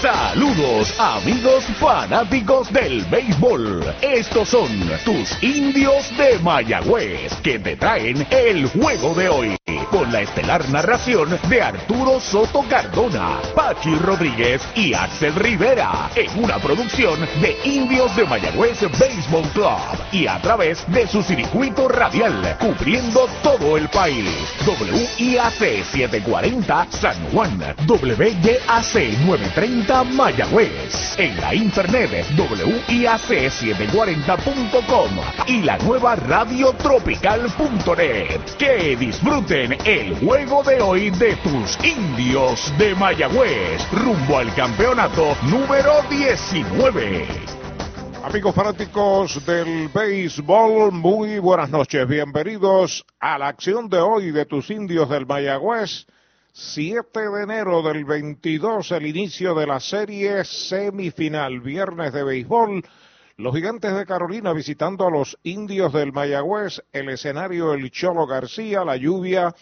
Saludos amigos fanáticos del béisbol. Estos son tus indios de Mayagüez que te traen el juego de hoy con la estelar narración de Arturo Soto Cardona, Pachi Rodríguez y Axel Rivera en una producción de Indios de Mayagüez Baseball Club y a través de su circuito radial cubriendo todo el país. WIAC 740 San Juan, WYAC 930 Mayagüez, en la internet WIAC740.com y la nueva radiotropical.net. Que disfruten el juego de hoy de tus indios de Mayagüez rumbo al campeonato número 19. Amigos fanáticos del béisbol, muy buenas noches. Bienvenidos a la acción de hoy de tus indios del Mayagüez. 7 de enero del 22, el inicio de la serie semifinal, viernes de béisbol. Los gigantes de Carolina visitando a los indios del Mayagüez, el escenario El Cholo García, la lluvia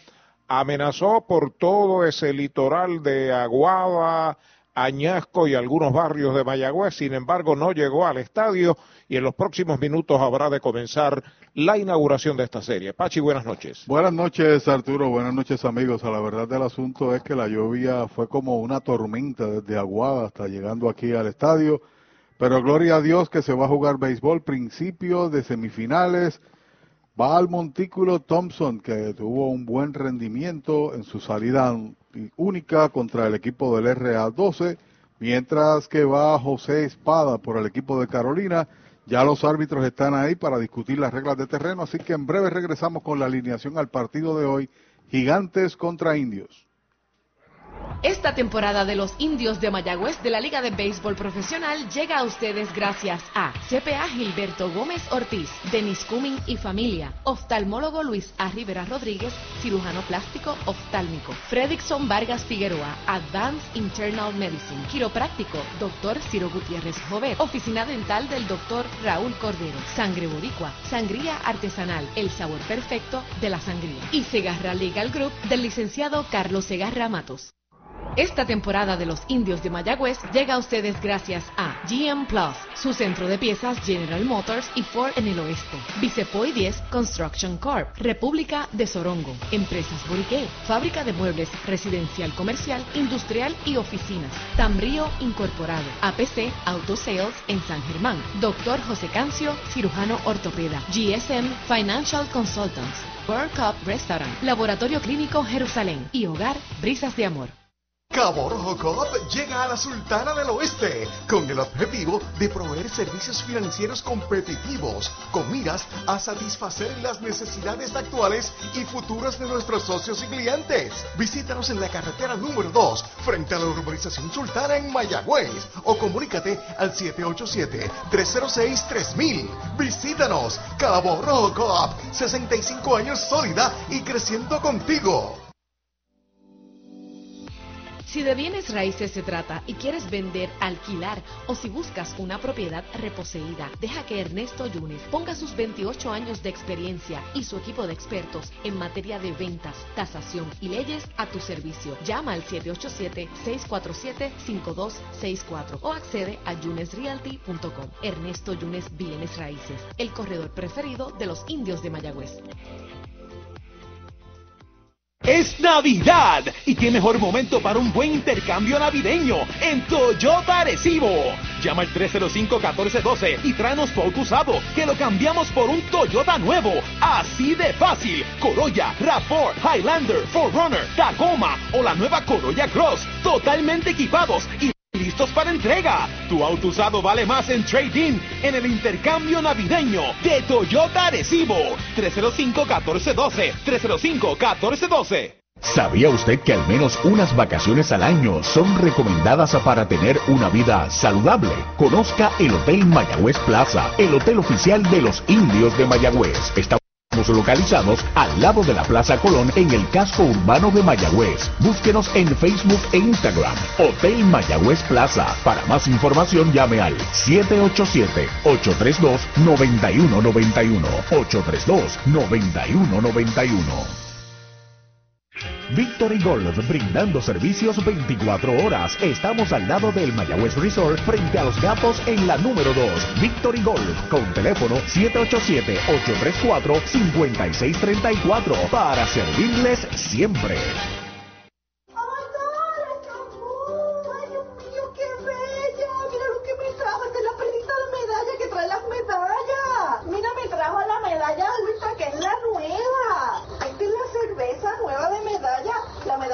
amenazó por todo ese litoral de Aguada, Añasco y algunos barrios de Mayagüez, sin embargo no llegó al estadio y en los próximos minutos habrá de comenzar la inauguración de esta serie. Pachi, buenas noches. Buenas noches Arturo, buenas noches amigos. La verdad del asunto es que la lluvia fue como una tormenta desde Aguada hasta llegando aquí al estadio, pero gloria a Dios que se va a jugar béisbol, principio de semifinales. Va al montículo Thompson, que tuvo un buen rendimiento en su salida única contra el equipo del RA12, mientras que va José Espada por el equipo de Carolina. Ya los árbitros están ahí para discutir las reglas de terreno, así que en breve regresamos con la alineación al partido de hoy, Gigantes contra Indios. Esta temporada de los indios de Mayagüez de la Liga de Béisbol Profesional llega a ustedes gracias a CPA Gilberto Gómez Ortiz, Denis Cumming y familia, oftalmólogo Luis A. Rivera Rodríguez, cirujano plástico oftálmico, Fredrickson Vargas Figueroa, Advanced Internal Medicine, quiropráctico, Dr. Ciro Gutiérrez Jover, oficina dental del Dr. Raúl Cordero, sangre boricua, sangría artesanal, el sabor perfecto de la sangría y Segarra Legal Group del licenciado Carlos Segarra Matos. Esta temporada de los indios de Mayagüez llega a ustedes gracias a GM Plus, su centro de piezas General Motors y Ford en el oeste. Vicepoy 10 Construction Corp, República de Sorongo, Empresas Boriqué, Fábrica de Muebles Residencial Comercial, Industrial y Oficinas. Tambrío Incorporado, APC Auto Sales en San Germán. Doctor José Cancio, cirujano ortopeda. GSM Financial Consultants. World Cup Restaurant, Laboratorio Clínico Jerusalén y Hogar Brisas de Amor. Cabo Rojo Coop llega a la Sultana del Oeste con el objetivo de proveer servicios financieros competitivos con miras a satisfacer las necesidades actuales y futuras de nuestros socios y clientes. Visítanos en la carretera número 2 frente a la urbanización Sultana en Mayagüez o comunícate al 787-306-3000. Visítanos, Cabo Rojo Coop, 65 años sólida y creciendo contigo. Si de bienes raíces se trata y quieres vender, alquilar o si buscas una propiedad reposeída, deja que Ernesto Yunes ponga sus 28 años de experiencia y su equipo de expertos en materia de ventas, tasación y leyes a tu servicio. Llama al 787-647-5264 o accede a yunesrealty.com. Ernesto Yunes Bienes Raíces, el corredor preferido de los indios de Mayagüez. Es Navidad y qué mejor momento para un buen intercambio navideño en Toyota Arecibo. Llama al 305-1412 y tráenos tu usado que lo cambiamos por un Toyota nuevo. Así de fácil. Corolla, RAV4, Highlander, 4Runner, Tacoma o la nueva Corolla Cross. Totalmente equipados y listos para entrega. Tu auto usado vale más en trading en el intercambio navideño de Toyota Arecibo. 305-1412. 305-1412. ¿Sabía usted que al menos unas vacaciones al año son recomendadas para tener una vida saludable? Conozca el Hotel Mayagüez Plaza, el hotel oficial de los indios de Mayagüez. Estamos localizados al lado de la Plaza Colón en el casco urbano de Mayagüez. Búsquenos en Facebook e Instagram. Hotel Mayagüez Plaza. Para más información llame al 787-832-9191. 832-9191. Victory Golf, brindando servicios 24 horas. Estamos al lado del Mayagüez Resort, frente a los gatos en la número 2. Victory Golf, con teléfono 787-834-5634, para servirles siempre.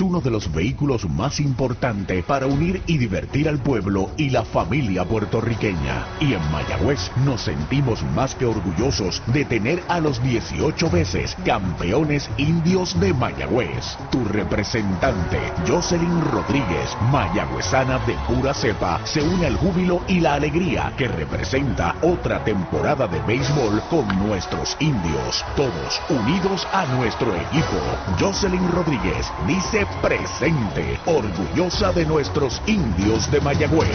uno de los vehículos más importantes para unir y divertir al pueblo y la familia puertorriqueña. Y en Mayagüez nos sentimos más que orgullosos de tener a los 18 veces campeones indios de Mayagüez. Tu representante, Jocelyn Rodríguez, mayagüezana de pura cepa, se une al júbilo y la alegría que representa otra temporada de béisbol con nuestros indios, todos unidos a nuestro equipo. Jocelyn Rodríguez dice presente, orgullosa de nuestros indios de Mayagüez.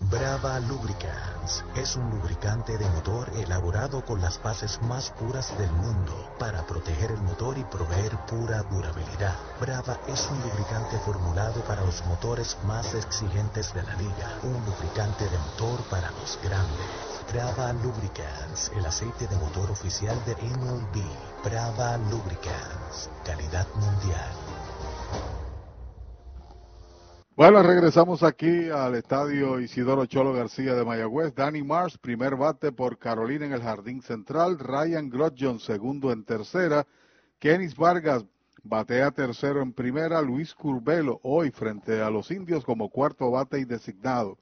Brava Lubricants es un lubricante de motor elaborado con las bases más puras del mundo para proteger el motor y proveer pura durabilidad. Brava es un lubricante formulado para los motores más exigentes de la liga, un lubricante de motor para los grandes. Brava Lubricants, el aceite de motor oficial de MLB. Brava Lubricants, calidad mundial. Bueno, regresamos aquí al estadio Isidoro Cholo García de Mayagüez. Danny Mars, primer bate por Carolina en el jardín central. Ryan Grodjon, segundo en tercera. Kenis Vargas batea tercero en primera. Luis Curbelo, hoy frente a los indios como cuarto bate y designado.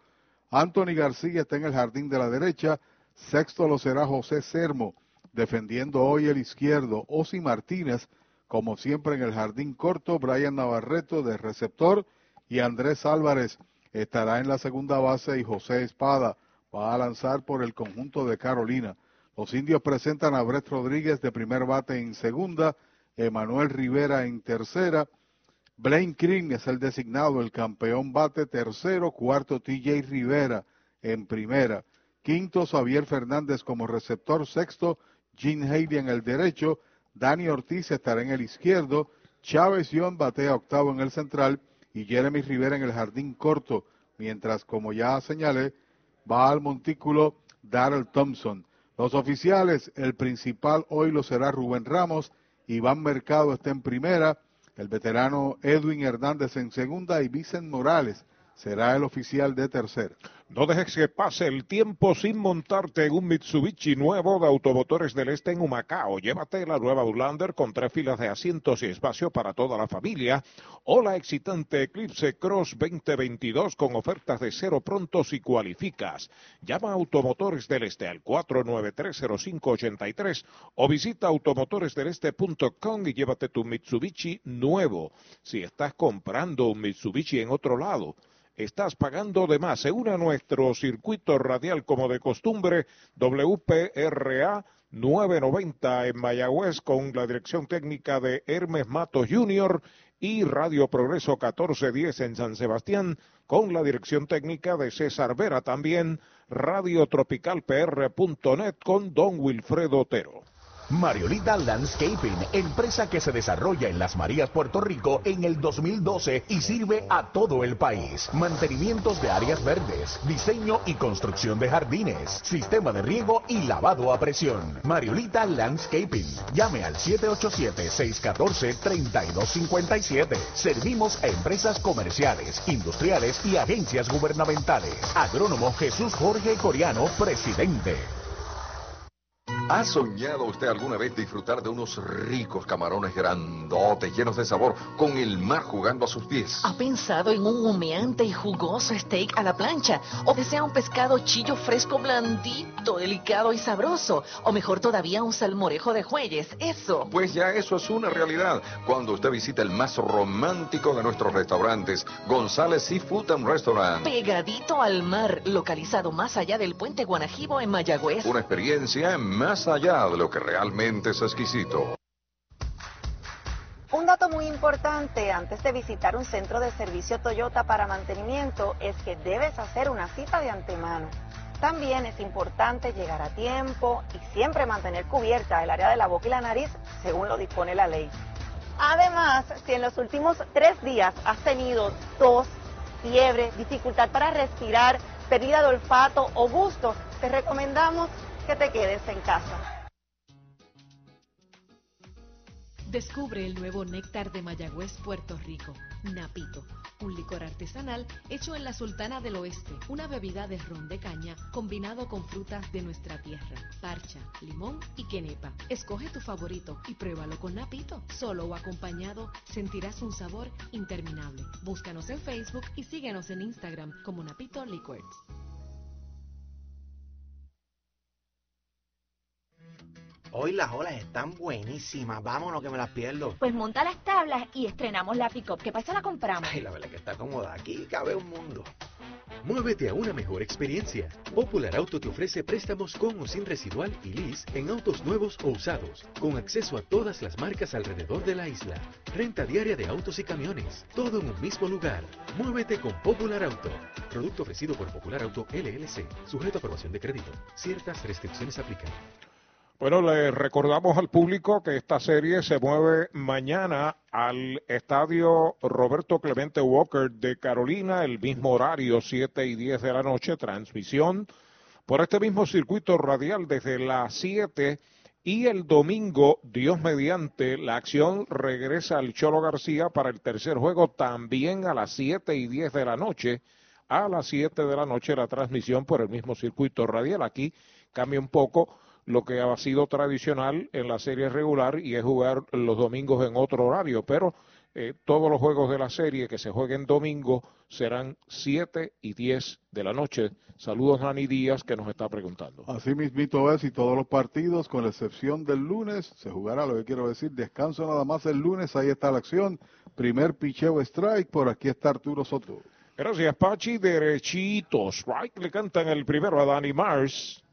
Anthony García está en el jardín de la derecha. Sexto lo será José Sermo, defendiendo hoy el izquierdo. Osi Martínez, como siempre en el jardín corto. Brian Navarreto de receptor. Y Andrés Álvarez estará en la segunda base y José Espada va a lanzar por el conjunto de Carolina. Los indios presentan a Brett Rodríguez de primer bate en segunda, Emanuel Rivera en tercera, Blaine Green es el designado, el campeón bate tercero, cuarto TJ Rivera en primera, quinto Xavier Fernández como receptor, sexto Gene Haley en el derecho, Dani Ortiz estará en el izquierdo, Chávez Young batea octavo en el central y Jeremy Rivera en el jardín corto, mientras como ya señalé, va al montículo Darrell Thompson. Los oficiales, el principal hoy lo será Rubén Ramos, Iván Mercado está en primera, el veterano Edwin Hernández en segunda y Vicente Morales será el oficial de tercera. No dejes que pase el tiempo sin montarte en un Mitsubishi nuevo de Automotores del Este en Humacao. Llévate la nueva Outlander con tres filas de asientos y espacio para toda la familia o la excitante Eclipse Cross 2022 con ofertas de cero pronto si cualificas. Llama a Automotores del Este al 4930583 o visita automotoresdeleste.com y llévate tu Mitsubishi nuevo. Si estás comprando un Mitsubishi en otro lado, estás pagando de más. Se une nuestro circuito radial como de costumbre, WPRA 990 en Mayagüez con la dirección técnica de Hermes Matos Jr. y Radio Progreso 1410 en San Sebastián con la dirección técnica de César Vera también, Radio Tropical PR.net con Don Wilfredo Otero. Mariolita Landscaping, empresa que se desarrolla en Las Marías, Puerto Rico en el 2012 y sirve a todo el país. Mantenimientos de áreas verdes, diseño y construcción de jardines, sistema de riego y lavado a presión. Mariolita Landscaping. Llame al 787-614-3257. Servimos a empresas comerciales, industriales y agencias gubernamentales. Agrónomo Jesús Jorge Coriano, presidente. ¿Ha soñado usted alguna vez disfrutar de unos ricos camarones grandotes, llenos de sabor, con el mar jugando a sus pies? ¿Ha pensado en un humeante y jugoso steak a la plancha? ¿O desea un pescado chillo fresco, blandito, delicado y sabroso? ¿O mejor todavía un salmorejo de jueyes? Eso. Pues ya eso es una realidad cuando usted visita el más romántico de nuestros restaurantes, González Seafood and Restaurant. Pegadito al mar, localizado más allá del puente Guanajibo en Mayagüez. Una experiencia más allá de lo que realmente es exquisito. Un dato muy importante antes de visitar un centro de servicio Toyota para mantenimiento es que debes hacer una cita de antemano. También es importante llegar a tiempo y siempre mantener cubierta el área de la boca y la nariz según lo dispone la ley. Además, si en los últimos tres días has tenido tos, fiebre, dificultad para respirar, pérdida de olfato o gusto, te recomendamos que te quedes en casa. Descubre el nuevo néctar de Mayagüez, Puerto Rico, Napito, un licor artesanal hecho en la Sultana del Oeste, una bebida de ron de caña combinado con frutas de nuestra tierra, parcha, limón y quenepa. Escoge tu favorito y pruébalo con Napito. Solo o acompañado sentirás un sabor interminable. Búscanos en Facebook y síguenos en Instagram como Napito Liquors. Hoy las olas están buenísimas. Vámonos que me las pierdo. Pues monta las tablas y estrenamos la pick-up. ¿Qué pasa? La compramos. Ay, la verdad que está cómoda. Aquí cabe un mundo. Muévete a una mejor experiencia. Popular Auto te ofrece préstamos con o sin residual y lease en autos nuevos o usados, con acceso a todas las marcas alrededor de la isla. Renta diaria de autos y camiones, todo en un mismo lugar. Muévete con Popular Auto. Producto ofrecido por Popular Auto LLC, sujeto a aprobación de crédito. Ciertas restricciones aplican. Bueno, le recordamos al público que esta serie se mueve mañana al estadio Roberto Clemente Walker de Carolina, el mismo horario, 7 y 10 de la noche, transmisión por este mismo circuito radial desde las 7 y el domingo, Dios mediante, la acción regresa al Cholo García para el tercer juego también a las 7 y 10 de la noche. A las 7 de la noche la transmisión por el mismo circuito radial. Aquí cambia un poco lo que ha sido tradicional en la serie regular y es jugar los domingos en otro horario, pero eh, todos los juegos de la serie que se jueguen domingo serán 7 y 10 de la noche. Saludos a Nani Díaz que nos está preguntando. Así mismito es y todos los partidos, con la excepción del lunes, se jugará lo que quiero decir, descanso nada más el lunes, ahí está la acción, primer picheo strike, por aquí está Arturo Soto. Gracias Pachi, derechito, strike le cantan el primero a Danny Mars.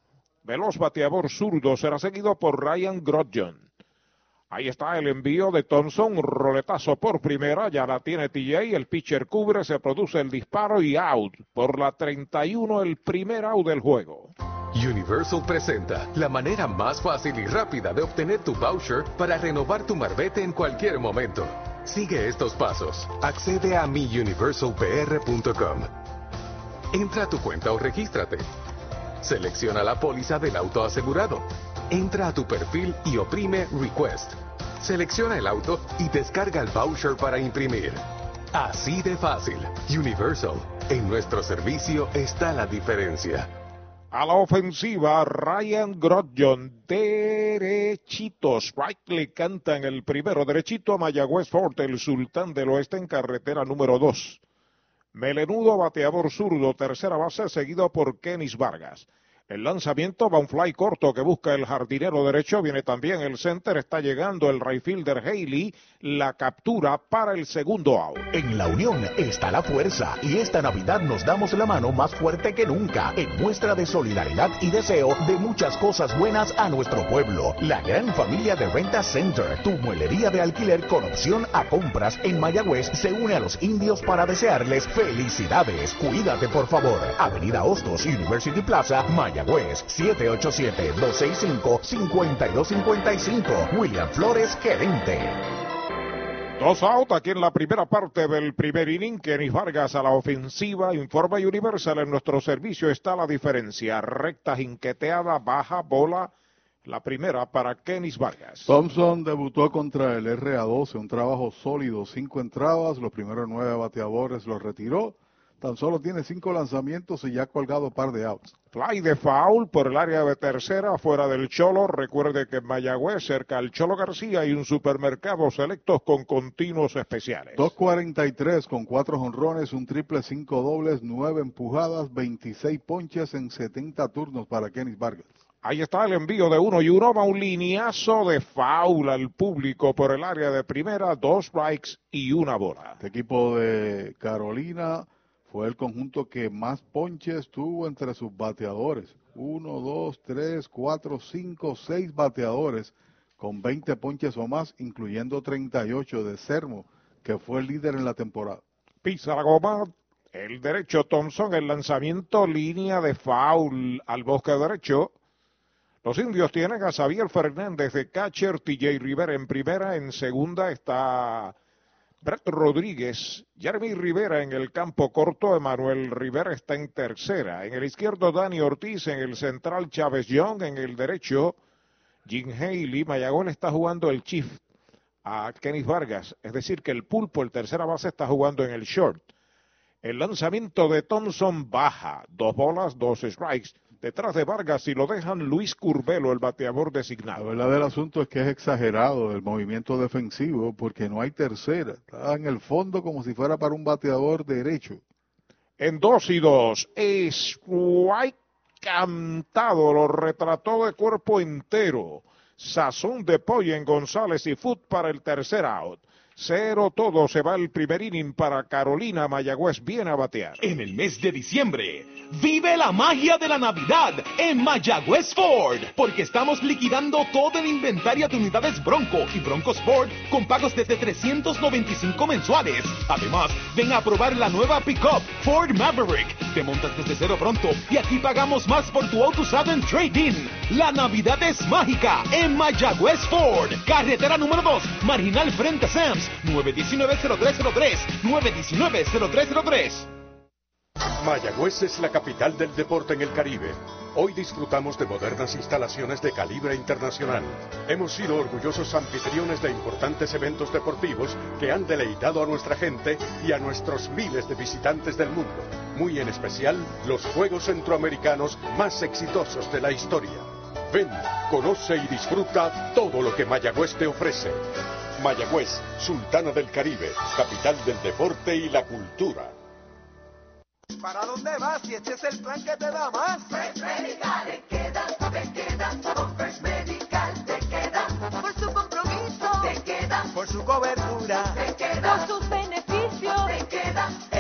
Veloz bateador zurdo será seguido por Ryan Grodjon. Ahí está el envío de Thompson, roletazo por primera, ya la tiene TJ, el pitcher cubre, se produce el disparo y out. Por la 31 el primer out del juego. Universal presenta la manera más fácil y rápida de obtener tu voucher para renovar tu marbete en cualquier momento. Sigue estos pasos. Accede a miuniversalpr.com. Entra a tu cuenta o regístrate. Selecciona la póliza del auto asegurado. Entra a tu perfil y oprime Request. Selecciona el auto y descarga el voucher para imprimir. Así de fácil. Universal. En nuestro servicio está la diferencia. A la ofensiva, Ryan Grodjon, derechito. Strike le cantan el primero, derechito a Mayagüez Fort, el sultán del oeste en carretera número 2. Melenudo bateador zurdo, tercera base, seguido por Kenis Vargas. El lanzamiento va un fly corto que busca el jardinero derecho. Viene también el center. Está llegando el right fielder Haley. La captura para el segundo out. En la unión está la fuerza. Y esta Navidad nos damos la mano más fuerte que nunca. En muestra de solidaridad y deseo de muchas cosas buenas a nuestro pueblo. La gran familia de Renta Center. Tu muelería de alquiler con opción a compras en Mayagüez se une a los indios para desearles felicidades. Cuídate por favor. Avenida Hostos, University Plaza, Mayagüez. Mayagüez 787-265-5255. William Flores, gerente. Dos out aquí en la primera parte del primer inning. Kenny Vargas a la ofensiva. Informa Universal. En nuestro servicio está la diferencia. Recta, jinqueteada, baja, bola. La primera para Kenis Vargas. Thompson debutó contra el RA12. Un trabajo sólido. Cinco entradas. Los primeros nueve bateadores los retiró tan solo tiene cinco lanzamientos y ya ha colgado par de outs. Fly de foul por el área de tercera, fuera del Cholo. Recuerde que en Mayagüez, cerca al Cholo García, hay un supermercado selectos con continuos especiales. 2.43 con cuatro jonrones, un triple, cinco dobles, nueve empujadas, 26 ponches en 70 turnos para Kenny Vargas. Ahí está el envío de uno y uno, va un lineazo de foul al público por el área de primera, dos strikes y una bola. Este equipo de Carolina fue el conjunto que más ponches tuvo entre sus bateadores. Uno, dos, tres, cuatro, cinco, seis bateadores con 20 ponches o más, incluyendo 38 de Sermo, que fue el líder en la temporada. Pisa la goma, el derecho Thompson, el lanzamiento línea de foul al bosque derecho. Los indios tienen a Xavier Fernández de catcher, TJ Rivera en primera, en segunda está Brett Rodríguez, Jeremy Rivera en el campo corto, Emanuel Rivera está en tercera, en el izquierdo Dani Ortiz, en el central Chávez Young, en el derecho Jim Haley, Mayagón está jugando el chief a Kenny Vargas, es decir que el pulpo, el tercera base, está jugando en el short. El lanzamiento de Thompson baja, dos bolas, dos strikes. Detrás de Vargas, si lo dejan, Luis Curbelo, el bateador designado. La verdad del asunto es que es exagerado el movimiento defensivo porque no hay tercera. Está en el fondo como si fuera para un bateador derecho. En dos y dos, Strike cantado, lo retrató de cuerpo entero. Sazón de pollo en González y Foot para el tercer out. Cero todo se va el primer inning para Carolina Mayagüez viene a batear. En el mes de diciembre, vive la magia de la Navidad en Mayagüez Ford, porque estamos liquidando todo el inventario de unidades Bronco y Bronco Sport con pagos desde 395 mensuales. Además, ven a probar la nueva pickup Ford Maverick. Te montas desde cero pronto y aquí pagamos más por tu auto usado en trading. La Navidad es mágica en Mayagüez Ford, carretera número 2, marginal frente a Sam's. 919-0303, 919-0303. Mayagüez es la capital del deporte en el Caribe. Hoy disfrutamos de modernas instalaciones de calibre internacional. Hemos sido orgullosos anfitriones de importantes eventos deportivos que han deleitado a nuestra gente y a nuestros miles de visitantes del mundo. Muy en especial los Juegos Centroamericanos más exitosos de la historia. Ven, conoce y disfruta todo lo que Mayagüez te ofrece. Mayagüez, Sultana del Caribe, capital del deporte y la cultura. ¿Para dónde vas? Si este es el plan que te da más. First Medical, te quedas, te quedas. Con First Medical, te quedas. Por su compromiso, te quedas. Por su cobertura, te quedas. Por sus beneficios, te quedas.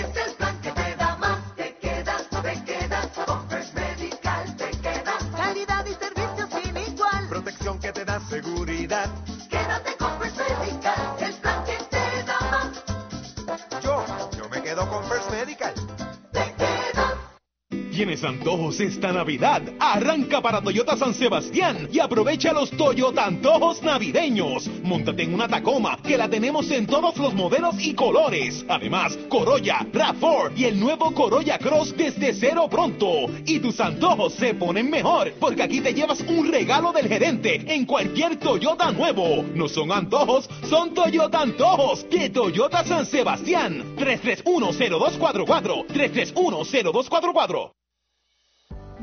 ¿Tienes antojos esta Navidad? Arranca para Toyota San Sebastián y aprovecha los Toyota Antojos navideños. Móntate en una Tacoma que la tenemos en todos los modelos y colores. Además, Corolla, RAV4 y el nuevo Corolla Cross desde cero pronto. Y tus antojos se ponen mejor porque aquí te llevas un regalo del gerente en cualquier Toyota nuevo. No son antojos, son Toyota Antojos de Toyota San Sebastián. 3310244 3310244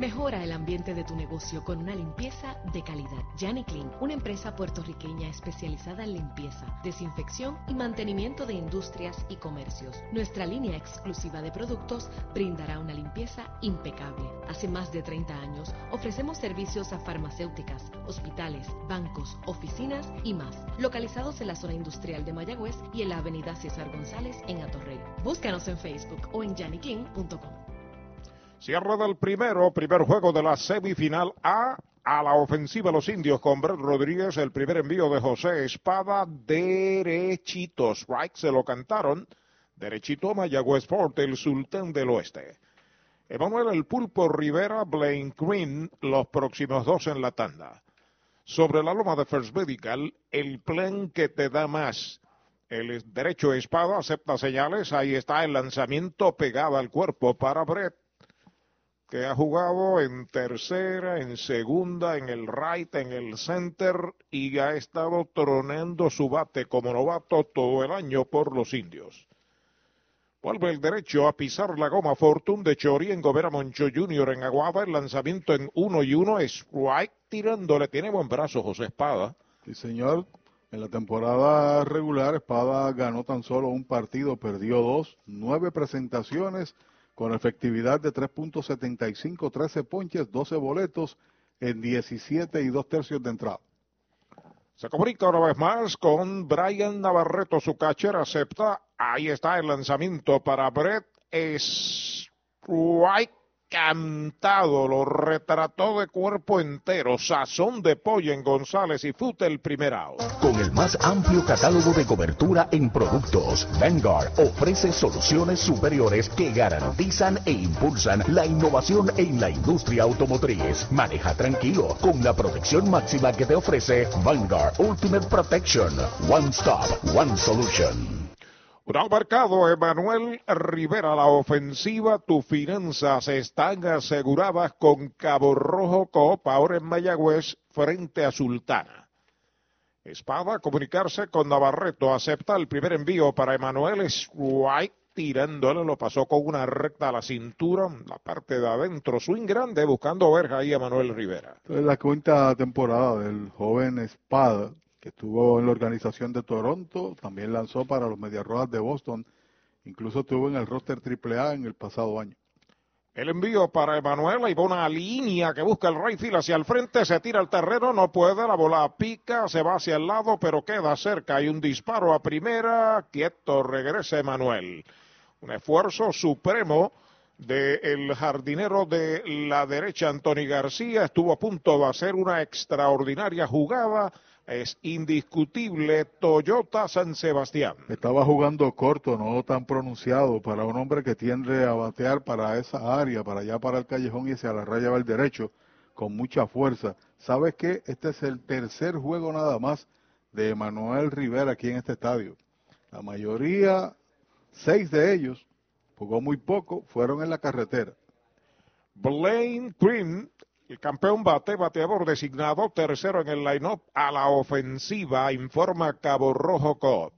Mejora el ambiente de tu negocio con una limpieza de calidad. Yanni Clean, una empresa puertorriqueña especializada en limpieza, desinfección y mantenimiento de industrias y comercios. Nuestra línea exclusiva de productos brindará una limpieza impecable. Hace más de 30 años ofrecemos servicios a farmacéuticas, hospitales, bancos, oficinas y más, localizados en la zona industrial de Mayagüez y en la avenida César González en Atorrey. Búscanos en Facebook o en yanniclean.com. Cierre del primero, primer juego de la semifinal A. A la ofensiva los indios con Brett Rodríguez, el primer envío de José Espada, derechito. Strike se lo cantaron. Derechito Mayagüez Fort, el sultán del oeste. Emanuel El Pulpo Rivera, Blaine Green, los próximos dos en la tanda. Sobre la loma de First Medical, el plan que te da más. El derecho espada acepta señales. Ahí está el lanzamiento pegado al cuerpo para Brett que ha jugado en tercera, en segunda, en el right, en el center y ha estado tronando su bate como novato todo el año por los indios. Vuelve el derecho a pisar la goma Fortune de Chori en Gobera Moncho Jr. en Aguada. El lanzamiento en 1 y 1. Strike tirándole. Tiene buen brazo José Espada. Sí, señor. En la temporada regular, Espada ganó tan solo un partido, perdió dos, nueve presentaciones con efectividad de 3.75, 13 ponches, 12 boletos en 17 y dos tercios de entrada. Se comunica una vez más con Brian Navarreto, su catcher acepta. Ahí está el lanzamiento para Brett. Strike cantado, lo retrató de cuerpo entero, sazón de pollo en González y Fute el primer. Con el más amplio catálogo de cobertura en productos, Vanguard ofrece soluciones superiores que garantizan e impulsan la innovación en la industria automotriz. Maneja tranquilo con la protección máxima que te ofrece Vanguard Ultimate Protection. One Stop, One Solution. Un marcado, Emanuel Rivera, la ofensiva, tus finanzas están aseguradas con Cabo Rojo Coop, ahora en Mayagüez, frente a Sultana. Espada, comunicarse con Navarreto, acepta el primer envío para Emanuel Strike, tirándole, lo pasó con una recta a la cintura, la parte de adentro, swing grande, buscando verja ahí Emanuel Rivera. Es la quinta temporada del joven Espada, que estuvo en la organización de Toronto, también lanzó para los Medias Rojas de Boston, incluso estuvo en el roster AAA en el pasado año. El envío para Emanuel, y una línea que busca el right field hacia el frente, se tira al terreno, no puede, la bola pica, se va hacia el lado, pero queda cerca. Hay un disparo a primera, quieto, regresa Emanuel. Un esfuerzo supremo del jardinero de la derecha, Anthony García, estuvo a punto de hacer una extraordinaria jugada es indiscutible Toyota San Sebastián. Estaba jugando corto, no tan pronunciado, para un hombre que tiende a batear para esa área, para allá para el callejón y hacia la raya del derecho, con mucha fuerza. ¿Sabes qué? Este es el tercer juego nada más de Manuel Rivera aquí en este estadio. La mayoría, seis de ellos, jugó muy poco, fueron en la carretera. Blaine Green el campeón bate, bateador designado, tercero en el line-up a la ofensiva, informa Cabo Rojo Cobb.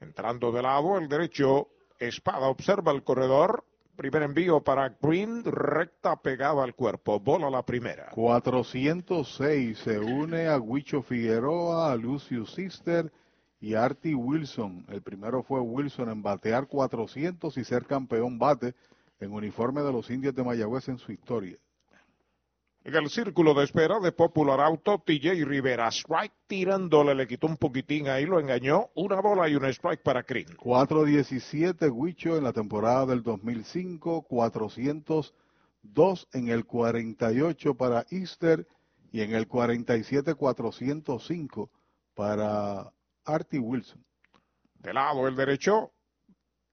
Entrando de lado, el derecho, Espada observa el corredor. Primer envío para Green, recta pegada al cuerpo. Bola la primera. 406 se une a Huicho Figueroa, a Lucius Sister y Artie Wilson. El primero fue Wilson en batear 400 y ser campeón bate en uniforme de los indios de Mayagüez en su historia. En el círculo de espera de Popular Auto, TJ Rivera, strike tirándole, le quitó un poquitín ahí, lo engañó, una bola y un strike para Green. 417 Huicho en la temporada del 2005, 402 en el 48 para Easter y en el 47 405 para Artie Wilson. De lado el derecho,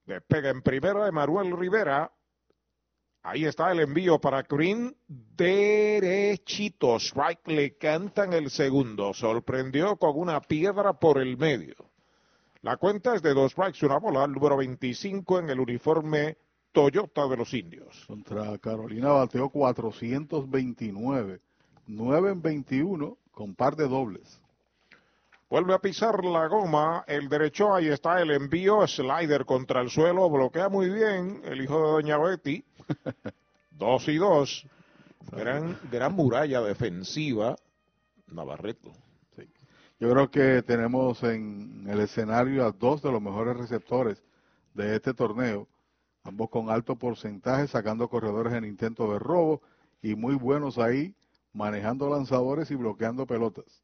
despega en primera de Manuel Rivera, Ahí está el envío para Green. Derechito. Strike le cantan el segundo. Sorprendió con una piedra por el medio. La cuenta es de dos strikes, una bola, número 25 en el uniforme Toyota de los indios. Contra Carolina bateó 429. 9 en 21 con par de dobles. Vuelve a pisar la goma, el derecho, ahí está el envío, slider contra el suelo, bloquea muy bien el hijo de Doña Betty. dos y dos. Gran, gran muralla defensiva, Navarreto. Yo creo que tenemos en el escenario a dos de los mejores receptores de este torneo, ambos con alto porcentaje, sacando corredores en intento de robo y muy buenos ahí, manejando lanzadores y bloqueando pelotas.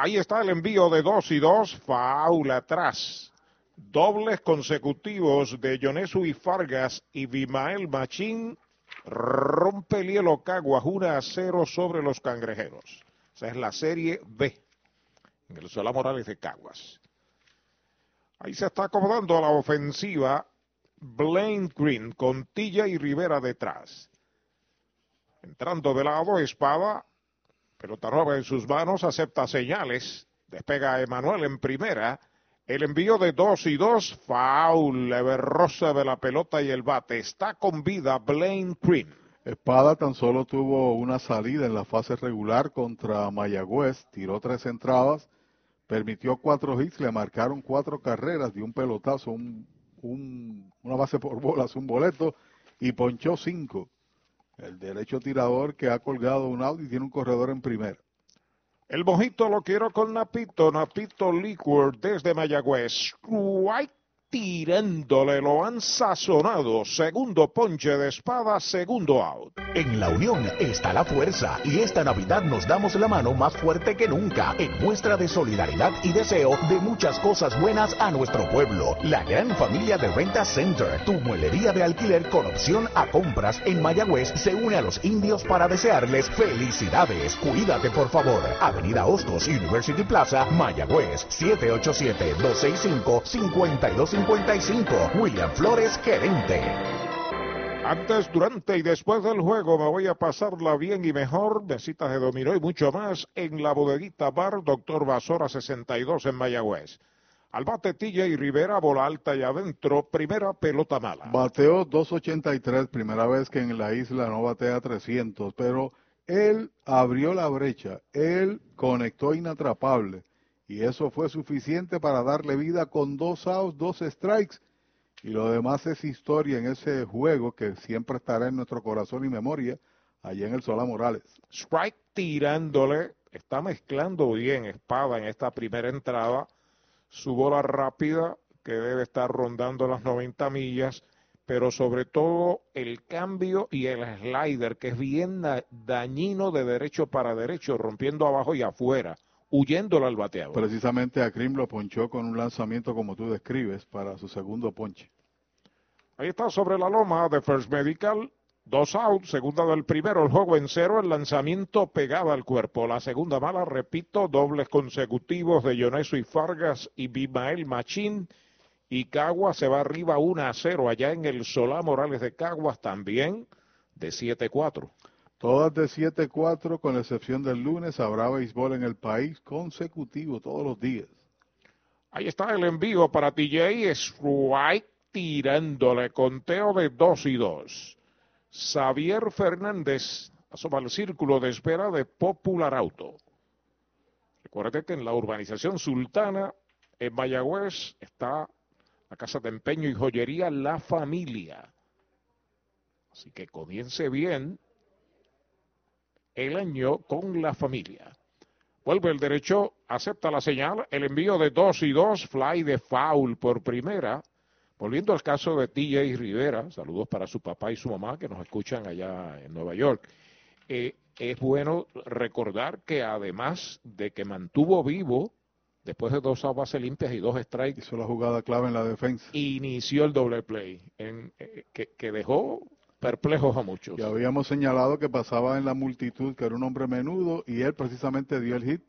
Ahí está el envío de dos y dos, faula atrás dobles consecutivos de Yonesu y Fargas y Bimael Machín rompe el hielo Caguas 1 a 0 sobre los cangrejeros. Esa es la serie B en el Solá Morales de Caguas. Ahí se está acomodando la ofensiva Blaine Green con Tilla y Rivera detrás. Entrando de lado, espada, pelota nueva en sus manos, acepta señales, despega Emanuel en primera, el envío de dos y dos, foul, rosa de la pelota y el bate. Está con vida Blaine Green. Espada tan solo tuvo una salida en la fase regular contra Mayagüez, tiró tres entradas, permitió cuatro hits, le marcaron cuatro carreras, dio un pelotazo, un un, una base por bolas, un boleto, y ponchó cinco. El derecho tirador que ha colgado un out y tiene un corredor en primera. El mojito lo quiero con Napito, Napito Liquor desde Mayagüez. Strike tirándole, lo han sazonado. Segundo ponche de espada, segundo out. En la unión está la fuerza y esta Navidad nos damos la mano más fuerte que nunca en muestra de solidaridad y deseo de muchas cosas buenas a nuestro pueblo. La gran familia de Renta Center, tu muelería de alquiler con opción a compras en Mayagüez, se une a los indios para desearles felicidades. Cuídate por favor. Avenida Hostos, University Plaza, Mayagüez, 787-265-5255. William Flores, gerente. Antes, durante y después del juego me voy a pasarla bien y mejor, mesitas de dominó y mucho más en la bodeguita bar Doctor Basora 62 en Mayagüez. Al bate TJ Rivera, bola alta y adentro, primera pelota mala. Bateó 283, primera vez que en la isla no batea 300, pero él abrió la brecha, él conectó inatrapable y eso fue suficiente para darle vida con dos outs, dos strikes. Y lo demás es historia en ese juego que siempre estará en nuestro corazón y memoria allá en el Solá Morales. Strike tirándole, está mezclando bien espada en esta primera entrada, su bola rápida que debe estar rondando las 90 millas, pero sobre todo el cambio y el slider que es bien da- dañino de derecho para derecho, rompiendo abajo y afuera, huyéndolo al bateador. Precisamente a Krim lo ponchó con un lanzamiento como tú describes para su segundo ponche. Ahí está sobre la loma de First Medical. Dos outs, segunda del primero, el juego en cero, el lanzamiento pegado al cuerpo. La segunda mala, repito, dobles consecutivos de Yoneso y Fargas y Bimael Machín. Y Caguas se va arriba 1 a 0 allá en el Solá Morales de Caguas también de 7-4. Todas de 7-4, con la excepción del lunes, habrá béisbol en el país consecutivo todos los días. Ahí está el envío para TJ, strike tirándole, conteo de 2 y 2. Xavier Fernández asoma el círculo de espera de Popular Auto. Recuerde que en la urbanización sultana, en Mayagüez, está la casa de empeño y joyería La Familia. Así que comience bien el año con la familia. Vuelve el derecho, acepta la señal, el envío de 2 y 2, fly de foul por primera. Volviendo al caso de TJ Rivera, saludos para su papá y su mamá que nos escuchan allá en Nueva York. Eh, es bueno recordar que además de que mantuvo vivo, después de dos bases limpias y dos strikes, Hizo la jugada clave en la defensa. inició el doble play, en, eh, que, que dejó perplejos a muchos. Y habíamos señalado que pasaba en la multitud, que era un hombre menudo, y él precisamente dio el hit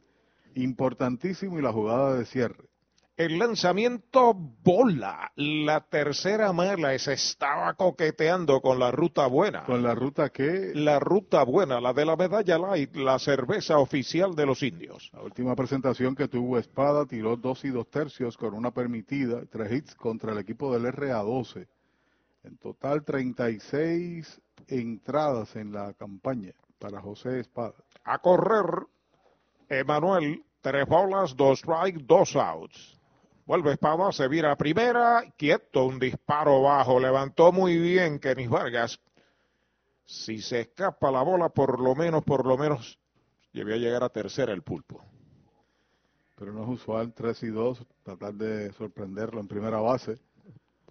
importantísimo y la jugada de cierre. El lanzamiento bola, la tercera mala, se estaba coqueteando con la ruta buena. Con la ruta que La ruta buena, la de la medalla light, la cerveza oficial de los indios. la última presentación que tuvo Espada tiró dos y dos tercios con una permitida, tres hits contra el equipo del RA12. En total 36 entradas en la campaña para José Espada. A correr, Emanuel, tres bolas, dos strikes, dos outs. Vuelve Espada, se vira a primera, quieto, un disparo bajo, levantó muy bien Kenis Vargas. Si se escapa la bola, por lo menos, por lo menos, debía llegar a tercera el pulpo. Pero no es usual 3 y 2, tratar de sorprenderlo en primera base.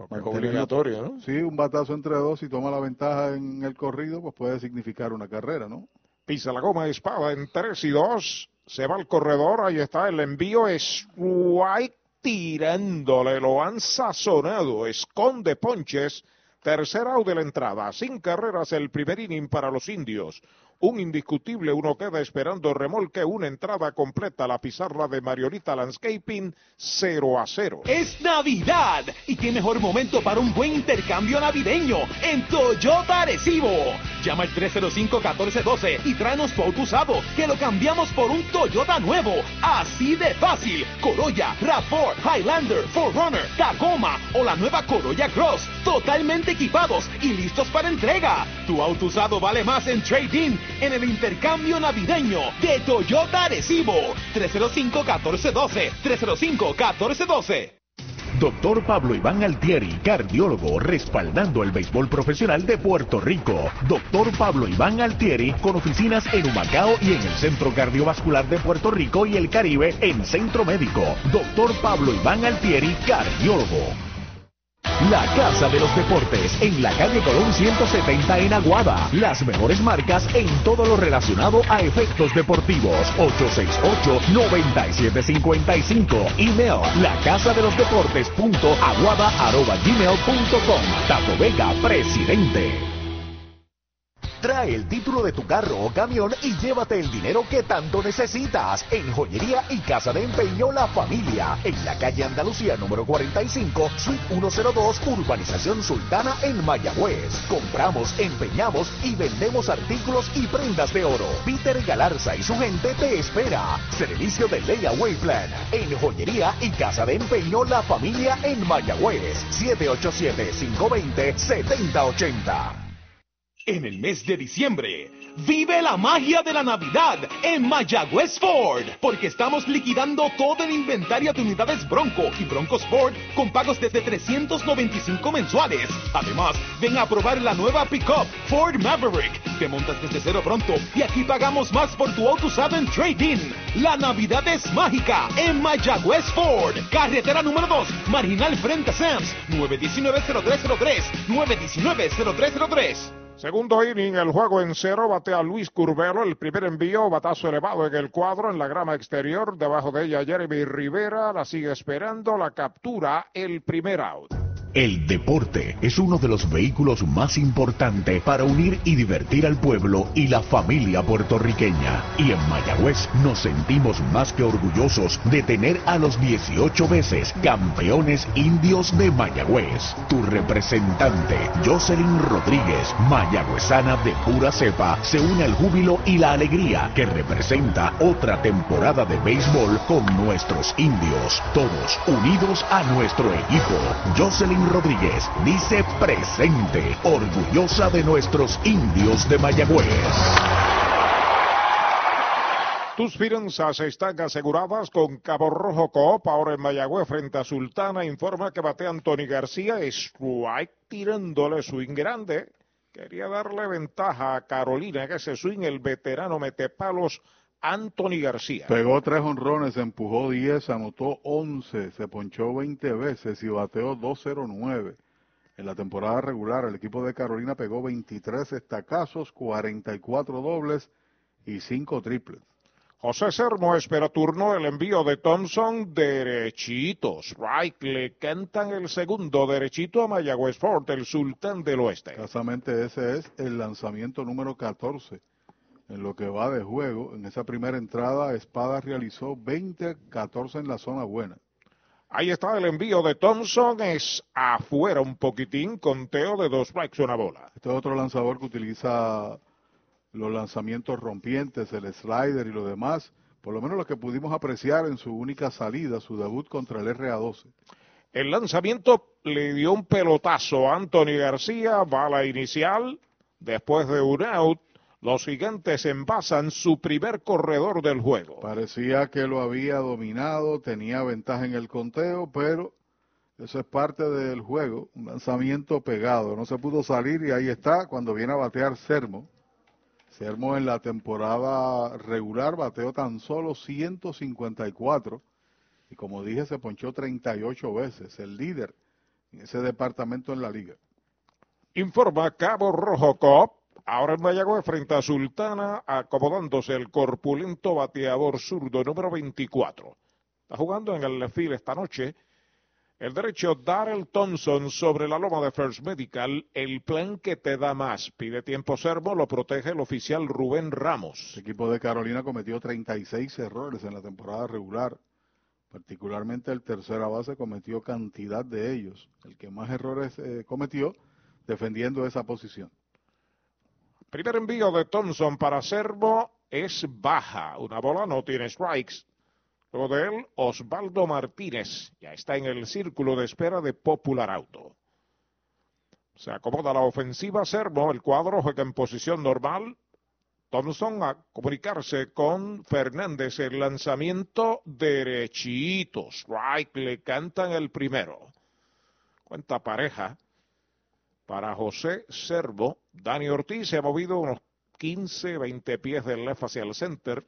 Es obligatorio, ¿no? Sí, un batazo entre dos y toma la ventaja en el corrido, pues puede significar una carrera, ¿no? Pisa la goma de espada en 3 y 2. Se va al corredor. Ahí está el envío. Strike tirándole. Lo han sazonado. Esconde ponches. Tercer out de la entrada. Sin carreras el primer inning para los indios. Un indiscutible, uno queda esperando remolque, una entrada completa, la pizarra de Mariolita Landscaping, 0 a 0. Es Navidad y qué mejor momento para un buen intercambio navideño en Toyota Arecibo. Llama al 305-1412 y tráenos tu auto usado que lo cambiamos por un Toyota nuevo. Así de fácil. Corolla, RAV4, Highlander, 4Runner, Tacoma o la nueva Corolla Cross. Totalmente equipados y listos para entrega. Tu auto usado vale más en trading en el intercambio navideño de Toyota Arecibo. 305-1412. 305-1412. Doctor Pablo Iván Altieri, cardiólogo, respaldando el béisbol profesional de Puerto Rico. Doctor Pablo Iván Altieri, con oficinas en Humacao y en el Centro Cardiovascular de Puerto Rico y el Caribe en Centro Médico. Doctor Pablo Iván Altieri, cardiólogo. La Casa de los Deportes, en la calle Colón 170 en Aguada. Las mejores marcas en todo lo relacionado a efectos deportivos. 868-9755. Email, la casa de los deportes punto aguada arroba gmail punto com. Tato Vega, presidente. Trae el título de tu carro o camión y llévate el dinero que tanto necesitas. En Joyería y Casa de Empeño La Familia. En la calle Andalucía número 45, Suite 102, Urbanización Sultana en Mayagüez. Compramos, empeñamos y vendemos artículos y prendas de oro. Peter Galarza y su gente te espera. Servicio de Layaway Plan. En Joyería y Casa de Empeño La Familia en Mayagüez. 787-520-7080. En el mes de diciembre, vive la magia de la Navidad en Mayagüez Ford, porque estamos liquidando todo el inventario de unidades Bronco y Bronco Sport con pagos desde 395 mensuales. Además, ven a probar la nueva pickup Ford Maverick. Te montas desde cero pronto y aquí pagamos más por tu auto usado en trading. La Navidad es mágica en Mayagüez Ford, carretera número 2, marginal frente a Sams, 919-0303, 919-0303. Segundo inning, el juego en cero, batea Luis Curvelo, el primer envío, batazo elevado en el cuadro, en la grama exterior, debajo de ella Jeremy Rivera, la sigue esperando, la captura, el primer out. El deporte es uno de los vehículos más importantes para unir y divertir al pueblo y la familia puertorriqueña. Y en Mayagüez nos sentimos más que orgullosos de tener a los 18 veces campeones indios de Mayagüez. Tu representante, Jocelyn Rodríguez, mayagüezana de pura cepa, se une al júbilo y la alegría que representa otra temporada de béisbol con nuestros indios. Todos unidos a nuestro equipo. Rodríguez dice presente, orgullosa de nuestros indios de Mayagüez. Tus finanzas están aseguradas con Cabo Rojo Coop. Ahora en Mayagüez frente a Sultana informa que batea Anthony García. Strike tirándole swing grande. Quería darle ventaja a Carolina que ese swing el veterano mete palos Anthony García. Pegó tres honrones, empujó 10, anotó 11, se ponchó 20 veces y bateó 209. En la temporada regular, el equipo de Carolina pegó 23 estacazos, 44 dobles y 5 triples. José Sermo espera turno el envío de Thompson derechito. Strike le cantan el segundo derechito a Mayagüez Fort, el sultán del oeste. Casamente ese es el lanzamiento número 14 en lo que va de juego. En esa primera entrada, Espada realizó 20-14 en la zona buena. Ahí está el envío de Thompson, es afuera un poquitín, conteo de dos strikes, una bola. Este es otro lanzador que utiliza los lanzamientos rompientes, el slider y lo demás, por lo menos lo que pudimos apreciar en su única salida, su debut contra el RA12. El lanzamiento le dio un pelotazo a Anthony García, bala inicial, después de un out, los gigantes envasan su primer corredor del juego. Parecía que lo había dominado, tenía ventaja en el conteo, pero eso es parte del juego, un lanzamiento pegado, no se pudo salir y ahí está cuando viene a batear Sermo. Sermo en la temporada regular bateó tan solo 154 y como dije se ponchó 38 veces, el líder en ese departamento en la liga. Informa Cabo Rojo Cop Ahora en Mayagüez frente a Sultana, acomodándose el corpulento bateador zurdo número 24. Está jugando en el fil esta noche. El derecho Darrell Thompson sobre la loma de First Medical, el plan que te da más. Pide tiempo servo, lo protege el oficial Rubén Ramos. El equipo de Carolina cometió 36 errores en la temporada regular. Particularmente el tercera base cometió cantidad de ellos. El que más errores eh, cometió defendiendo esa posición. Primer envío de Thompson para Servo es baja. Una bola no tiene strikes. Luego de él, Osvaldo Martínez. Ya está en el círculo de espera de Popular Auto. Se acomoda la ofensiva Servo. El cuadro juega en posición normal. Thompson a comunicarse con Fernández. El lanzamiento derechito. Strike le cantan el primero. Cuenta pareja para José Servo. Dani Ortiz se ha movido unos 15, 20 pies del left hacia el center.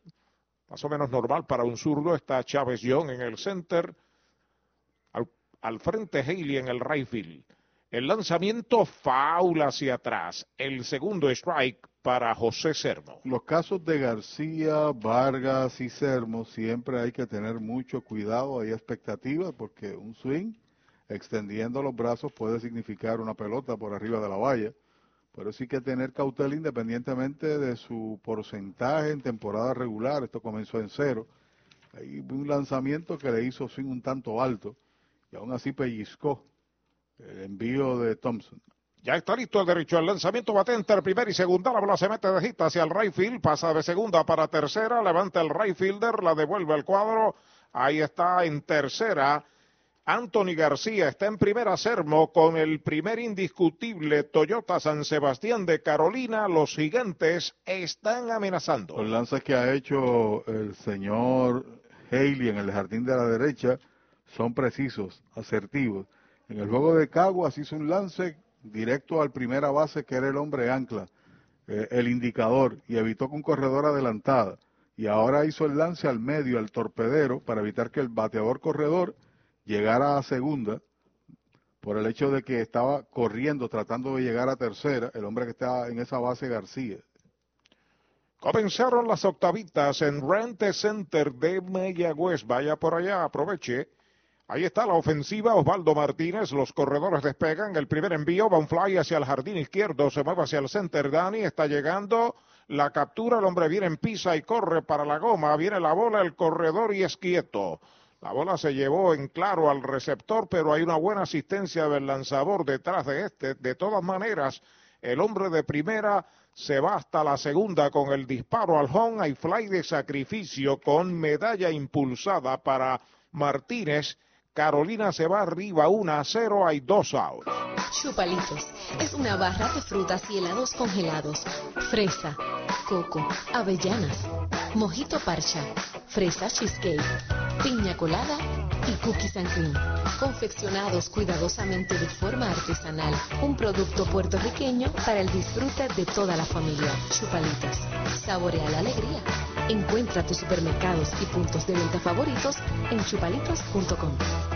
Más o menos normal para un zurdo. Está Chávez Young en el center. Al, frente Haley en el right field. El lanzamiento faula hacia atrás. El segundo strike para José Sermo. Los casos de García, Vargas y Sermo siempre hay que tener mucho cuidado, hay expectativas porque un swing extendiendo los brazos puede significar una pelota por arriba de la valla. Pero sí que tener cautela independientemente de su porcentaje en temporada regular. Esto comenzó en cero. Hay un lanzamiento que le hizo swing un tanto alto y aún así pellizcó el envío de Thompson. Ya está listo el derecho al lanzamiento, bate entre primera y segunda, la bola se mete de gita hacia el right field, pasa de segunda para tercera, levanta el right fielder, la devuelve al cuadro, ahí está en tercera. Anthony García está en primera Sermo con el primer indiscutible Toyota San Sebastián de Carolina. Los gigantes están amenazando. Los lances que ha hecho el señor Haley en el jardín de la derecha son precisos, asertivos. En el juego de Caguas hizo un lance directo al primera base que era el hombre ancla, eh, el indicador, y evitó con corredor adelantada. Y ahora hizo el lance al medio, al torpedero, para evitar que el bateador corredor llegara a segunda por el hecho de que estaba corriendo, tratando de llegar a tercera, el hombre que está en esa base García. Comenzaron las octavitas en Rente Center de Mayagüez. Vaya por allá, aproveche. Ahí está la ofensiva, Osvaldo Martínez, los corredores despegan, el primer envío, va un fly hacia el jardín izquierdo, se mueve hacia el center, Dani está llegando, la captura, el hombre viene en pisa y corre para la goma, viene la bola, el corredor y es quieto. La bola se llevó en claro al receptor, pero hay una buena asistencia del lanzador detrás de este. De todas maneras, el hombre de primera se va hasta la segunda con el disparo al home. Hay fly de sacrificio con medalla impulsada para Martínez. Carolina se va arriba 1 a 0, hay dos outs. Chupalitos es una barra de frutas y helados congelados. Fresa, coco, avellanas, mojito parcha, fresa cheesecake, piña colada y cookies and. Confeccionados cuidadosamente de forma artesanal. Un producto puertorriqueño para el disfrute de toda la familia. Chupalitos. Saborea la alegría. Encuentra tus supermercados y puntos de venta favoritos en chupalitos.com.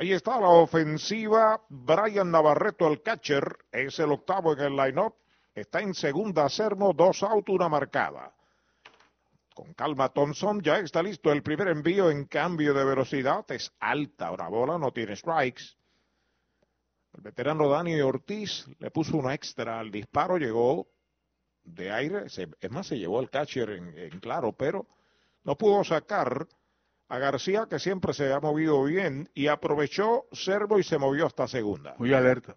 Ahí está la ofensiva. Brian Navarreto, el catcher, es el octavo en el line-up. Está en segunda Sermo, dos autos, una marcada. Con calma Thompson, ya está listo el primer envío en cambio de velocidad. Es alta una bola, no tiene strikes. El veterano Dani Ortiz le puso una extra al disparo, llegó de aire, se, es más, se llevó el catcher en claro, pero no pudo sacar a García, que siempre se ha movido bien, y aprovechó Servo y se movió hasta segunda. Muy alerta.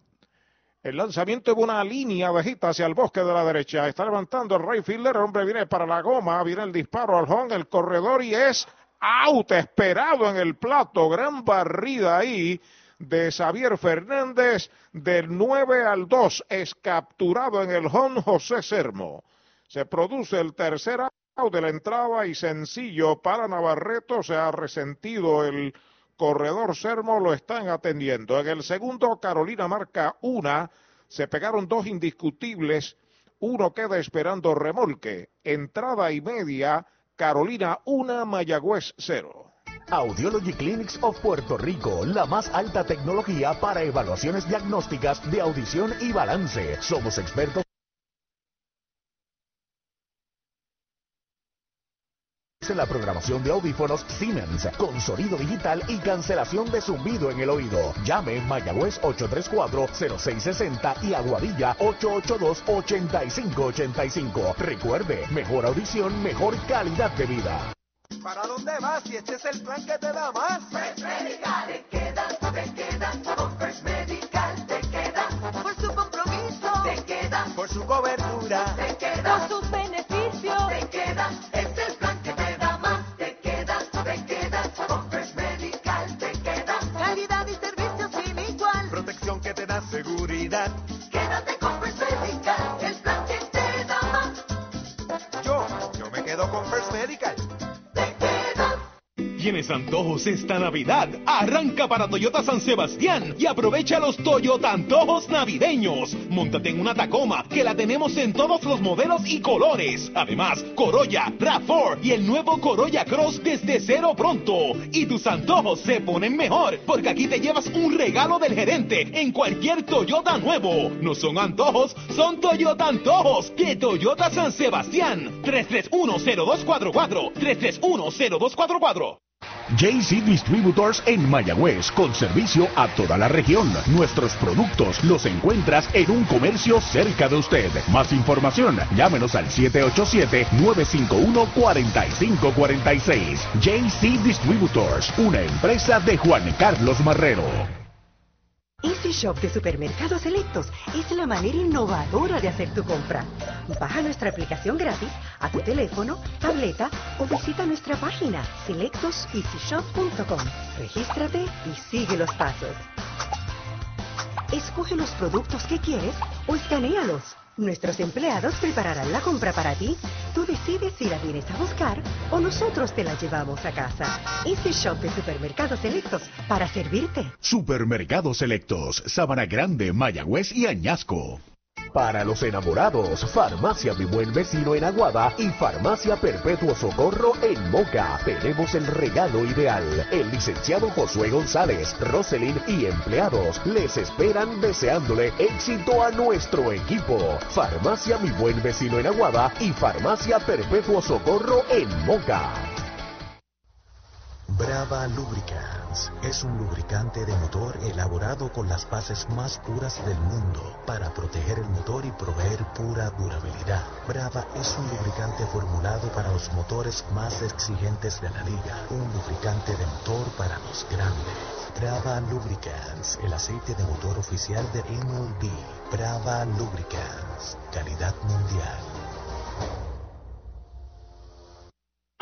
El lanzamiento de una línea bajita hacia el bosque de la derecha. Está levantando el right fielder. El hombre viene para la goma. Viene el disparo al home, el corredor y es out. Esperado en el plato. Gran barrida ahí de Xavier Fernández. Del 9 al 2 es capturado en el home José Sermo. Se produce el tercer de la entrada y sencillo para Navarreto. Se ha resentido el corredor Sermo lo están atendiendo. En el segundo, Carolina marca una. Se pegaron dos indiscutibles. Uno queda esperando remolque. Entrada y media. Carolina una, Mayagüez cero. Audiology Clinics of Puerto Rico, la más alta tecnología para evaluaciones diagnósticas de audición y balance. Somos expertos en la programación de audífonos Siemens con sonido digital y cancelación de zumbido en el oído. Llame Mayagüez 834-0660 y Aguadilla 882-8585. Recuerde, mejor audición, mejor calidad de vida. ¿Para dónde vas? Si este es el plan que te da más. First Medical, te quedas, te quedas. Con First Medical te quedas. Por su compromiso, te quedas. Por su cobertura, te quedas. Por sus beneficios, te quedas. Seguridad. Tienes antojos esta Navidad. Arranca para Toyota San Sebastián y aprovecha los Toyota Antojos navideños. Móntate en una Tacoma que la tenemos en todos los modelos y colores. Además, Corolla, RAV4 y el nuevo Corolla Cross desde cero pronto. Y tus antojos se ponen mejor porque aquí te llevas un regalo del gerente en cualquier Toyota nuevo. No son antojos, son Toyota Antojos de Toyota San Sebastián. 3310244 3310244 JC Distributors en Mayagüez, con servicio a toda la región. Nuestros productos los encuentras en un comercio cerca de usted. Más información, llámenos al 787-951-4546. JC Distributors, una empresa de Juan Carlos Marrero. Easy Shop de Supermercados Selectos es la manera innovadora de hacer tu compra. Baja nuestra aplicación gratis a tu teléfono, tableta o visita nuestra página selectoseasyshop.com. Regístrate y sigue los pasos. Escoge los productos que quieres o escanealos. Nuestros empleados prepararán la compra para ti. Tú decides si la vienes a buscar o nosotros te la llevamos a casa. Easy Shop de Supermercados Selectos para servirte. Supermercados Selectos, Sabana Grande, Mayagüez y Añasco. Para los enamorados, Farmacia Mi Buen Vecino en Aguada y Farmacia Perpetuo Socorro en Moca. Tenemos el regalo ideal. El licenciado Josué González, Roselyn y empleados les esperan deseándole éxito a nuestro equipo. Farmacia Mi Buen Vecino en Aguada y Farmacia Perpetuo Socorro en Moca. Brava Lubricants es un lubricante de motor elaborado con las bases más puras del mundo para proteger el motor y proveer pura durabilidad. Brava es un lubricante formulado para los motores más exigentes de la liga. Un lubricante de motor para los grandes. Brava Lubricants, el aceite de motor oficial de MLB. Brava Lubricants, calidad mundial.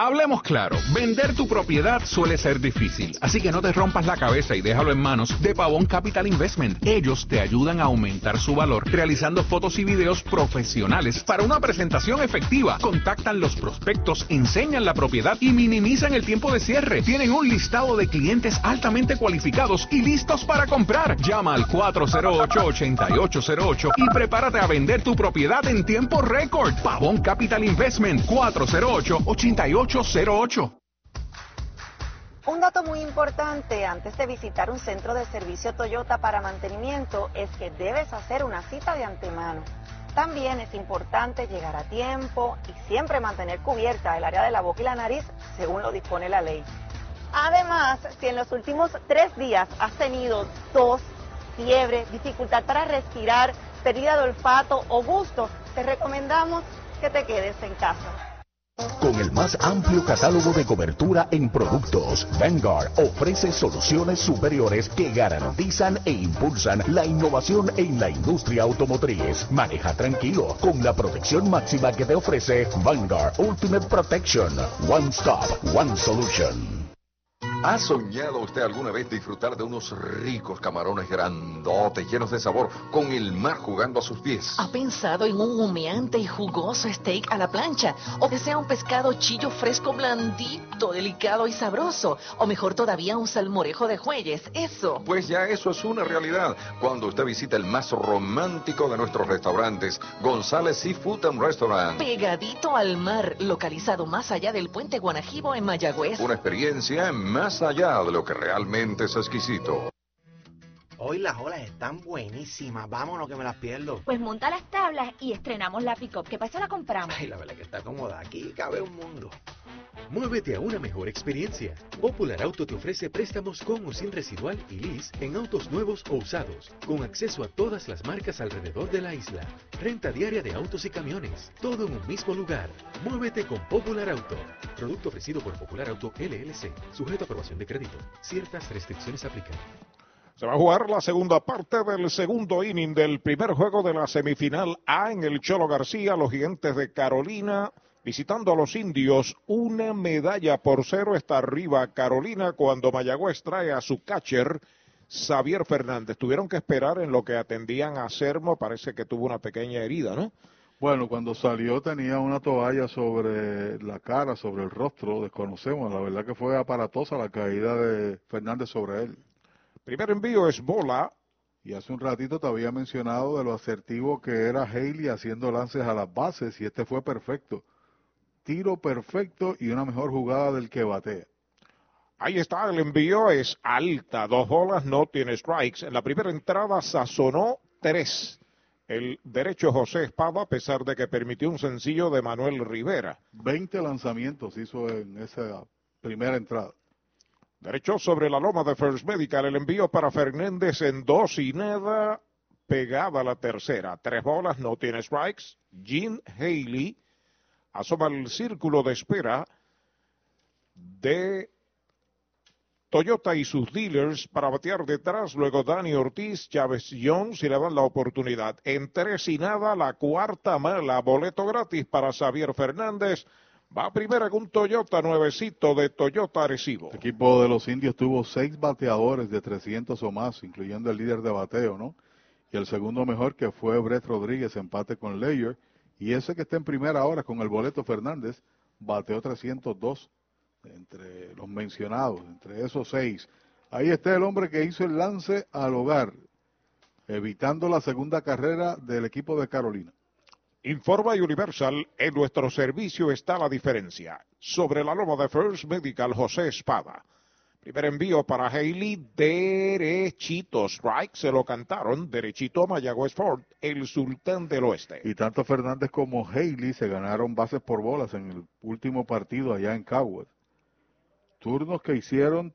Hablemos claro, vender tu propiedad suele ser difícil, así que no te rompas la cabeza y déjalo en manos de Pavón Capital Investment. Ellos te ayudan a aumentar su valor realizando fotos y videos profesionales para una presentación efectiva. Contactan los prospectos, enseñan la propiedad y minimizan el tiempo de cierre. Tienen un listado de clientes altamente cualificados y listos para comprar. Llama al 408-8808 y prepárate a vender tu propiedad en tiempo récord. Pavón Capital Investment 408-8808. Un dato muy importante antes de visitar un centro de servicio Toyota para mantenimiento es que debes hacer una cita de antemano. También es importante llegar a tiempo y siempre mantener cubierta el área de la boca y la nariz según lo dispone la ley. Además, si en los últimos tres días has tenido tos, fiebre, dificultad para respirar, pérdida de olfato o gusto, te recomendamos que te quedes en casa. Con el más amplio catálogo de cobertura en productos, Vanguard ofrece soluciones superiores que garantizan e impulsan la innovación en la industria automotriz. Maneja tranquilo con la protección máxima que te ofrece Vanguard Ultimate Protection. One Stop, One Solution. ¿Ha soñado usted alguna vez disfrutar de unos ricos camarones grandotes, llenos de sabor, con el mar jugando a sus pies? ¿Ha pensado en un humeante y jugoso steak a la plancha? ¿O desea un pescado chillo fresco blandito, delicado y sabroso? ¿O mejor todavía un salmorejo de jueyes? Eso. Pues ya eso es una realidad cuando usted visita el más romántico de nuestros restaurantes, González Seafood and Restaurant. Pegadito al mar, localizado más allá del puente Guanajibo en Mayagüez. Una experiencia más allá de lo que realmente es exquisito. Hoy las olas están buenísimas. Vámonos que me las pierdo. Pues monta las tablas y estrenamos la pick-up. ¿Qué pasa? La compramos. Ay, la verdad que está cómoda. Aquí cabe un mundo. Muévete a una mejor experiencia. Popular Auto te ofrece préstamos con o sin residual y lease en autos nuevos o usados, con acceso a todas las marcas alrededor de la isla. Renta diaria de autos y camiones, todo en un mismo lugar. Muévete con Popular Auto. Producto ofrecido por Popular Auto LLC, sujeto a aprobación de crédito. Ciertas restricciones aplican. Se va a jugar la segunda parte del segundo inning del primer juego de la semifinal A en el Cholo García, los gigantes de Carolina visitando a los indios, una medalla por cero está arriba Carolina cuando Mayagüez trae a su catcher Xavier Fernández. Tuvieron que esperar en lo que atendían a Sermo, parece que tuvo una pequeña herida, ¿no? Bueno, cuando salió tenía una toalla sobre la cara, sobre el rostro, desconocemos. La verdad que fue aparatosa la caída de Fernández sobre él. Primer envío es bola. Y hace un ratito te había mencionado de lo asertivo que era Haley haciendo lances a las bases y este fue perfecto. Tiro perfecto y una mejor jugada del que batea. Ahí está, el envío es alta, dos bolas, no tiene strikes. En la primera entrada sazonó tres. El derecho José Espada, a pesar de que permitió un sencillo de Manuel Rivera. 20 lanzamientos hizo en esa primera entrada. Derecho sobre la loma de First Medical, el envío para Fernández en dos y nada, pegada a la tercera. Tres bolas, no tiene strikes. Gene Haley asoma el círculo de espera de Toyota y sus dealers para batear detrás, luego Dani Ortiz, Chávez Jones y le dan la oportunidad. En tres y nada, la cuarta mala, boleto gratis para Xavier Fernández. Va primero con un Toyota nuevecito de Toyota Arecibo. El equipo de los indios tuvo seis bateadores de 300 o más, incluyendo el líder de bateo, ¿no? Y el segundo mejor que fue Brett Rodríguez, empate con Leyer. Y ese que está en primera hora con el boleto Fernández, bateó 302 entre los mencionados, entre esos seis. Ahí está el hombre que hizo el lance al hogar, evitando la segunda carrera del equipo de Carolina. Informa Universal, en nuestro servicio está la diferencia. Sobre la loma de First Medical, José Espada. Primer envío para Haley, derechito. Strike, se lo cantaron. Derechito Mayagüez Ford, el sultán del oeste. Y tanto Fernández como Haley se ganaron bases por bolas en el último partido allá en Coward. Turnos que hicieron,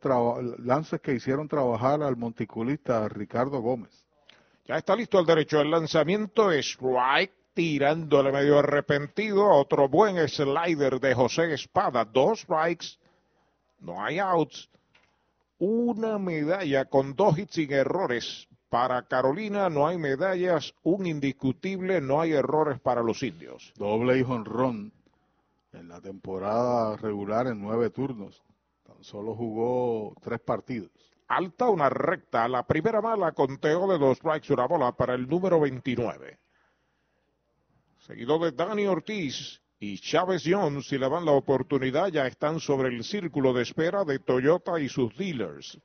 lances que hicieron trabajar al monticulista Ricardo Gómez. Ya está listo el derecho. El lanzamiento strike tirándole medio arrepentido. Otro buen slider de José Espada. Dos strikes. No hay outs. Una medalla con dos hits sin errores. Para Carolina no hay medallas. Un indiscutible. No hay errores para los indios. Doble y honrón en la temporada regular en nueve turnos. Tan solo jugó tres partidos. Alta una recta. La primera mala conteo de dos strikes, una bola para el número 29 seguido de Dani Ortiz y Chávez Jones, si le dan la oportunidad, ya están sobre el círculo de espera de Toyota y sus dealers.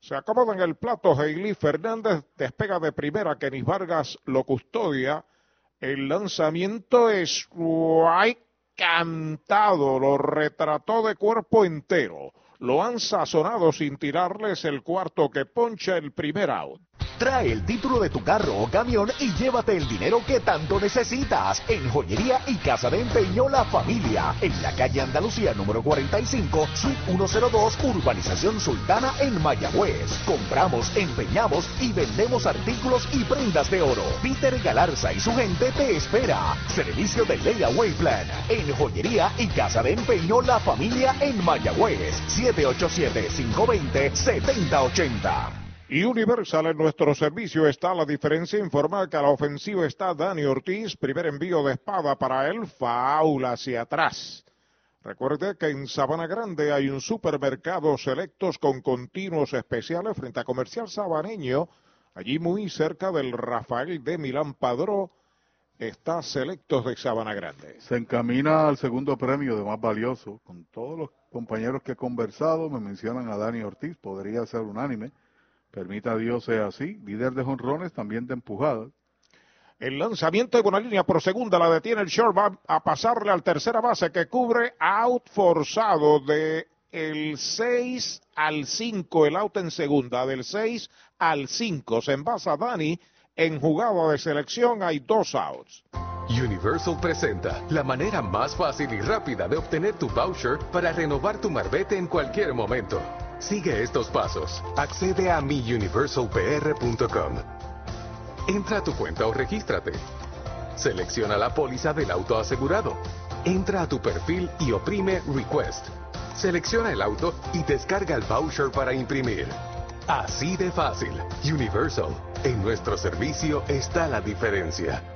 Se acomoda en el plato Hailey Fernández, despega de primera, Kenis Vargas lo custodia. El lanzamiento es cantado, lo retrató de cuerpo entero. Lo han sazonado sin tirarles el cuarto que poncha el primer out. Trae el título de tu carro o camión y llévate el dinero que tanto necesitas en Joyería y Casa de Empeño La Familia, en la calle Andalucía número 45, suite 102, Urbanización Sultana en Mayagüez. Compramos, empeñamos y vendemos artículos y prendas de oro. Peter Galarza y su gente te espera. Servicio de Layaway Plan en Joyería y Casa de Empeño La Familia en Mayagüez. 787-520-7080. Y Universal en nuestro servicio está la diferencia. Informa que a la ofensiva está Dani Ortiz. Primer envío de espada para él. Faula hacia atrás. Recuerde que en Sabana Grande hay un supermercado selectos con continuos especiales frente a Comercial Sabaneño. Allí muy cerca del Rafael de Milán Padró está Selectos de Sabana Grande. Se encamina al segundo premio de más valioso. Con todos los compañeros que he conversado me mencionan a Dani Ortiz. Podría ser unánime. Permita Dios sea así. Líder de jonrones, también de empujadas. El lanzamiento de buena línea por segunda la detiene el short. Va a pasarle al tercera base que cubre out forzado de el 6 al 5. El out en segunda del 6 al 5. Se envasa Dani en jugada de selección. Hay dos outs. Universal presenta la manera más fácil y rápida de obtener tu voucher para renovar tu marbete en cualquier momento. Sigue estos pasos. Accede a miuniversalpr.com. Entra a tu cuenta o regístrate. Selecciona la póliza del auto asegurado. Entra a tu perfil y oprime Request. Selecciona el auto y descarga el voucher para imprimir. Así de fácil. Universal. En nuestro servicio está la diferencia.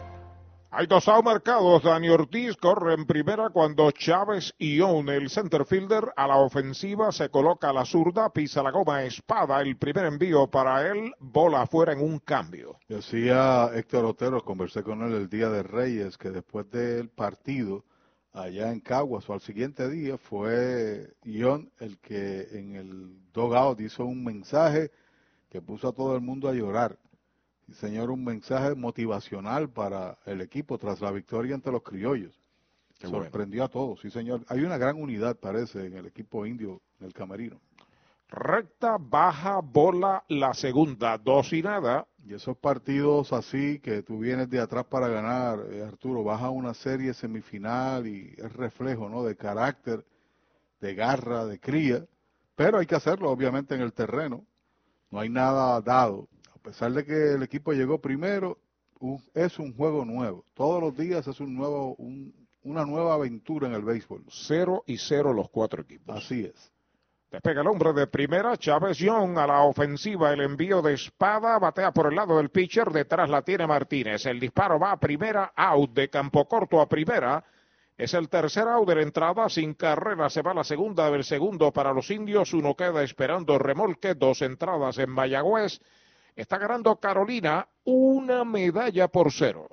Hay dos out marcados. Dani Ortiz corre en primera cuando Chávez Ión, el center fielder, a la ofensiva se coloca a la zurda, pisa la goma espada. El primer envío para él, bola afuera en un cambio. Decía Héctor Otero, conversé con él el día de Reyes, que después del partido allá en Caguas o al siguiente día fue Ión el que en el dogout hizo un mensaje que puso a todo el mundo a llorar señor, un mensaje motivacional para el equipo tras la victoria ante los criollos. Sorprendió a todos, sí señor. Hay una gran unidad, parece, en el equipo indio, en el camerino. Recta, baja, bola, la segunda, dos y nada. Y esos partidos así que tú vienes de atrás para ganar, eh, Arturo, baja una serie semifinal y es reflejo, ¿no? De carácter, de garra, de cría. Pero hay que hacerlo, obviamente, en el terreno. No hay nada dado pesar de que el equipo llegó primero, es un juego nuevo. Todos los días es un nuevo, una nueva aventura en el béisbol. Cero y cero los cuatro equipos. Así es. Despega el hombre de primera, Chávez Young a la ofensiva, el envío de espada, batea por el lado del pitcher, detrás la tiene Martínez, el disparo va a primera, out de campo corto a primera, es el tercer out de la entrada, sin carrera se va la segunda del segundo para los indios, uno queda esperando remolque, dos entradas en Mayagüez, Está ganando Carolina una medalla por cero.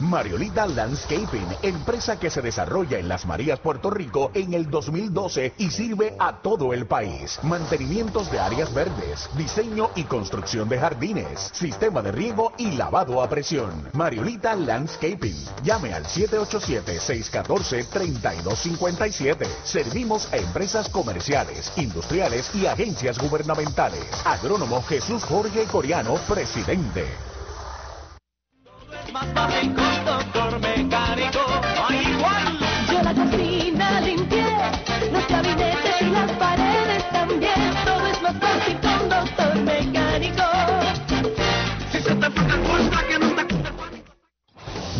Mariolita Landscaping, empresa que se desarrolla en Las Marías, Puerto Rico en el 2012 y sirve a todo el país. Mantenimientos de áreas verdes, diseño y construcción de jardines, sistema de riego y lavado a presión. Mariolita Landscaping. Llame al 787-614-3257. Servimos a empresas comerciales, industriales y agencias gubernamentales. Agrónomo Jesús Jorge Coriano, presidente más con doctor mecánico.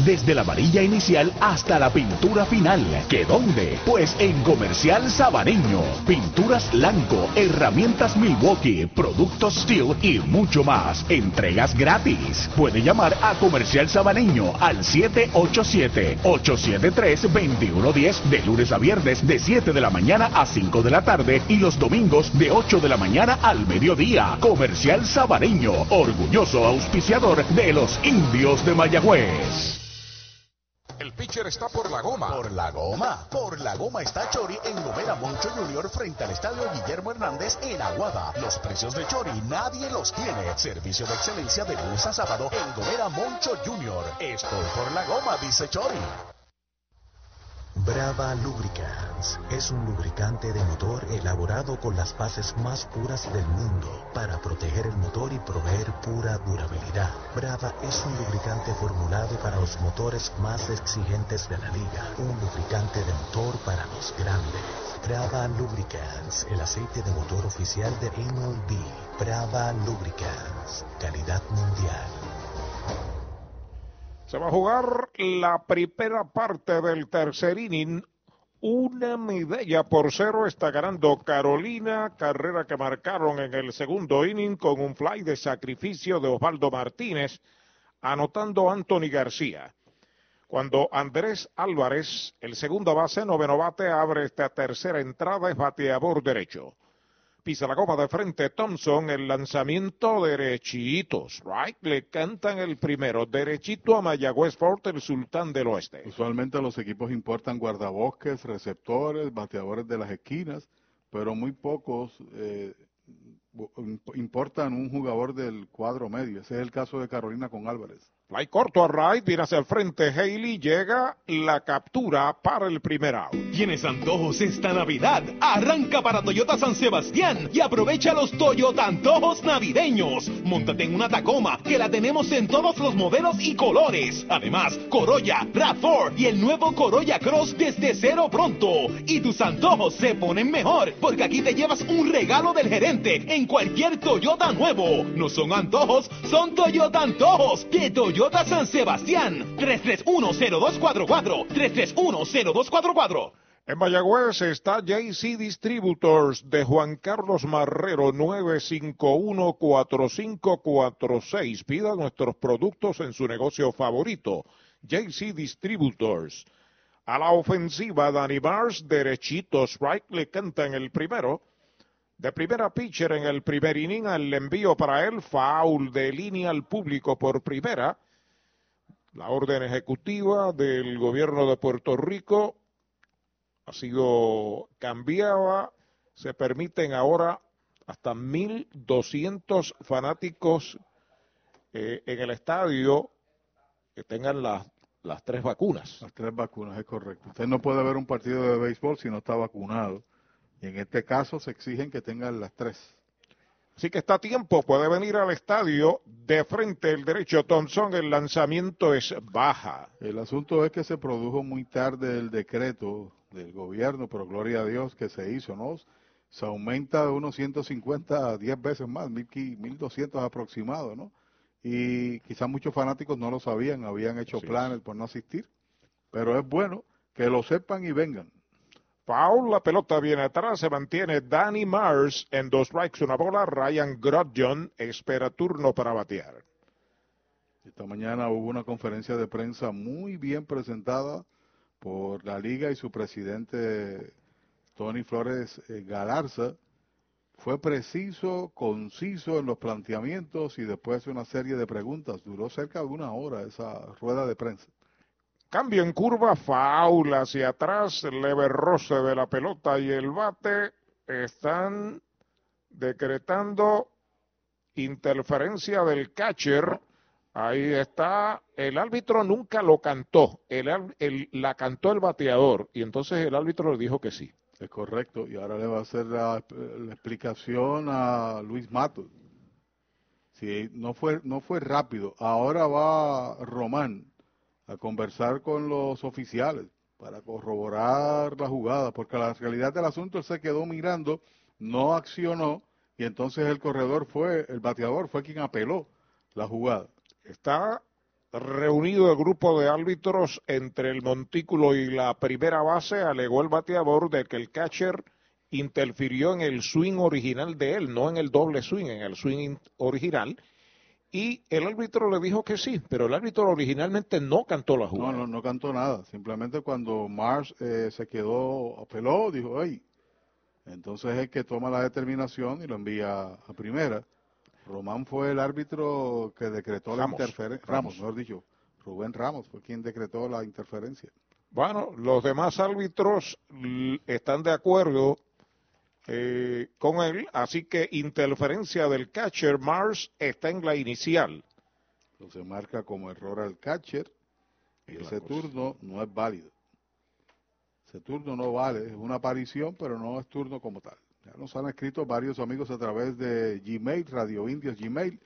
Desde la varilla inicial hasta la pintura final. ¿Qué dónde? Pues en Comercial Sabaneño. Pinturas Blanco, herramientas Milwaukee, productos Steel y mucho más. Entregas gratis. Puede llamar a Comercial Sabaneño al 787-873-2110 de lunes a viernes de 7 de la mañana a 5 de la tarde y los domingos de 8 de la mañana al mediodía. Comercial Sabaneño, orgulloso auspiciador de los indios de Mayagüez. Pitcher está por la goma. Por la goma. Por la goma está Chori en Gomera Moncho Junior frente al estadio Guillermo Hernández en Aguada. Los precios de Chori nadie los tiene. Servicio de excelencia de lunes a sábado en Gomera Moncho Junior. Estoy por la goma, dice Chori. Brava Lubricants es un lubricante de motor elaborado con las bases más puras del mundo para proteger el motor y proveer pura durabilidad. Brava es un lubricante formulado para los motores más exigentes de la liga, un lubricante de motor para los grandes. Brava Lubricants, el aceite de motor oficial de MLB. Brava Lubricants, calidad mundial. Se va a jugar la primera parte del tercer inning. Una medalla por cero está ganando Carolina, carrera que marcaron en el segundo inning con un fly de sacrificio de Osvaldo Martínez, anotando Anthony García. Cuando Andrés Álvarez, el segundo base, noveno bate, abre esta tercera entrada, es bateador derecho. Pisa la copa de frente Thompson, el lanzamiento derechitos, right? Le cantan el primero, derechito a Mayagüez Fort, el sultán del oeste. Usualmente los equipos importan guardabosques, receptores, bateadores de las esquinas, pero muy pocos eh, importan un jugador del cuadro medio. Ese es el caso de Carolina con Álvarez. Fly corto a right, viene hacia el frente Haley, llega la captura para el primer out. ¿Tienes antojos esta Navidad? Arranca para Toyota San Sebastián y aprovecha los Toyota antojos navideños. Móntate en una Tacoma que la tenemos en todos los modelos y colores. Además, Corolla, RAV4 y el nuevo Corolla Cross desde cero pronto. Y tus antojos se ponen mejor porque aquí te llevas un regalo del gerente en cualquier Toyota nuevo. No son antojos, son Toyota antojos de Toyota Toyota San Sebastián. 3310244. 3310244. En Mayagüez está JC Distributors de Juan Carlos Marrero 9514546. Pida nuestros productos en su negocio favorito. JC Distributors. A la ofensiva, Danny Bars, derechito, le canta en el primero. De primera pitcher en el primer inning, el envío para él, foul de línea al público por primera. La orden ejecutiva del gobierno de Puerto Rico ha sido cambiada. Se permiten ahora hasta 1.200 fanáticos eh, en el estadio que tengan las, las tres vacunas. Las tres vacunas, es correcto. Usted no puede ver un partido de béisbol si no está vacunado. Y en este caso se exigen que tengan las tres. Así que está a tiempo, puede venir al estadio de frente el derecho Thompson, el lanzamiento es baja. El asunto es que se produjo muy tarde el decreto del gobierno, pero gloria a Dios que se hizo, ¿no? Se aumenta de unos 150 a 10 veces más, 1200 aproximado, ¿no? Y quizás muchos fanáticos no lo sabían, habían hecho planes por no asistir, pero es bueno que lo sepan y vengan. Paul, la pelota viene atrás, se mantiene Danny Mars en dos strikes, una bola. Ryan Grodjon espera turno para batear. Esta mañana hubo una conferencia de prensa muy bien presentada por la liga y su presidente Tony Flores eh, Galarza. Fue preciso, conciso en los planteamientos y después una serie de preguntas. Duró cerca de una hora esa rueda de prensa. Cambio en curva, faula hacia atrás, leve roce de la pelota y el bate. Están decretando interferencia del catcher. Ahí está, el árbitro nunca lo cantó, la cantó el bateador. Y entonces el árbitro le dijo que sí. Es correcto, y ahora le va a hacer la, explicación a Luis Matos. Si no fue, no fue rápido, ahora va Román a conversar con los oficiales para corroborar la jugada, porque la realidad del asunto él se quedó mirando, no accionó, y entonces el corredor fue, el bateador fue quien apeló la jugada. Está reunido el grupo de árbitros entre el montículo y la primera base, alegó el bateador de que el catcher interfirió en el swing original de él, no en el doble swing, en el swing original. Y el árbitro le dijo que sí, pero el árbitro originalmente no cantó la jugada. No, no, no cantó nada. Simplemente cuando Mars eh, se quedó, apeló, dijo, hey. Entonces es el que toma la determinación y lo envía a primera. Román fue el árbitro que decretó la interferencia. Ramos, mejor dicho. Rubén Ramos fue quien decretó la interferencia. Bueno, los demás árbitros están de acuerdo eh, con él, así que interferencia del catcher Mars está en la inicial. Se marca como error al catcher y ese turno no es válido. Ese turno no vale, es una aparición, pero no es turno como tal. Ya nos han escrito varios amigos a través de Gmail, Radio Indios Gmail.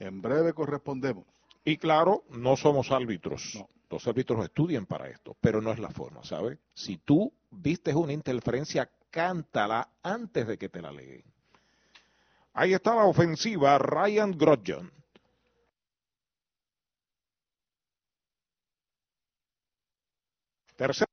En breve correspondemos. Y claro, no somos árbitros. Los árbitros estudian para esto, pero no es la forma, ¿sabes? Si tú vistes una interferencia, cántala antes de que te la leen. Ahí está la ofensiva, Ryan Grodjon. Tercer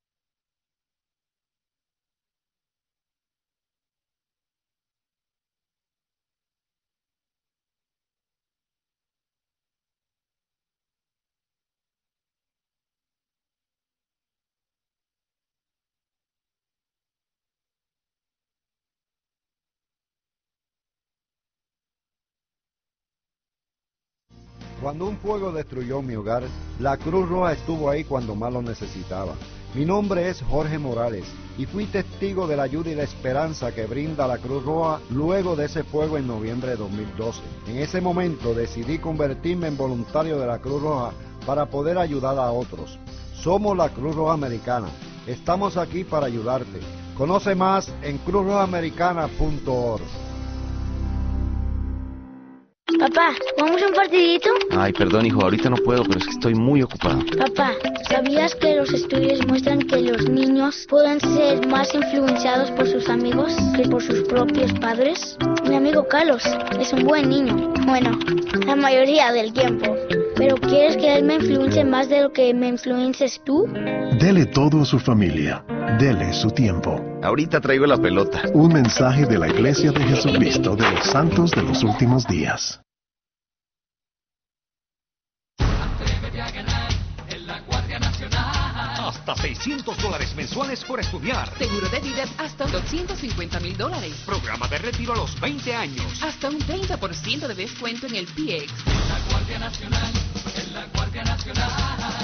Cuando un fuego destruyó mi hogar, la Cruz Roja estuvo ahí cuando más lo necesitaba. Mi nombre es Jorge Morales y fui testigo de la ayuda y la esperanza que brinda la Cruz Roja luego de ese fuego en noviembre de 2012. En ese momento decidí convertirme en voluntario de la Cruz Roja para poder ayudar a otros. Somos la Cruz Roja Americana. Estamos aquí para ayudarte. Conoce más en cruzrojaamericana.org. Papá, ¿vamos a un partidito? Ay, perdón, hijo, ahorita no puedo, pero es que estoy muy ocupado. Papá, ¿sabías que los estudios muestran que los niños pueden ser más influenciados por sus amigos que por sus propios padres? Mi amigo Carlos es un buen niño. Bueno, la mayoría del tiempo. ¿Pero quieres que él me influencie más de lo que me influencies tú? Dele todo a su familia. Dele su tiempo. Ahorita traigo la pelota. Un mensaje de la Iglesia de Jesucristo de los Santos de los Últimos Días. Hasta 600 dólares mensuales por estudiar. Seguro de vida hasta 250 mil dólares. Programa de retiro a los 20 años. Hasta un 30% de descuento en el PX. La Guardia Nacional, en la Guardia Nacional.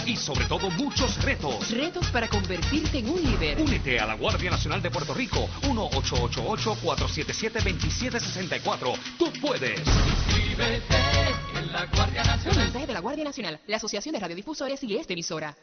Y sobre todo muchos retos. Retos para convertirte en un líder. Únete a la Guardia Nacional de Puerto Rico. 1-888-477-2764. Tú puedes. Inscríbete en la Guardia Un Nacional. mensaje de la Guardia Nacional, la Asociación de Radiodifusores y esta emisora.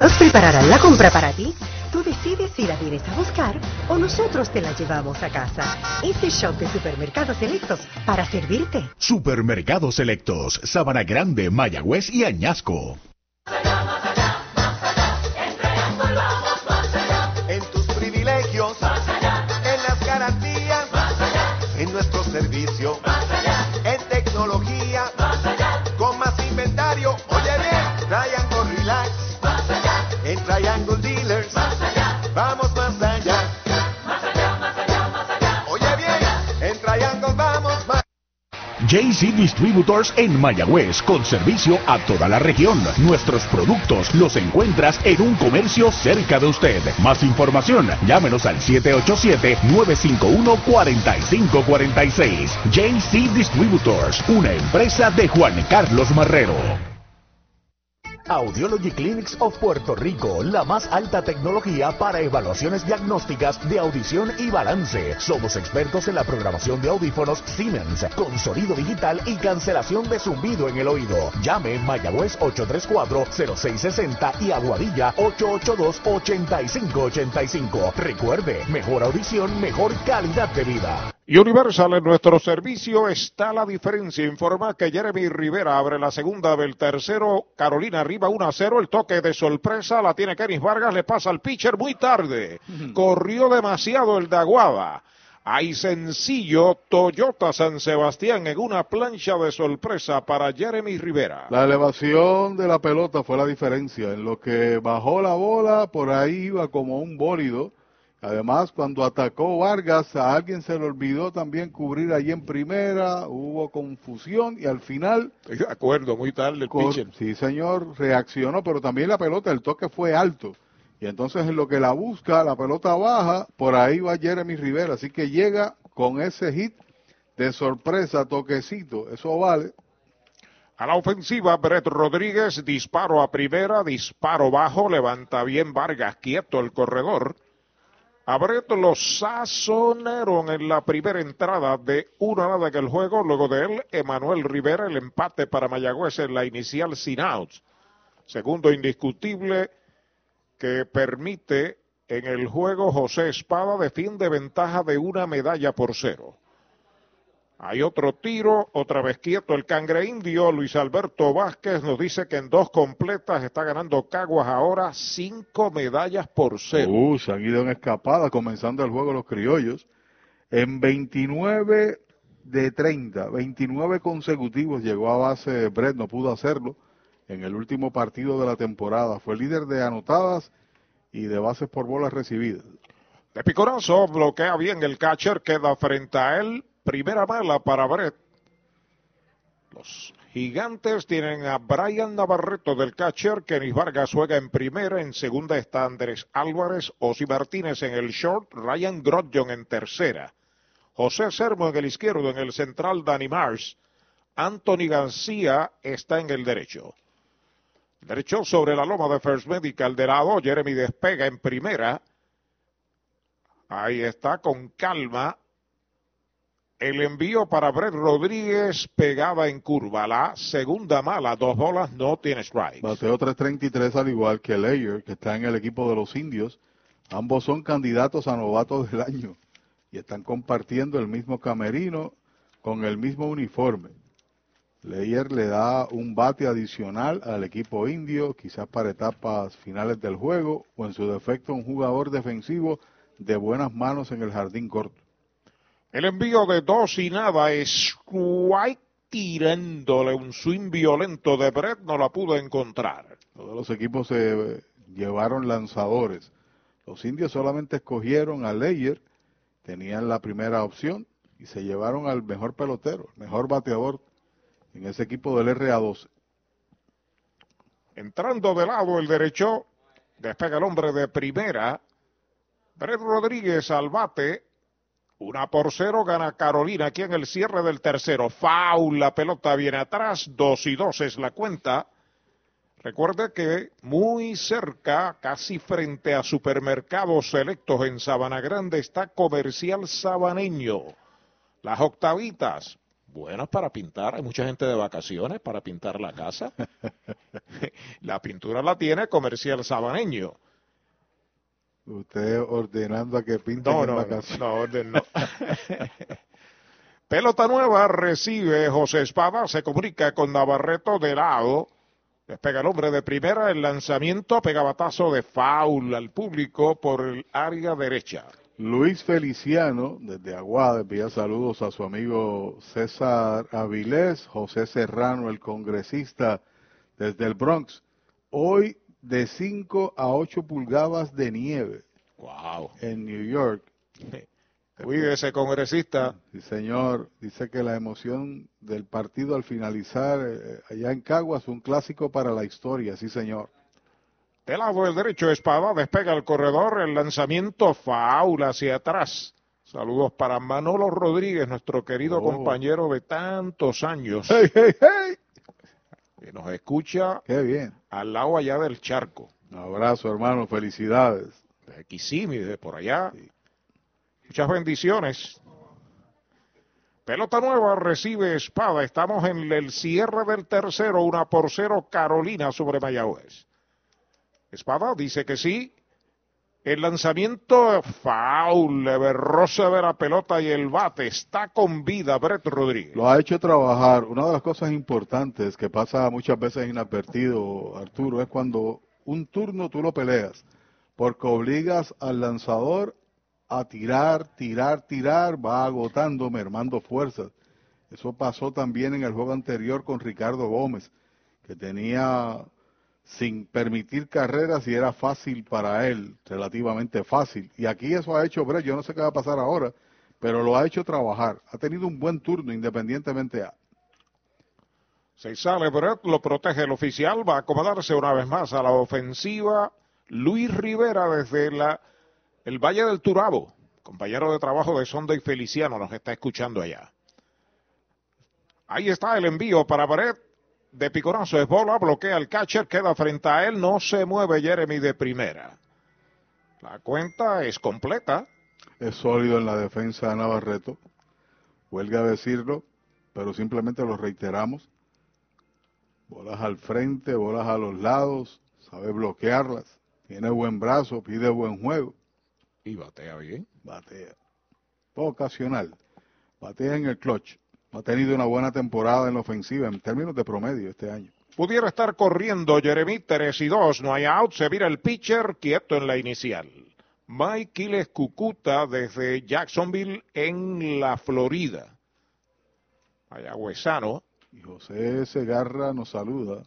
Nos prepararán la compra para ti. Tú decides si la vienes a buscar o nosotros te la llevamos a casa. Este shop de supermercados selectos para servirte. Supermercados Selectos, Sabana Grande, Mayagüez y Añasco. en tus privilegios, en las garantías, en nuestro servicio, JC Distributors en Mayagüez, con servicio a toda la región. Nuestros productos los encuentras en un comercio cerca de usted. Más información, llámenos al 787-951-4546. JC Distributors, una empresa de Juan Carlos Marrero. Audiology Clinics of Puerto Rico, la más alta tecnología para evaluaciones diagnósticas de audición y balance. Somos expertos en la programación de audífonos Siemens, con sonido digital y cancelación de zumbido en el oído. Llame Mayagüez 834-0660 y Aguadilla 882-8585. Recuerde, mejor audición, mejor calidad de vida. Universal en nuestro servicio está la diferencia. Informa que Jeremy Rivera abre la segunda del tercero. Carolina arriba 1 a 0. El toque de sorpresa la tiene Kenis Vargas. Le pasa al pitcher muy tarde. Corrió demasiado el de Aguada. Hay sencillo Toyota San Sebastián en una plancha de sorpresa para Jeremy Rivera. La elevación de la pelota fue la diferencia. En lo que bajó la bola, por ahí iba como un bólido. Además, cuando atacó Vargas, a alguien se le olvidó también cubrir allí en primera, hubo confusión y al final... De acuerdo, muy tarde el pitcher. Sí, señor, reaccionó, pero también la pelota, el toque fue alto. Y entonces en lo que la busca, la pelota baja, por ahí va Jeremy Rivera. Así que llega con ese hit de sorpresa, toquecito. Eso vale. A la ofensiva, Brett Rodríguez, disparo a primera, disparo bajo, levanta bien Vargas, quieto el corredor. A Brett lo sazonaron en la primera entrada de una nada en el juego. Luego de él, Emanuel Rivera, el empate para Mayagüez en la inicial sin outs. Segundo indiscutible que permite en el juego José Espada defiende ventaja de una medalla por cero. Hay otro tiro, otra vez quieto el cangre indio. Luis Alberto Vázquez nos dice que en dos completas está ganando Caguas ahora cinco medallas por cero. Uh, se han ido en escapada, comenzando el juego los criollos. En 29 de 30, 29 consecutivos llegó a base Brett, no pudo hacerlo en el último partido de la temporada. Fue líder de anotadas y de bases por bolas recibidas. De picorazo bloquea bien el catcher, queda frente a él. Primera mala para Brett. Los gigantes tienen a Brian Navarreto del catcher, Kenis Vargas juega en primera, en segunda está Andrés Álvarez, Osi Martínez en el short, Ryan Grodjon en tercera, José Sermo en el izquierdo, en el central Danny Marsh, Anthony García está en el derecho. Derecho sobre la loma de First Medical de lado, Jeremy despega en primera, Ahí está con calma. El envío para Brett Rodríguez pegada en curva. La segunda mala, dos bolas, no tiene strike. Bateo 333 al igual que Leyer, que está en el equipo de los indios. Ambos son candidatos a novatos del año y están compartiendo el mismo camerino con el mismo uniforme. Leyer le da un bate adicional al equipo indio, quizás para etapas finales del juego, o en su defecto un jugador defensivo de buenas manos en el jardín corto. El envío de dos y nada es White tirándole un swing violento de Brett, no la pudo encontrar. Todos los equipos se llevaron lanzadores. Los indios solamente escogieron a Leyer, tenían la primera opción y se llevaron al mejor pelotero, el mejor bateador en ese equipo del RA12. Entrando de lado el derecho, despega el hombre de primera. Brett Rodríguez al bate. Una por cero gana Carolina aquí en el cierre del tercero. Foul, la pelota viene atrás. Dos y dos es la cuenta. Recuerde que muy cerca, casi frente a supermercados selectos en Sabana Grande, está Comercial Sabaneño. Las octavitas, buenas para pintar. Hay mucha gente de vacaciones para pintar la casa. la pintura la tiene Comercial Sabaneño. Usted ordenando a que pinten No, en no, vacaciones. no, orden no. Pelota nueva recibe José Espada, se comunica con Navarreto de lado. Despega el hombre de primera, el lanzamiento, pega batazo de foul al público por el área derecha. Luis Feliciano, desde Aguada, envía saludos a su amigo César Avilés, José Serrano, el congresista desde el Bronx. Hoy de 5 a 8 pulgadas de nieve Wow. en New York. Cuídese, congresista. Sí, señor. Dice que la emoción del partido al finalizar eh, allá en Caguas, un clásico para la historia. Sí, señor. De lado el derecho, Espada, despega el corredor, el lanzamiento faula hacia atrás. Saludos para Manolo Rodríguez, nuestro querido Oh. compañero de tantos años. ¡Hey, hey, hey! Que nos escucha ¡Qué bien! Al lado allá del charco. Un abrazo, hermano. Felicidades. De Kissimmee, de por allá. Muchas bendiciones. Pelota nueva recibe Espada. Estamos en el cierre del tercero, una por cero Carolina sobre Mayagüez. Espada dice que sí. El lanzamiento foul, leve roce de la pelota y el bate. Está con vida Brett Rodríguez. Lo ha hecho trabajar. Una de las cosas importantes que pasa muchas veces inadvertido, Arturo, es cuando un turno tú lo peleas, porque obligas al lanzador a tirar, tirar, tirar, va agotando, mermando fuerzas. Eso pasó también en el juego anterior con Ricardo Gómez, que tenía sin permitir carreras y era fácil para él, relativamente fácil. Y aquí eso ha hecho Brett, yo no sé qué va a pasar ahora, pero lo ha hecho trabajar. Ha tenido un buen turno independientemente a... Se sale Brett, lo protege el oficial, va a acomodarse una vez más a la ofensiva. Luis Rivera desde la, el Valle del Turabo, compañero de trabajo de Sonda y Feliciano, nos está escuchando allá. Ahí está el envío para Brett. De piconazo es bola, bloquea el catcher, queda frente a él, no se mueve Jeremy de primera. La cuenta es completa. Es sólido en la defensa de Navarreto. Huelga a decirlo, pero simplemente lo reiteramos. Bolas al frente, bolas a los lados, sabe bloquearlas. Tiene buen brazo, pide buen juego. Y batea bien. Batea. Ocasional. Batea en el clutch. Ha tenido una buena temporada en la ofensiva en términos de promedio este año. Pudiera estar corriendo Jeremy 3 y 2, no hay out, se vira el pitcher quieto en la inicial. Mike Quiles Cucuta desde Jacksonville en la Florida. Mayagüezano. Y José Segarra nos saluda.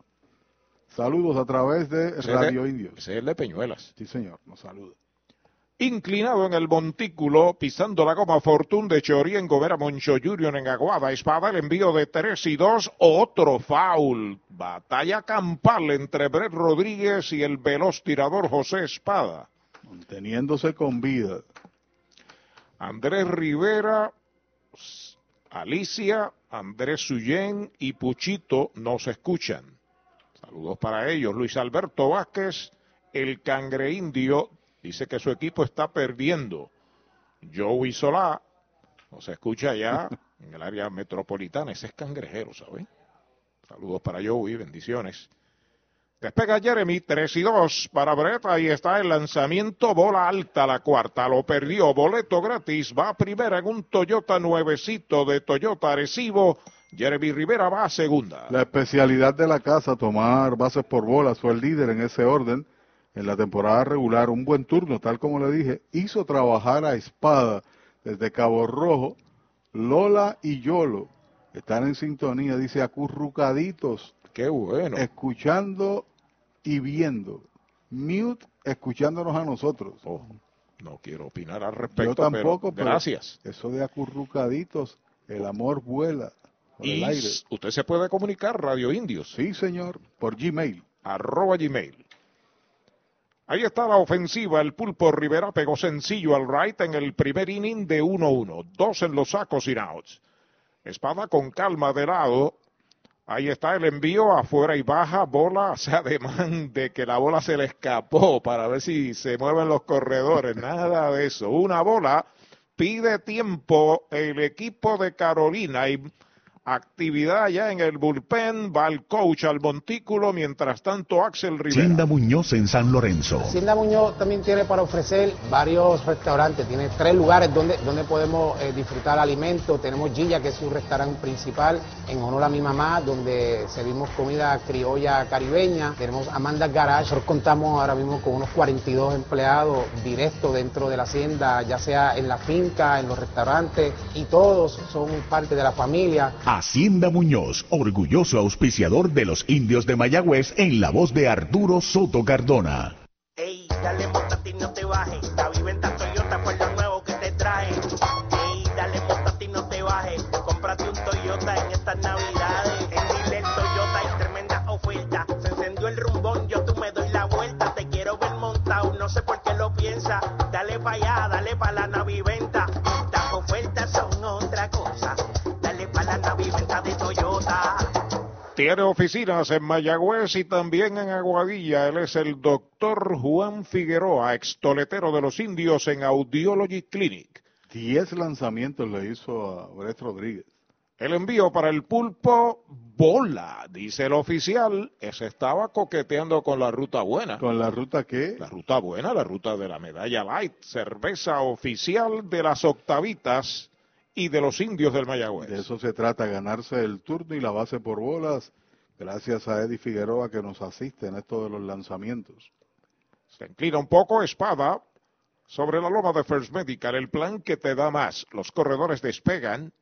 Saludos a través de Radio Indios. Ese es de Peñuelas. Sí, señor, nos saluda. Inclinado en el montículo, pisando la goma Fortune de Chorien Gomera Moncho Junior en Aguada, Espada, el envío de 3 y 2, otro foul. Batalla campal entre Brett Rodríguez y el veloz tirador José Espada. Manteniéndose con vida. Andrés Rivera, Alicia, Andrés Suyén y Puchito nos escuchan. Saludos para ellos. Luis Alberto Vázquez, el cangre indio, dice que su equipo está perdiendo. Joey Solá nos escucha allá en el área metropolitana. Ese es cangrejero, ¿saben? Saludos para Joey, bendiciones. Despega Jeremy, 3 y 2 para Brett. Ahí está el lanzamiento, bola alta la cuarta. Lo perdió, boleto gratis. Va a primera en un Toyota nuevecito de Toyota Arecibo. Jeremy Rivera va a segunda. La especialidad de la casa, tomar bases por bolas, fue el líder en ese orden en la temporada regular. Un buen turno, tal como le dije. Hizo trabajar a Espada desde Cabo Rojo Lola y Yolo están en sintonía, dice acurrucaditos. Qué bueno. Escuchando y viendo. Mute escuchándonos a nosotros. Oh, no quiero opinar al respecto. Yo tampoco, pero pero gracias. Eso de acurrucaditos, el amor vuela por Y el aire. usted se puede comunicar, Radio Indios. Sí, señor, por Gmail. Arroba Gmail. Ahí está la ofensiva. El pulpo Rivera pegó sencillo al right en el primer inning de 1-1. Dos en los sacos sin outs. Espada con calma de lado. Ahí está el envío afuera y baja. Bola hace ademán de que la bola se le escapó para ver si se mueven los corredores. Nada de eso. Una bola pide tiempo el equipo de Carolina y actividad ya en el bullpen. Va el coach al montículo. Mientras tanto, Axel Rivera. Hacienda Muñoz en San Lorenzo. Hacienda Muñoz también tiene para ofrecer varios restaurantes, tiene tres lugares donde, donde podemos eh, disfrutar alimentos. Tenemos Gilla, que es su restaurante principal, en honor a mi mamá, donde servimos comida criolla caribeña. Tenemos Amanda Garage, nosotros contamos ahora mismo con unos 42 empleados directos dentro de la hacienda, ya sea en la finca, en los restaurantes, y todos son parte de la familia. Hacienda Muñoz, orgulloso auspiciador de los indios de Mayagüez en la voz de Arturo Soto Cardona. Ey, dale montate y no te bajes. La viventa Toyota fue lo nuevo que te trae. Ey, dale montate y no te bajes. Cómprate un Toyota en estas navidades. En Dile Toyota hay tremenda oferta. Se encendió el rumbón, yo tú me doy la vuelta. Te quiero ver montado, no sé por qué lo piensa. Tiene oficinas en Mayagüez y también en Aguadilla. Él es el doctor Juan Figueroa, extoletero de los indios en Audiology Clinic. Diez lanzamientos le hizo a Brett Rodríguez. El envío para el pulpo, bola, dice el oficial. Ese estaba coqueteando con la ruta buena. ¿Con la ruta qué? La ruta buena, la ruta de la medalla light, cerveza oficial de las octavitas y de los indios del Mayagüez. De eso se trata, ganarse el turno y la base por bolas. Gracias a Eddie Figueroa que nos asiste en esto de los lanzamientos. Se inclina un poco, espada, sobre la loma de First Medical, el plan que te da más. Los corredores despegan.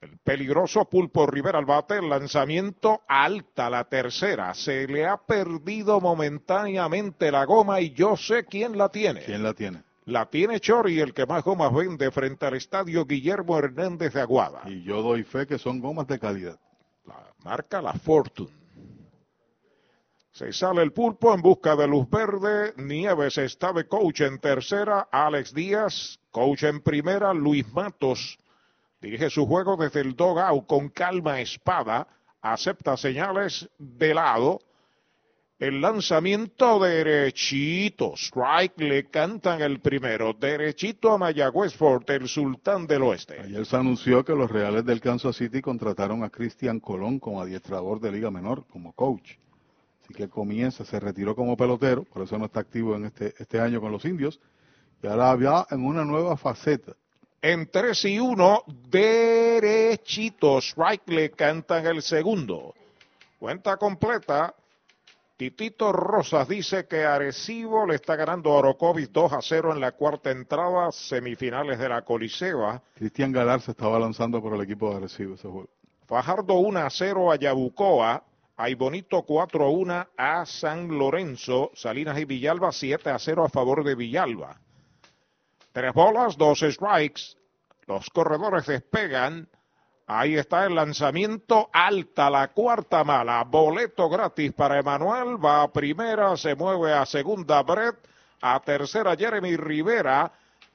El peligroso Pulpo Rivera al bate, el lanzamiento alta, la tercera. Se le ha perdido momentáneamente la goma y yo sé quién la tiene. ¿Quién la tiene? La tiene Chori, el que más gomas vende frente al estadio Guillermo Hernández de Aguada. Y yo doy fe que son gomas de calidad. La marca la Fortune. Se sale el pulpo en busca de luz verde. Nieves está de coach en tercera. Alex Díaz, coach en primera. Luis Matos dirige su juego desde el dogout con calma espada. Acepta señales de lado. El lanzamiento derechito. Strike le cantan el primero. Derechito a Mayagüez Fort, el sultán del oeste. Ayer se anunció que los Reales del Kansas City contrataron a Cristian Colón como adiestrador de Liga Menor, como coach. Así que comienza, se retiró como pelotero, por eso no está activo en este, este año con los indios. Y ahora va en una nueva faceta. En 3 y 1, derechito. Strike le cantan el segundo. Cuenta completa. Titito Rosas dice que Arecibo le está ganando a Orocovis 2 a 0 en la cuarta entrada, semifinales de la Coliseba. Cristian Galar se estaba lanzando por el equipo de Arecibo ese juego. Fajardo 1 a 0 a Yabucoa. Hay Bonito 4 a 1 a San Lorenzo. Salinas y Villalba 7 a 0 a favor de Villalba. Tres bolas, dos strikes. Los corredores despegan. Ahí está el lanzamiento alta, la cuarta mala. Boleto gratis para Emanuel. Va a primera, se mueve a segunda Brett. A tercera Jeremy Rivera.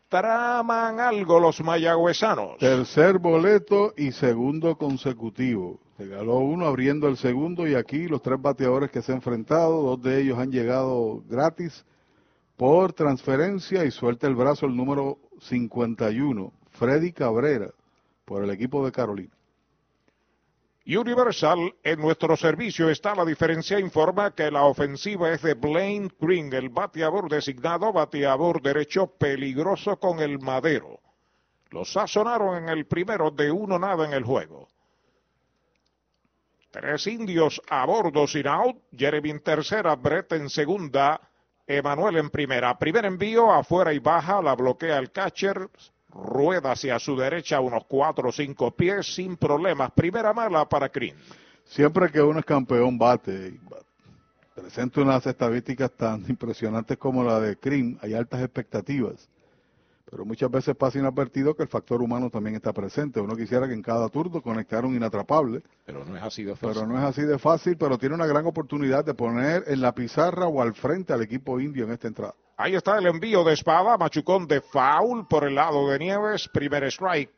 Traman algo los mayagüezanos. Tercer boleto y segundo consecutivo. Regaló uno abriendo el segundo y aquí los tres bateadores que se han enfrentado, dos de ellos han llegado gratis por transferencia y suelta el brazo el número 51, Freddy Cabrera, por el equipo de Carolina. Universal, en nuestro servicio está la diferencia, informa que la ofensiva es de Blaine Green, el bateador designado, bateador derecho peligroso con el madero. Los sazonaron en el primero de uno nada en el juego. Tres indios a bordo sin out, Jeremy en tercera, Brett en segunda, Emanuel en primera. Primer envío, afuera y baja, la bloquea el catcher, rueda hacia su derecha unos cuatro o cinco pies sin problemas. Primera mala para Green. Siempre que uno es campeón bate presenta unas estadísticas tan impresionantes como la de Krim, hay altas expectativas. Pero muchas veces pasa inadvertido que el factor humano también está presente. Uno quisiera que en cada turno conectara un inatrapable, Pero no es así de fácil. pero no es así de fácil, pero tiene una gran oportunidad de poner en la pizarra o al frente al equipo indio en esta entrada. Ahí está el envío de espada, machucón de foul por el lado de Nieves, primer strike.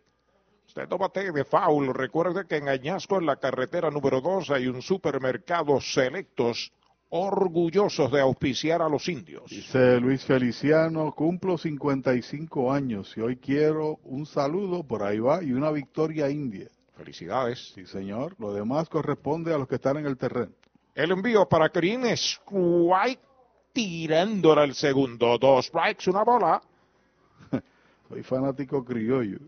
Usted no bate de foul. Recuerde que en Añasco, en la carretera número 2, hay un supermercado selectos orgullosos de auspiciar a los indios. Dice Luis Feliciano, cumplo 55 años y hoy quiero un saludo, por ahí va, y una victoria india. Felicidades. Sí, señor. Lo demás corresponde a los que están en el terreno. El envío para Green, strike, tirándola el segundo. Dos strikes, una bola. Soy fanático criollo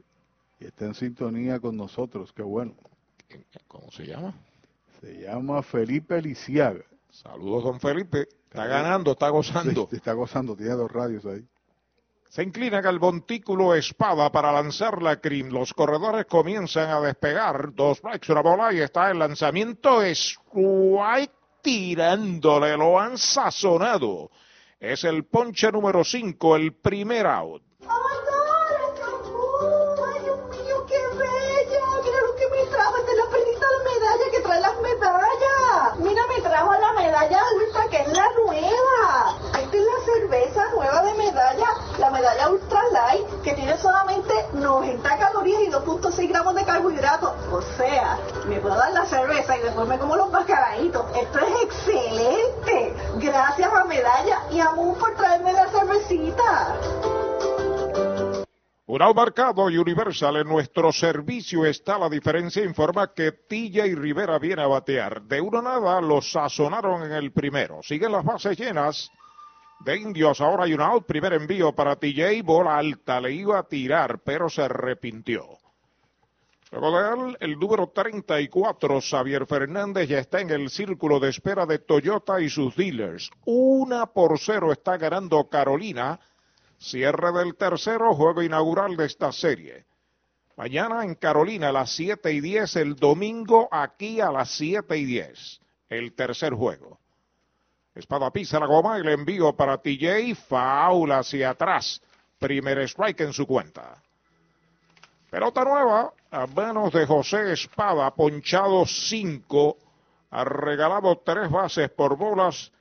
y está en sintonía con nosotros. Qué bueno. ¿Cómo se llama? Se llama Felipe Lisiaga. Saludos, don Felipe. Está ganando, está gozando. Sí, está gozando, tiene dos radios ahí. Se inclina el montículo espada para lanzar la crim. Los corredores comienzan a despegar. Dos strikes, una bola y está el lanzamiento. Strike tirándole. Lo han sazonado. Es el ponche número 5, el primer out. ¡Ay, Dios mío, qué bella! Mira lo que me trajo. Esta es la perlita de medalla que trae las medallas. Mira, me trajo la medalla ultra, que es la nueva. Esta es la cerveza nueva de medalla, la medalla ultra light, que tiene solamente 90 calorías y 2.6 gramos de carbohidratos. O sea, me puedo dar la cerveza y después me como los mascaraditos. Esto es excelente. Gracias a Medalla y a Moon por traerme la cervecita. Un out marcado y Universal en nuestro servicio está la diferencia. Informa que Tilla y Rivera viene a batear. De uno nada los sazonaron en el primero. Siguen las bases llenas de indios. Ahora hay un out. Primer envío para TJ. Bola alta. Le iba a tirar, pero se arrepintió. Luego de él, el número 34, Xavier Fernández, ya está en el círculo de espera de Toyota y sus dealers. Una por cero está ganando Carolina. Cierre del tercero, juego inaugural de esta serie. Mañana en Carolina a las 7 y 10, el domingo aquí a las 7 y 10. El tercer juego. Espada pisa la goma, el envío para TJ, faula hacia atrás. Primer strike en su cuenta. Pelota nueva a manos de José Espada, ponchado 5, ha regalado tres bases por bolas,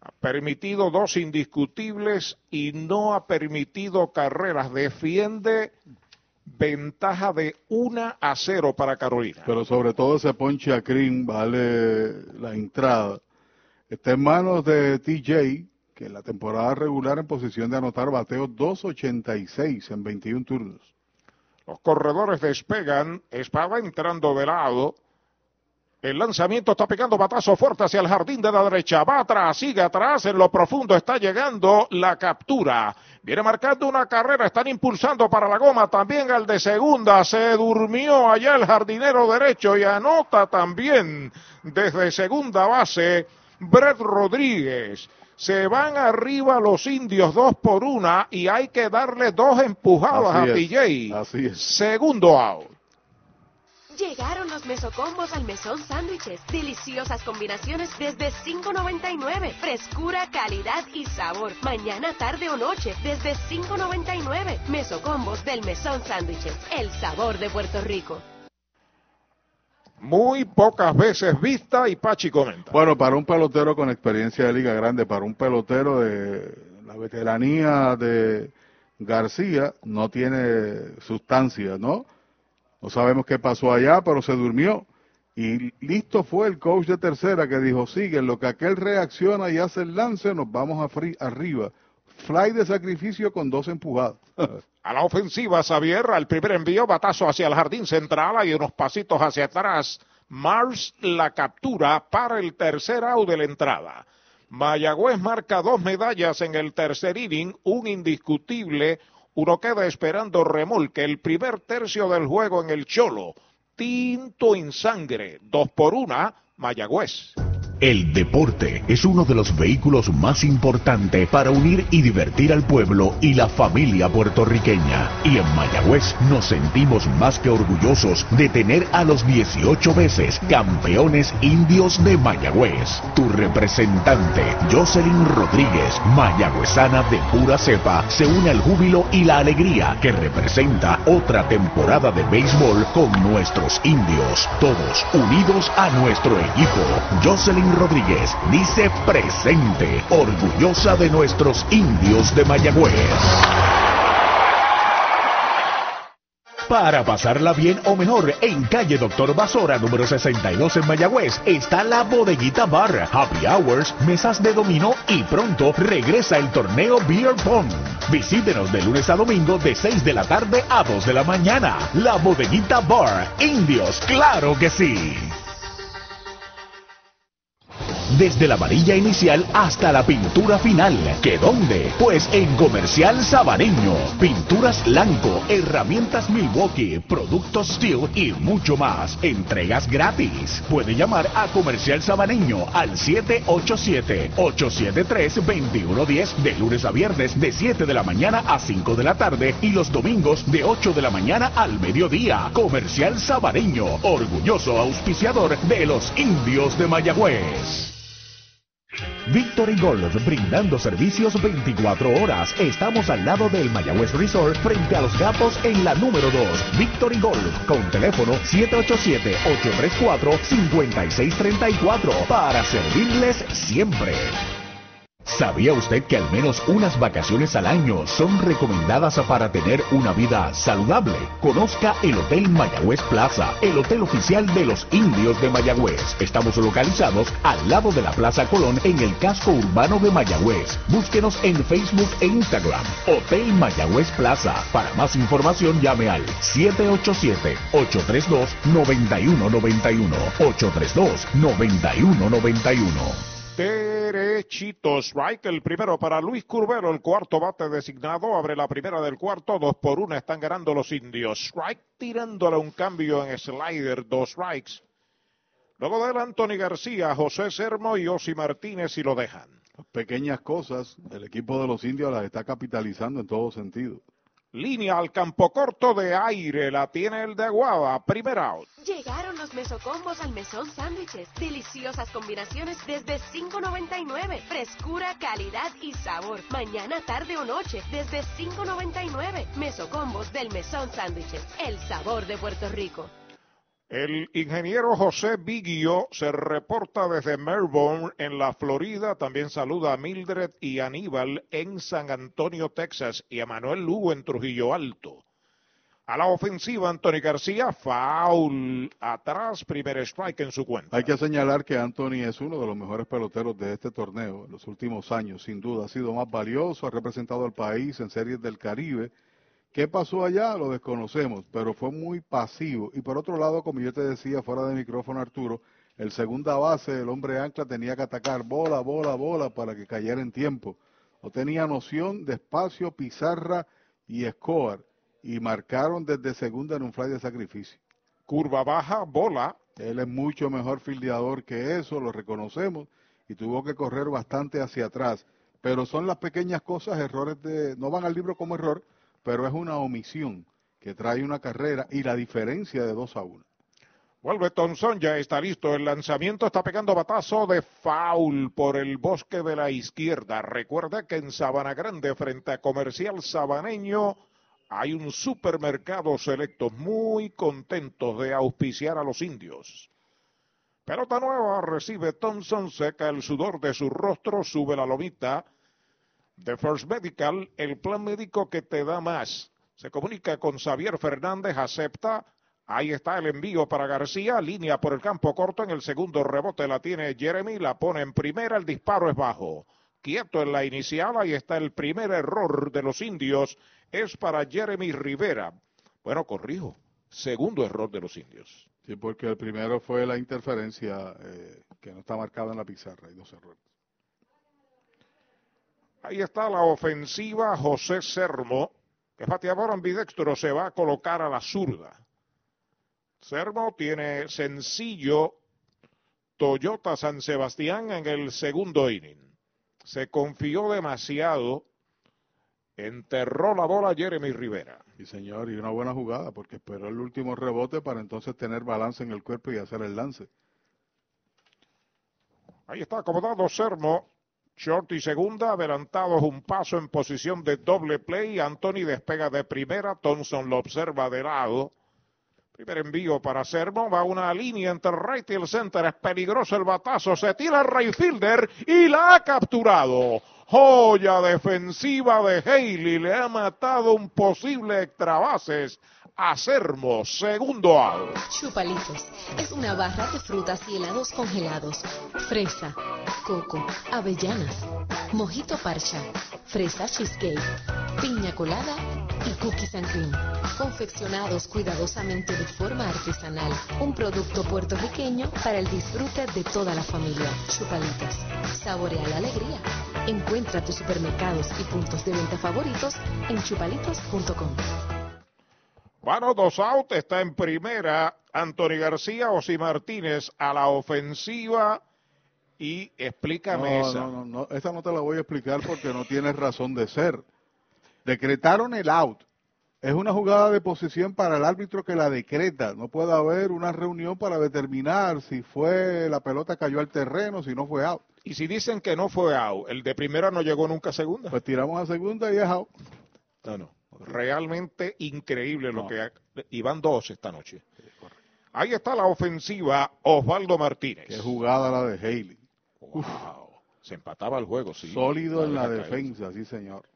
ha permitido dos indiscutibles y no ha permitido carreras. Defiende ventaja de 1 a 0 para Carolina. Pero sobre todo ese ponche a Krim vale la entrada. Está en manos de TJ, que en la temporada regular en posición de anotar bateo 2.86 en 21 turnos. Los corredores despegan, Espada entrando de lado. El lanzamiento está pegando batazo fuerte hacia el jardín de la derecha. Va atrás, sigue atrás, en lo profundo está llegando la captura. Viene marcando una carrera, están impulsando para la goma también al de segunda. Se durmió allá el jardinero derecho y anota también desde segunda base Brett Rodríguez. Se van arriba los indios dos por una y hay que darle dos empujadas Así a es, TJ. así es. Segundo out. Llegaron los mesocombos al mesón sándwiches. Deliciosas combinaciones desde $5.99. Frescura, calidad y sabor. Mañana, tarde o noche desde $5.99. Mesocombos del mesón sándwiches. El sabor de Puerto Rico. Muy pocas veces vista y Pachi comenta. Bueno, para un pelotero con experiencia de Liga Grande, para un pelotero de la veteranía de García, no tiene sustancia, ¿no? No sabemos qué pasó allá, pero se durmió. Y listo fue el coach de tercera que dijo, sigue, lo que aquel reacciona y hace el lance, nos vamos a arriba. Fly de sacrificio con dos empujadas. A la ofensiva, Xavier, al primer envío, batazo hacia el jardín central y unos pasitos hacia atrás. Mars la captura para el tercer out de la entrada. Mayagüez marca dos medallas en el tercer inning, un indiscutible. Uno queda esperando remolque. El primer tercio del juego en el Cholo. Tinto en sangre. Dos por una, Mayagüez. El deporte es uno de los vehículos más importantes para unir y divertir al pueblo y la familia puertorriqueña. Y en Mayagüez nos sentimos más que orgullosos de tener a los 18 veces campeones indios de Mayagüez. Tu representante, Jocelyn Rodríguez, mayagüezana de pura cepa, se une al júbilo y la alegría que representa otra temporada de béisbol con nuestros indios. Todos unidos a nuestro equipo. Jocelyn Rodríguez dice presente, orgullosa de nuestros indios de Mayagüez. Para pasarla bien o mejor, en calle Doctor Basora, número 62 en Mayagüez, está la Bodeguita Bar, Happy Hours, mesas de dominó y pronto regresa el torneo Beer Pong. Visítenos de lunes a domingo de 6 de la tarde a 2 de la mañana. La Bodeguita Bar, Indios, claro que sí desde la varilla inicial hasta la pintura final. ¿Qué dónde? Pues en Comercial Sabaneño. Pinturas Blanco, herramientas Milwaukee, productos Steel y mucho más. Entregas gratis. Puede llamar a Comercial Sabaneño al 787-873-2110 de lunes a viernes de 7 de la mañana a 5 de la tarde y los domingos de 8 de la mañana al mediodía. Comercial Sabaneño, orgulloso auspiciador de los indios de Mayagüez. Victory Golf, brindando servicios 24 horas. Estamos al lado del Mayagüez Resort, frente a los gatos en la número 2. Victory Golf, con teléfono 787-834-5634, para servirles siempre. ¿Sabía usted que al menos unas vacaciones al año son recomendadas para tener una vida saludable? Conozca el Hotel Mayagüez Plaza, el hotel oficial de los indios de Mayagüez. Estamos localizados al lado de la Plaza Colón en el casco urbano de Mayagüez. Búsquenos en Facebook e Instagram. Hotel Mayagüez Plaza. Para más información llame al 787-832-9191. 832-9191. Derechito strike, el primero para Luis Curbero, el cuarto bate designado, abre la primera del cuarto, dos por una están ganando los indios. Strike tirándole un cambio en slider, dos strikes. Luego de él Anthony García, José Sermo y Osi Martínez y lo dejan. Pequeñas cosas, el equipo de los indios las está capitalizando en todo sentido. Línea al campo corto de aire, la tiene el de Aguada, primer out. Llegaron los mesocombos al mesón sándwiches. Deliciosas combinaciones desde $5.99. Frescura, calidad y sabor. Mañana, tarde o noche desde $5.99. Mesocombos del mesón sándwiches. El sabor de Puerto Rico. El ingeniero José Biggio se reporta desde Melbourne, en la Florida. También saluda a Mildred y Aníbal en San Antonio, Texas, y a Manuel Lugo en Trujillo Alto. A la ofensiva, Anthony García, foul atrás, primer strike en su cuenta. Hay que señalar que Anthony es uno de los mejores peloteros de este torneo en los últimos años, sin duda. Ha sido más valioso, ha representado al país en series del Caribe ¿Qué pasó allá? Lo desconocemos, pero fue muy pasivo. Y por otro lado, como yo te decía fuera de micrófono, Arturo, el segunda base, el hombre ancla, tenía que atacar bola, bola, bola para que cayera en tiempo. No tenía noción de espacio, pizarra y Escobar. Y marcaron desde segunda en un fly de sacrificio. Curva baja, bola. Él es mucho mejor fildeador que eso, lo reconocemos. Y tuvo que correr bastante hacia atrás. Pero son las pequeñas cosas, errores de... No van al libro como error, pero es una omisión que trae una carrera y la diferencia de 2 a 1. Vuelve Thompson, ya está listo. El lanzamiento está pegando batazo de foul por el bosque de la izquierda. Recuerda que en Sabana Grande, frente a Comercial Sabaneño, hay un supermercado selecto muy contentos de auspiciar a los indios. Pelota nueva recibe Thompson, seca el sudor de su rostro, sube la lomita de First Medical, el plan médico que te da más. Se comunica con Xavier Fernández, acepta. Ahí está el envío para García, línea por el campo corto, en el segundo rebote la tiene Jeremy, la pone en primera, el disparo es bajo. Quieto en la inicial, ahí está el primer error de los indios, es para Jeremy Rivera. Bueno, corrijo, segundo error de los indios. Sí, porque el primero fue la interferencia eh, que no está marcada en la pizarra, hay dos errores. Ahí está la ofensiva José Sermo, que bateador ambidextro se va a colocar a la zurda. Sermo tiene sencillo Toyota San Sebastián en el segundo inning. Se confió demasiado, enterró la bola Jeremy Rivera. Sí, señor, y una buena jugada porque esperó el último rebote para entonces tener balance en el cuerpo y hacer el lance. Ahí está acomodado Sermo. Short y segunda, adelantados un paso en posición de doble play. Anthony despega de primera. Thompson lo observa de lado. Primer envío para Sermo. Va una línea entre right y el center. Es peligroso el batazo. Se tira el right fielder y la ha capturado. Joya defensiva de Haley. Le ha matado un posible extra bases a. Segundo out. Chupalitos es una barra de frutas y helados congelados. Fresa, coco, avellanas, mojito parcha, fresa cheesecake, piña colada y cookies and cream. Confeccionados cuidadosamente de forma artesanal. Un producto puertorriqueño para el disfrute de toda la familia. Chupalitos. Saborea la alegría. Tus supermercados y puntos de venta favoritos en chupalitos.com. Bueno, dos out, está en primera Anthony García, Osi Martínez a la ofensiva y explícame no, esa. No, no, no, esa no te la voy a explicar porque no tiene razón de ser. Decretaron el out. Es una jugada de posición para el árbitro que la decreta. No puede haber una reunión para determinar si fue la pelota cayó al terreno, si no fue out. Y si dicen que no fue out, el de primera no llegó nunca a segunda. Pues tiramos a segunda y es out. No, no. Realmente increíble lo que... Ha... Y van dos esta noche. Ahí está la ofensiva Osvaldo Martínez. Qué jugada la de Haley. Wow. Se empataba el juego, sí. Sólido en la caer. defensa, sí señor.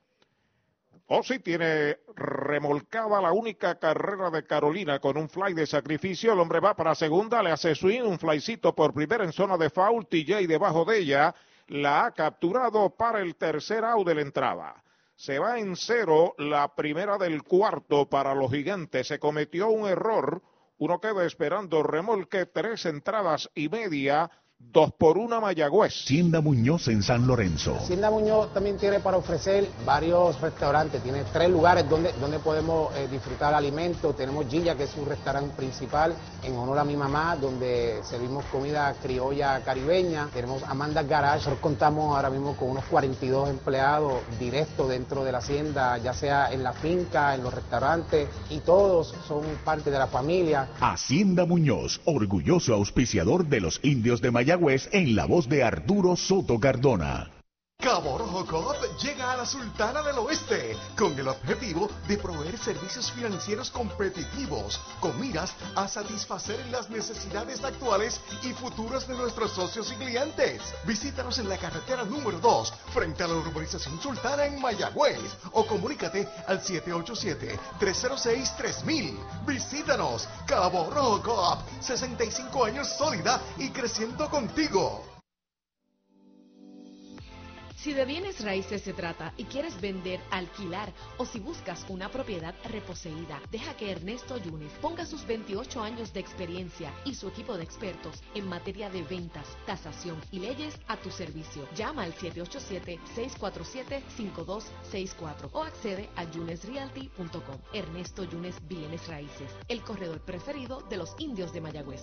Ozzy tiene remolcada la única carrera de Carolina con un fly de sacrificio. El hombre va para segunda, le hace swing, un flycito por primera en zona de foul. TJ debajo de ella la ha capturado para el tercer out de la entrada. Se va en cero la primera del cuarto para los gigantes. Se cometió un error. Uno queda esperando remolque, tres entradas y media. Dos por una Mayagüez. Tienda Muñoz en San Lorenzo. Hacienda Muñoz también tiene para ofrecer varios restaurantes, tiene tres lugares donde, donde podemos eh, disfrutar alimentos. Tenemos Gilla, que es su restaurante principal, en honor a mi mamá, donde servimos comida criolla caribeña. Tenemos Amanda Garage, nosotros contamos ahora mismo con unos 42 empleados directos dentro de la hacienda, ya sea en la finca, en los restaurantes, y todos son parte de la familia. Hacienda Muñoz, orgulloso auspiciador de los indios de Mayagüez en la voz de Arturo Soto Cardona. Cabo Rojo Coop llega a la Sultana del Oeste con el objetivo de proveer servicios financieros competitivos con miras a satisfacer las necesidades actuales y futuras de nuestros socios y clientes. Visítanos en la carretera número 2 frente a la urbanización Sultana en Mayagüez o comunícate al 787-306-3000. Visítanos, Cabo Rojo Coop, 65 años sólida y creciendo contigo. Si de bienes raíces se trata y quieres vender, alquilar o si buscas una propiedad reposeída, deja que Ernesto Yunes ponga sus 28 años de experiencia y su equipo de expertos en materia de ventas, tasación y leyes a tu servicio. Llama al 787-647-5264 o accede a yunesrealty.com. Ernesto Yunes Bienes Raíces, el corredor preferido de los indios de Mayagüez.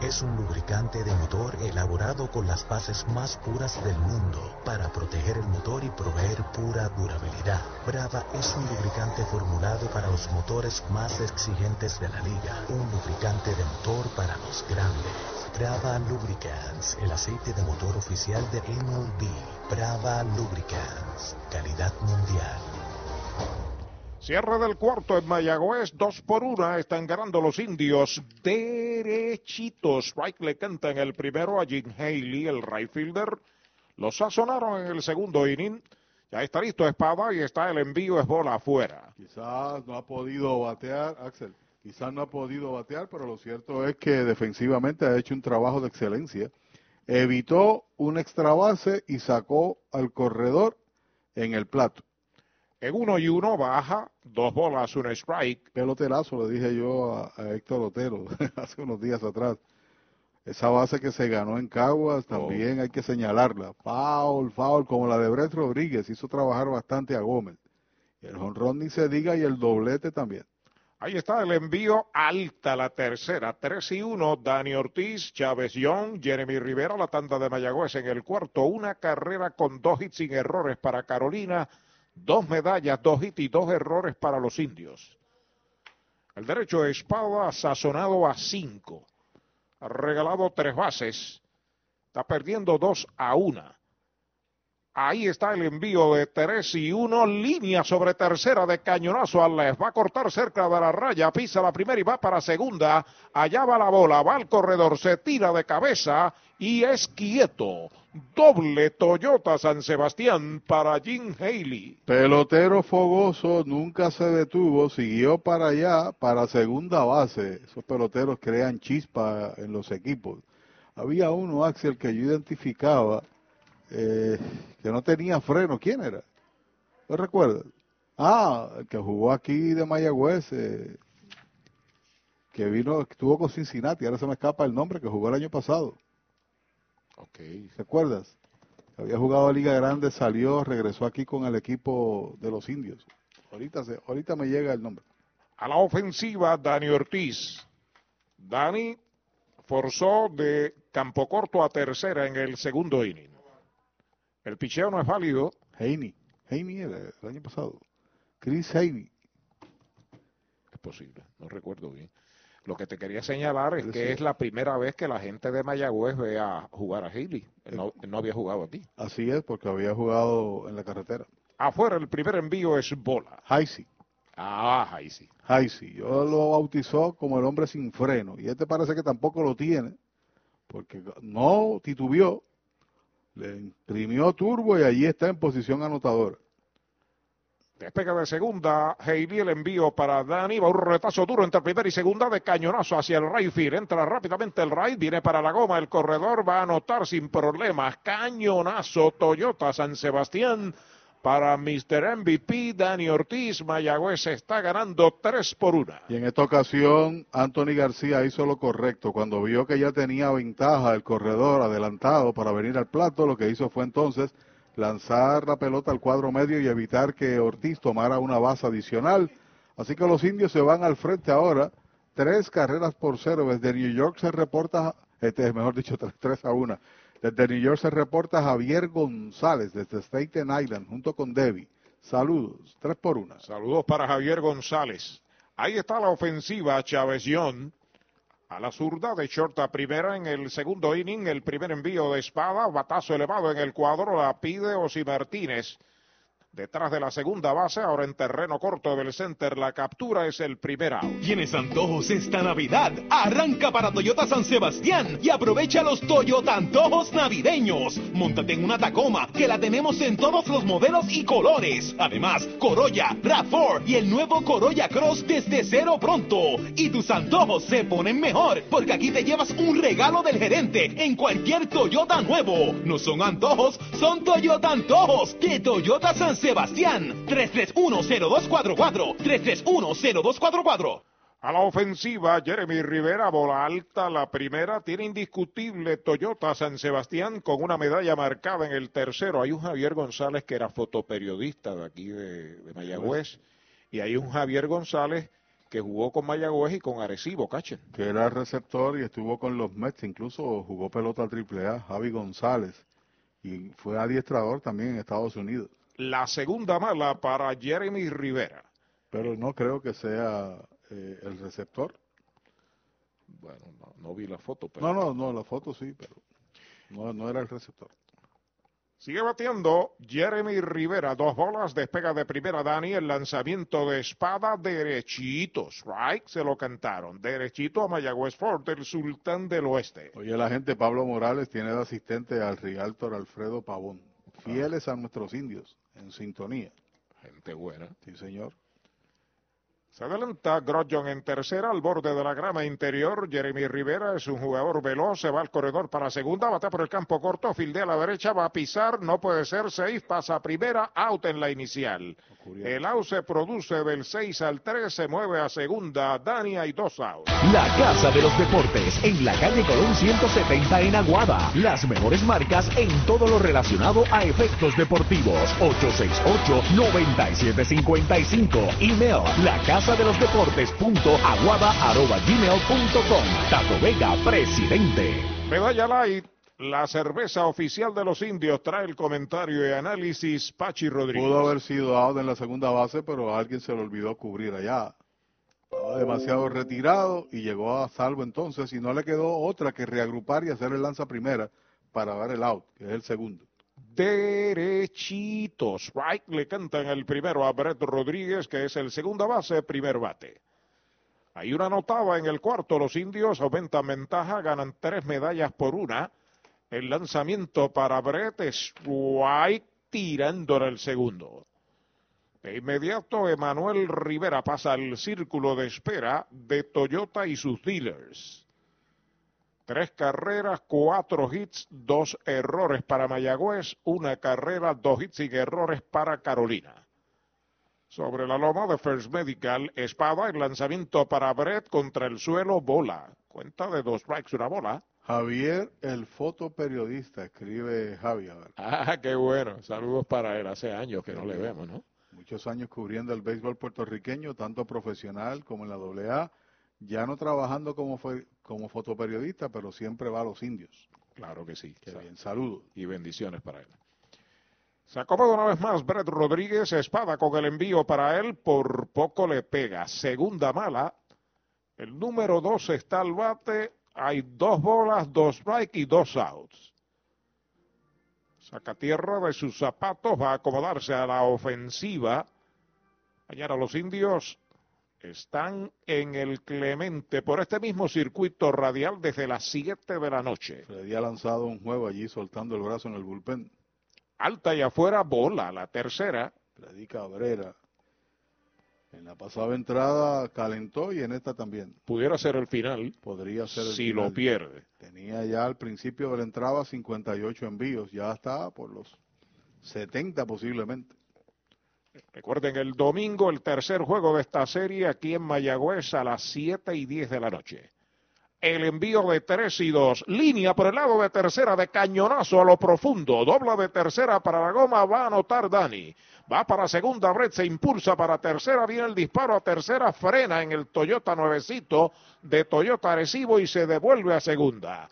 es un lubricante de motor elaborado con las bases más puras del mundo para proteger el motor y proveer pura durabilidad. Brava es un lubricante formulado para los motores más exigentes de la liga, un lubricante de motor para los grandes. Brava Lubricants, el aceite de motor oficial de MLB. Brava Lubricants, calidad mundial. Cierre del cuarto en Mayagüez, dos por una, están ganando los indios derechitos. Strike le canta en el primero a Jim Haley, el right fielder. Lo sazonaron en el segundo inning. Ya está listo Espada y está el envío, es bola afuera. Quizás no ha podido batear, Axel. Quizás no ha podido batear, pero lo cierto es que defensivamente ha hecho un trabajo de excelencia. Evitó un extra base y sacó al corredor en el plato. En uno y uno baja, dos bolas, un strike. Peloterazo, le dije yo a, a Héctor Otero hace unos días atrás. Esa base que se ganó en Caguas también hay que señalarla. Foul, foul, como la de Brett Rodríguez, hizo trabajar bastante a Gómez. El jonrón ni se diga y el doblete también. Ahí está el envío alta, la tercera, 3 y 1, Dani Ortiz, Chávez Young, Jeremy Rivera, la tanda de Mayagüez en el cuarto, una carrera con dos hits sin errores para Carolina, dos medallas, dos hits y dos errores para los indios. El derecho de espada sazonado a cinco, ha regalado tres bases, está perdiendo dos a una. Ahí está el envío de 3 y 1, línea sobre tercera de cañonazo al left. Va a cortar cerca de la raya, pisa la primera y va para segunda. Allá va la bola, va al corredor, se tira de cabeza y es quieto. Doble Toyota San Sebastián para Jim Haley. Pelotero fogoso, nunca se detuvo, siguió para allá, para segunda base. Esos peloteros crean chispa en los equipos. Había uno, Axel, que yo identificaba eh, que no tenía freno. ¿Quién era? ¿No recuerdas? Ah, el que jugó aquí de Mayagüez, eh, que vino, estuvo con Cincinnati, ahora se me escapa el nombre, que jugó el año pasado. Ok. ¿Te acuerdas? Había jugado a Liga Grande, salió, regresó aquí con el equipo de los indios. Ahorita, se, ahorita me llega el nombre. A la ofensiva, Dani Ortiz. Dani forzó de campo corto a tercera en el segundo inning. El picheo no es válido. Haney. Haney era el año pasado. Chris Haney. Es posible, no recuerdo bien. Lo que te quería señalar es que es la primera vez que la gente de Mayagüez ve a jugar a Haley. Él no, él no había jugado aquí. Así es, porque había jugado en la carretera. Afuera, el primer envío es bola. Heisey. Ah, Heisey. Heisey. Yo lo bautizó como el hombre sin freno. Y este parece que tampoco lo tiene, porque no titubeó, le imprimió turbo y allí está en posición anotadora. Despega de segunda, Haley el envío para Dani, va un retazo duro entre primera y segunda de cañonazo hacia el right field, entra rápidamente el right, viene para la goma, el corredor va a anotar sin problemas, cañonazo Toyota San Sebastián para Mr. MVP, Dani Ortiz, Mayagüez está ganando 3 por 1. Y en esta ocasión, Anthony García hizo lo correcto. Cuando vio que ya tenía ventaja el corredor adelantado para venir al plato, lo que hizo fue entonces lanzar la pelota al cuadro medio y evitar que Ortiz tomara una base adicional. Así que los indios se van al frente ahora. Tres carreras por cero. Desde New York se reporta, este, mejor dicho, tres, a una. Desde New York se reporta Javier González desde Staten Island junto con Debbie. Saludos, tres por una. Saludos para Javier González. Ahí está la ofensiva, Chávez. A la zurda de short a primera en el segundo inning, el primer envío de espada, batazo elevado en el cuadro, la pide Osi Martínez. Detrás de la segunda base, ahora en terreno corto del center, la captura es el primer out. ¿Tienes antojos esta Navidad? Arranca para Toyota San Sebastián y aprovecha los Toyota Antojos Navideños. Móntate en una Tacoma que la tenemos en todos los modelos y colores. Además, Corolla, RAV4 y el nuevo Corolla Cross desde cero pronto. Y tus antojos se ponen mejor porque aquí te llevas un regalo del gerente en cualquier Toyota nuevo. No son antojos, son Toyota Antojos de Toyota San Sebastián. 3310244. 3310244. A la ofensiva, Jeremy Rivera, bola alta, la primera, tiene indiscutible Toyota San Sebastián con una medalla marcada en el tercero. Hay un Javier González que era fotoperiodista de aquí de, de Mayagüez y hay un Javier González que jugó con Mayagüez y con Arecibo, cachen. Que era receptor y estuvo con los Mets, incluso jugó pelota AAA, Javi González. Y fue adiestrador también en Estados Unidos. La segunda mala para Jeremy Rivera. Pero no creo que sea eh, el receptor. Bueno, no, no, vi la foto. Pero... No, no, no, la foto sí, pero no, no era el receptor. Sigue batiendo Jeremy Rivera, dos bolas, despega de primera Dani, el lanzamiento de espada derechito, strike, se lo cantaron, derechito a Mayagüez Fort, el sultán del oeste. Oye, la gente Pablo Morales tiene de asistente al Rialtor Alfredo Pavón, fieles a nuestros indios, en sintonía. Gente buena. Sí, señor. Se adelanta Grodjon en tercera al borde de la grama interior. Jeremy Rivera es un jugador veloz, se va al corredor para segunda, bate por el campo corto, fildea a la derecha, va a pisar, no puede ser safe, pasa a primera, out en la inicial. El out se produce del 6 al 3, se mueve a segunda, Dani hay dos outs. La Casa de los Deportes en la calle Colón 170 en Aguada. Las mejores marcas en todo lo relacionado a efectos deportivos. 868-9755. Email la casa de los deportes punto aguada arroba gmail punto com. Tato Vega, presidente. Medalla Light, la cerveza oficial de los indios, trae el comentario y análisis Pachi Rodríguez. Pudo haber sido out en la segunda base, pero a alguien se le olvidó cubrir allá. Estaba demasiado retirado y llegó a salvo entonces y no le quedó otra que reagrupar y hacer el lanza primera para dar el out, que es el segundo. Derechitos. Right le cantan el primero a Brett Rodríguez, que es el segunda base, primer bate. Hay una notaba en el cuarto. Los indios aumentan ventaja, ganan tres medallas por una. El lanzamiento para Brett es White tirándole el segundo. De inmediato, Emanuel Rivera pasa al círculo de espera de Toyota y sus dealers. Tres carreras, cuatro hits, dos errores para Mayagüez, una carrera, dos hits sin errores para Carolina. Sobre la loma de First Medical, espada, el lanzamiento para Brett contra el suelo, bola. Cuenta de dos strikes, una bola. Javier, el fotoperiodista, escribe Javier. Ah, qué bueno. Saludos para él. Hace años que no le vemos, ¿no? Muchos años cubriendo el béisbol puertorriqueño, tanto profesional como en la AA. Ya no trabajando como, fue, como fotoperiodista, pero siempre va a los indios. Claro que sí. Qué bien, saludos. Y bendiciones para él. Se acomoda una vez más Brett Rodríguez, espada con el envío para él, por poco le pega. Segunda mala. El número dos está al bate, hay dos bolas, dos strikes y dos outs. Saca tierra de sus zapatos, va a acomodarse a la ofensiva. Mañana los indios están en el Clemente por este mismo circuito radial desde las 7 de la noche. Freddy ha lanzado un juego allí soltando el brazo en el bullpen. Alta y afuera, bola, la tercera. Freddy Cabrera. En la pasada entrada calentó y en esta también. Pudiera ser el final. Podría ser el si final. lo pierde. Tenía ya al principio de la entrada 58 envíos. Ya está por los 70 posiblemente. Recuerden el domingo, el tercer juego de esta serie aquí en Mayagüez a las 7 y 10 de la noche. El envío de 3 y 2. Línea por el lado de tercera de cañonazo a lo profundo. Dobla de tercera para la goma. Va a anotar Dani. Va para segunda. Brett se impulsa para tercera. Viene el disparo a tercera. Frena en el Toyota nuevecito de Toyota Arecibo y se devuelve a segunda.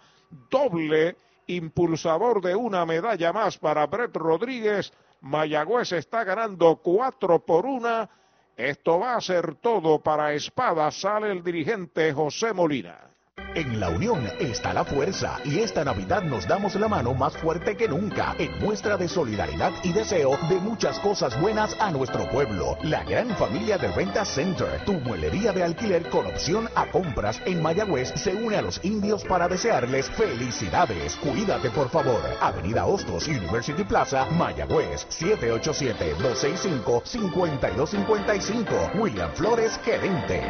Doble impulsador de una medalla más para Brett Rodríguez. Mayagüez está ganando 4 por 1. Esto va a ser todo para Espada. Sale el dirigente José Molina. En la unión está la fuerza y esta Navidad nos damos la mano más fuerte que nunca en muestra de solidaridad y deseo de muchas cosas buenas a nuestro pueblo. La gran familia de Renta Center, tu muelería de alquiler con opción a compras en Mayagüez, se une a los indios para desearles felicidades. Cuídate por favor. Avenida Hostos, University Plaza, Mayagüez, 787-265-5255. William Flores, gerente.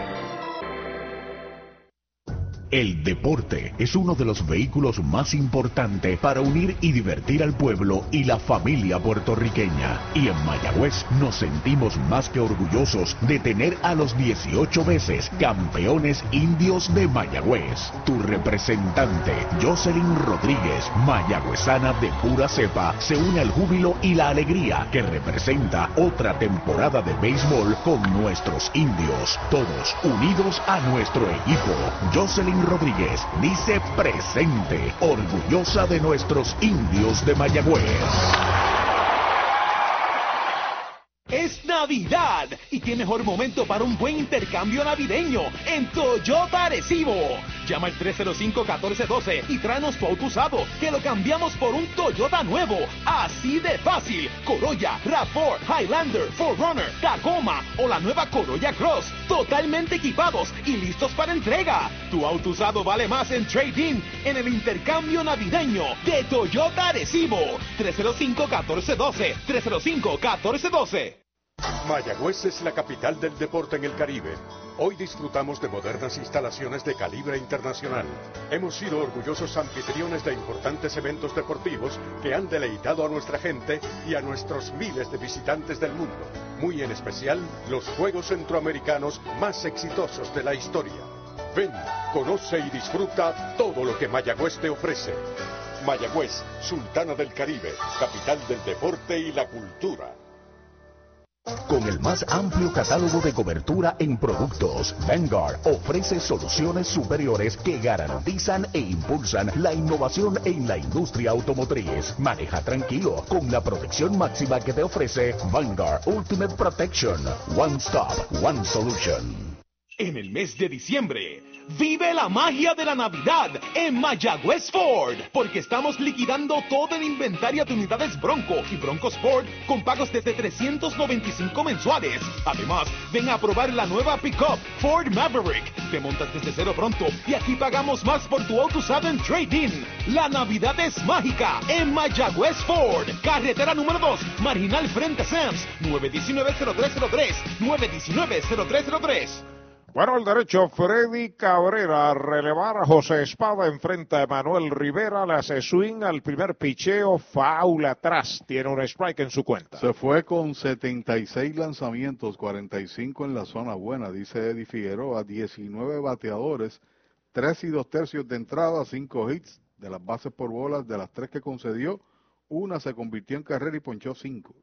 El deporte es uno de los vehículos más importantes para unir y divertir al pueblo y la familia puertorriqueña. Y en Mayagüez nos sentimos más que orgullosos de tener a los 18 veces campeones indios de Mayagüez. Tu representante, Jocelyn Rodríguez, mayagüezana de pura cepa, se une al júbilo y la alegría que representa otra temporada de béisbol con nuestros indios. Todos unidos a nuestro equipo. Rodríguez dice presente, orgullosa de nuestros indios de Mayagüez. Es Navidad y qué mejor momento para un buen intercambio navideño en Toyota Arecibo. Llama al 305-1412 y tráenos tu auto usado que lo cambiamos por un Toyota nuevo. Así de fácil. Corolla, RAV4, Highlander, 4Runner, Tacoma o la nueva Corolla Cross. Totalmente equipados y listos para entrega. Tu auto usado vale más en trading en el intercambio navideño de Toyota Arecibo. 305-1412. 305-1412. Mayagüez es la capital del deporte en el Caribe. Hoy disfrutamos de modernas instalaciones de calibre internacional. Hemos sido orgullosos anfitriones de importantes eventos deportivos que han deleitado a nuestra gente y a nuestros miles de visitantes del mundo. Muy en especial, los Juegos Centroamericanos más exitosos de la historia. Ven, conoce y disfruta todo lo que Mayagüez te ofrece. Mayagüez, Sultana del Caribe, capital del deporte y la cultura. Con el más amplio catálogo de cobertura en productos, Vanguard ofrece soluciones superiores que garantizan e impulsan la innovación en la industria automotriz. Maneja tranquilo con la protección máxima que te ofrece Vanguard Ultimate Protection. One Stop, One Solution. En el mes de diciembre, vive la magia de la Navidad en Mayagüez Ford, porque estamos liquidando todo el inventario de unidades Bronco y Bronco Sport con pagos desde 395 mensuales. Además, ven a probar la nueva pickup Ford Maverick. Te montas desde cero pronto y aquí pagamos más por tu auto usado en trading. La Navidad es mágica en Mayagüez Ford, carretera número 2, marginal frente a Sams, 919-0303, 919-0303. Bueno, el derecho Freddy Cabrera a relevar a José Espada enfrenta a Manuel Rivera, le hace swing al primer picheo, faula atrás, tiene un strike en su cuenta. Se fue con 76 lanzamientos, 45 en la zona buena, dice Eddie Figueroa, 19 bateadores, 3 y 2 tercios de entrada, 5 hits de las bases por bolas, de las 3 que concedió, una se convirtió en carrera y ponchó 5.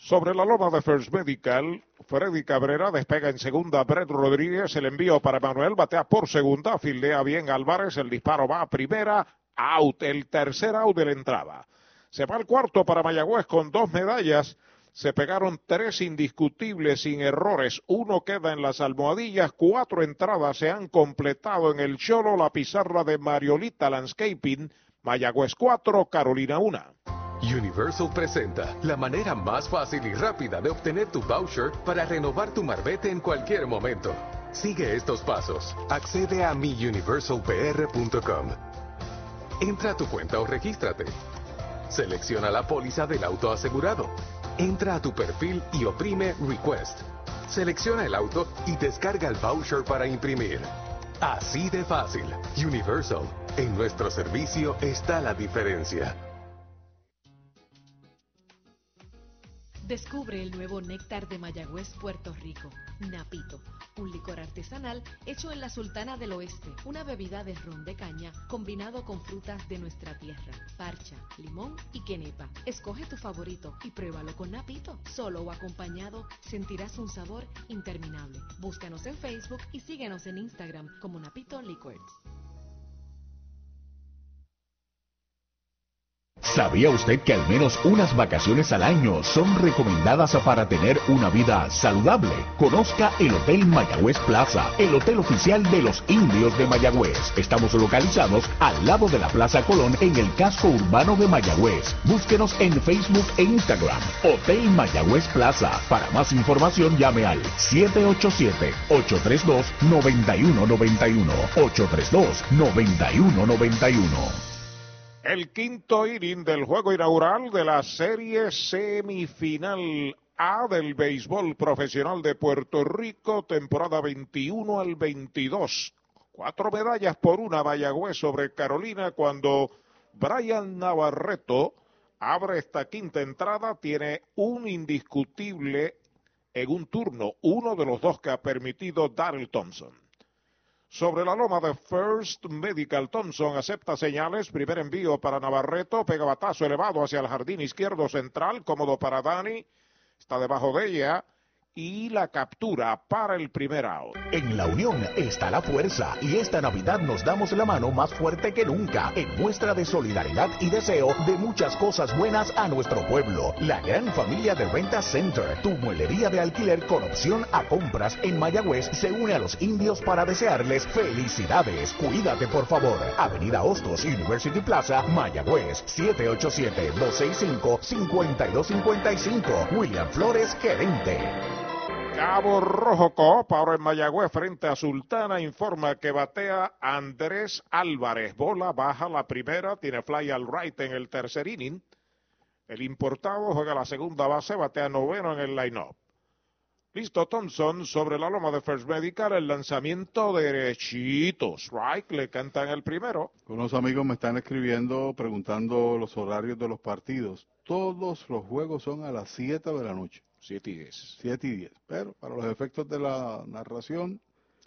Sobre la loma de First Medical, Freddy Cabrera despega en segunda, Brett Rodríguez, el envío para Manuel, batea por segunda, fildea bien Álvarez, el disparo va a primera, out, el tercer out de la entrada. Se va al cuarto para Mayagüez con dos medallas, se pegaron tres indiscutibles sin errores, uno queda en las almohadillas, cuatro entradas se han completado en el Cholo, la pizarra de Mariolita Landscaping, Mayagüez 4, Carolina 1. Universal presenta la manera más fácil y rápida de obtener tu voucher para renovar tu marbete en cualquier momento. Sigue estos pasos. Accede a miuniversalpr.com. Entra a tu cuenta o regístrate. Selecciona la póliza del auto asegurado. Entra a tu perfil y oprime Request. Selecciona el auto y descarga el voucher para imprimir. Así de fácil. Universal. En nuestro servicio está la diferencia. Descubre el nuevo néctar de Mayagüez, Puerto Rico, Napito, un licor artesanal hecho en la Sultana del Oeste, una bebida de ron de caña combinado con frutas de nuestra tierra, parcha, limón y quenepa. Escoge tu favorito y pruébalo con Napito. Solo o acompañado sentirás un sabor interminable. Búscanos en Facebook y síguenos en Instagram como Napito Liquors. ¿Sabía usted que al menos unas vacaciones al año son recomendadas para tener una vida saludable? Conozca el Hotel Mayagüez Plaza, el hotel oficial de los indios de Mayagüez. Estamos localizados al lado de la Plaza Colón en el casco urbano de Mayagüez. Búsquenos en Facebook e Instagram. Hotel Mayagüez Plaza. Para más información llame al 787-832-9191. 832-9191. El quinto inning del juego inaugural de la serie semifinal A del béisbol profesional de Puerto Rico, temporada 21 al 22. Cuatro medallas por una Mayagüez sobre Carolina cuando Brian Navarreto abre esta quinta entrada, tiene un indiscutible en un turno, uno de los dos que ha permitido Daryl Thompson. Sobre la loma de First Medical Thompson acepta señales. Primer envío para Navarreto. Pega batazo elevado hacia el jardín izquierdo central. Cómodo para Dani. Está debajo de ella. Y la captura para el primer out. En la unión está la fuerza y esta Navidad nos damos la mano más fuerte que nunca en muestra de solidaridad y deseo de muchas cosas buenas a nuestro pueblo. La gran familia de Renta Center, tu muelería de alquiler con opción a compras en Mayagüez, se une a los indios para desearles felicidades. Cuídate por favor. Avenida Hostos, University Plaza, Mayagüez, 787-265-5255. William Flores, gerente. Cabo Rojo Coop, ahora en Mayagüez frente a Sultana, informa que batea Andrés Álvarez. Bola baja la primera, tiene fly al right en el tercer inning. El importado juega la segunda base, batea noveno en el line-up. Listo Thompson sobre la loma de First Medical, el lanzamiento derechito. Strike, le cantan el primero. Unos amigos me están escribiendo preguntando los horarios de los partidos. Todos los juegos son a las 7 de la noche. 7 y 10. 7 y 10. Pero para los efectos de la narración,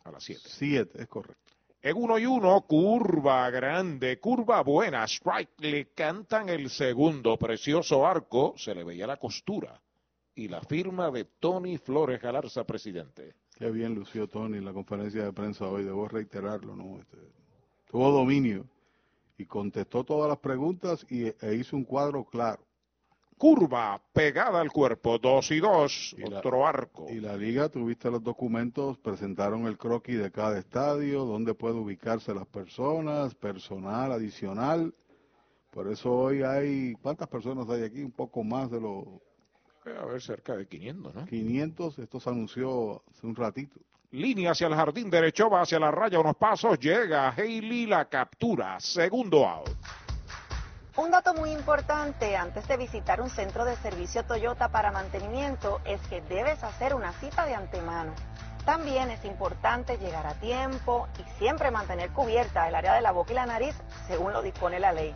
a las 7. 7, es correcto. En uno y uno, curva grande, curva buena, strike, le cantan el segundo, precioso arco, se le veía la costura y la firma de Tony Flores Galarza, presidente. Qué bien lució Tony en la conferencia de prensa hoy, debo reiterarlo, ¿no? Este, tuvo dominio y contestó todas las preguntas y, e hizo un cuadro claro curva pegada al cuerpo, dos y dos, otro arco. Y la liga, tuviste los documentos, presentaron el croquis de cada estadio, dónde puede ubicarse las personas, personal adicional. Por eso hoy hay, ¿cuántas personas hay aquí? Un poco más de lo... A ver, cerca de 500, ¿no? 500, esto se anunció hace un ratito. Línea hacia el jardín derecho, va hacia la raya, unos pasos, llega Haley, la captura, segundo out. Un dato muy importante antes de visitar un centro de servicio Toyota para mantenimiento es que debes hacer una cita de antemano. También es importante llegar a tiempo y siempre mantener cubierta el área de la boca y la nariz según lo dispone la ley.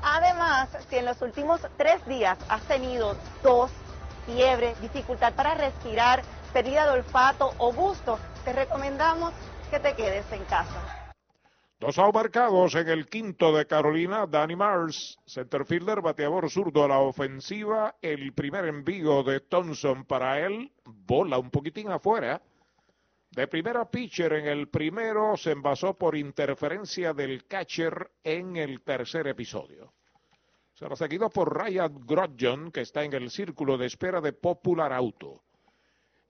Además, si en los últimos tres días has tenido tos, fiebre, dificultad para respirar, pérdida de olfato o gusto, te recomendamos que te quedes en casa. Dos marcados en el quinto de Carolina, Danny Mars, centerfielder, bateador zurdo a la ofensiva. El primer envío de Thompson para él, bola un poquitín afuera. De primera pitcher en el primero se envasó por interferencia del catcher en el tercer episodio. Será seguido por Ryan Grodjon, que está en el círculo de espera de Popular Auto.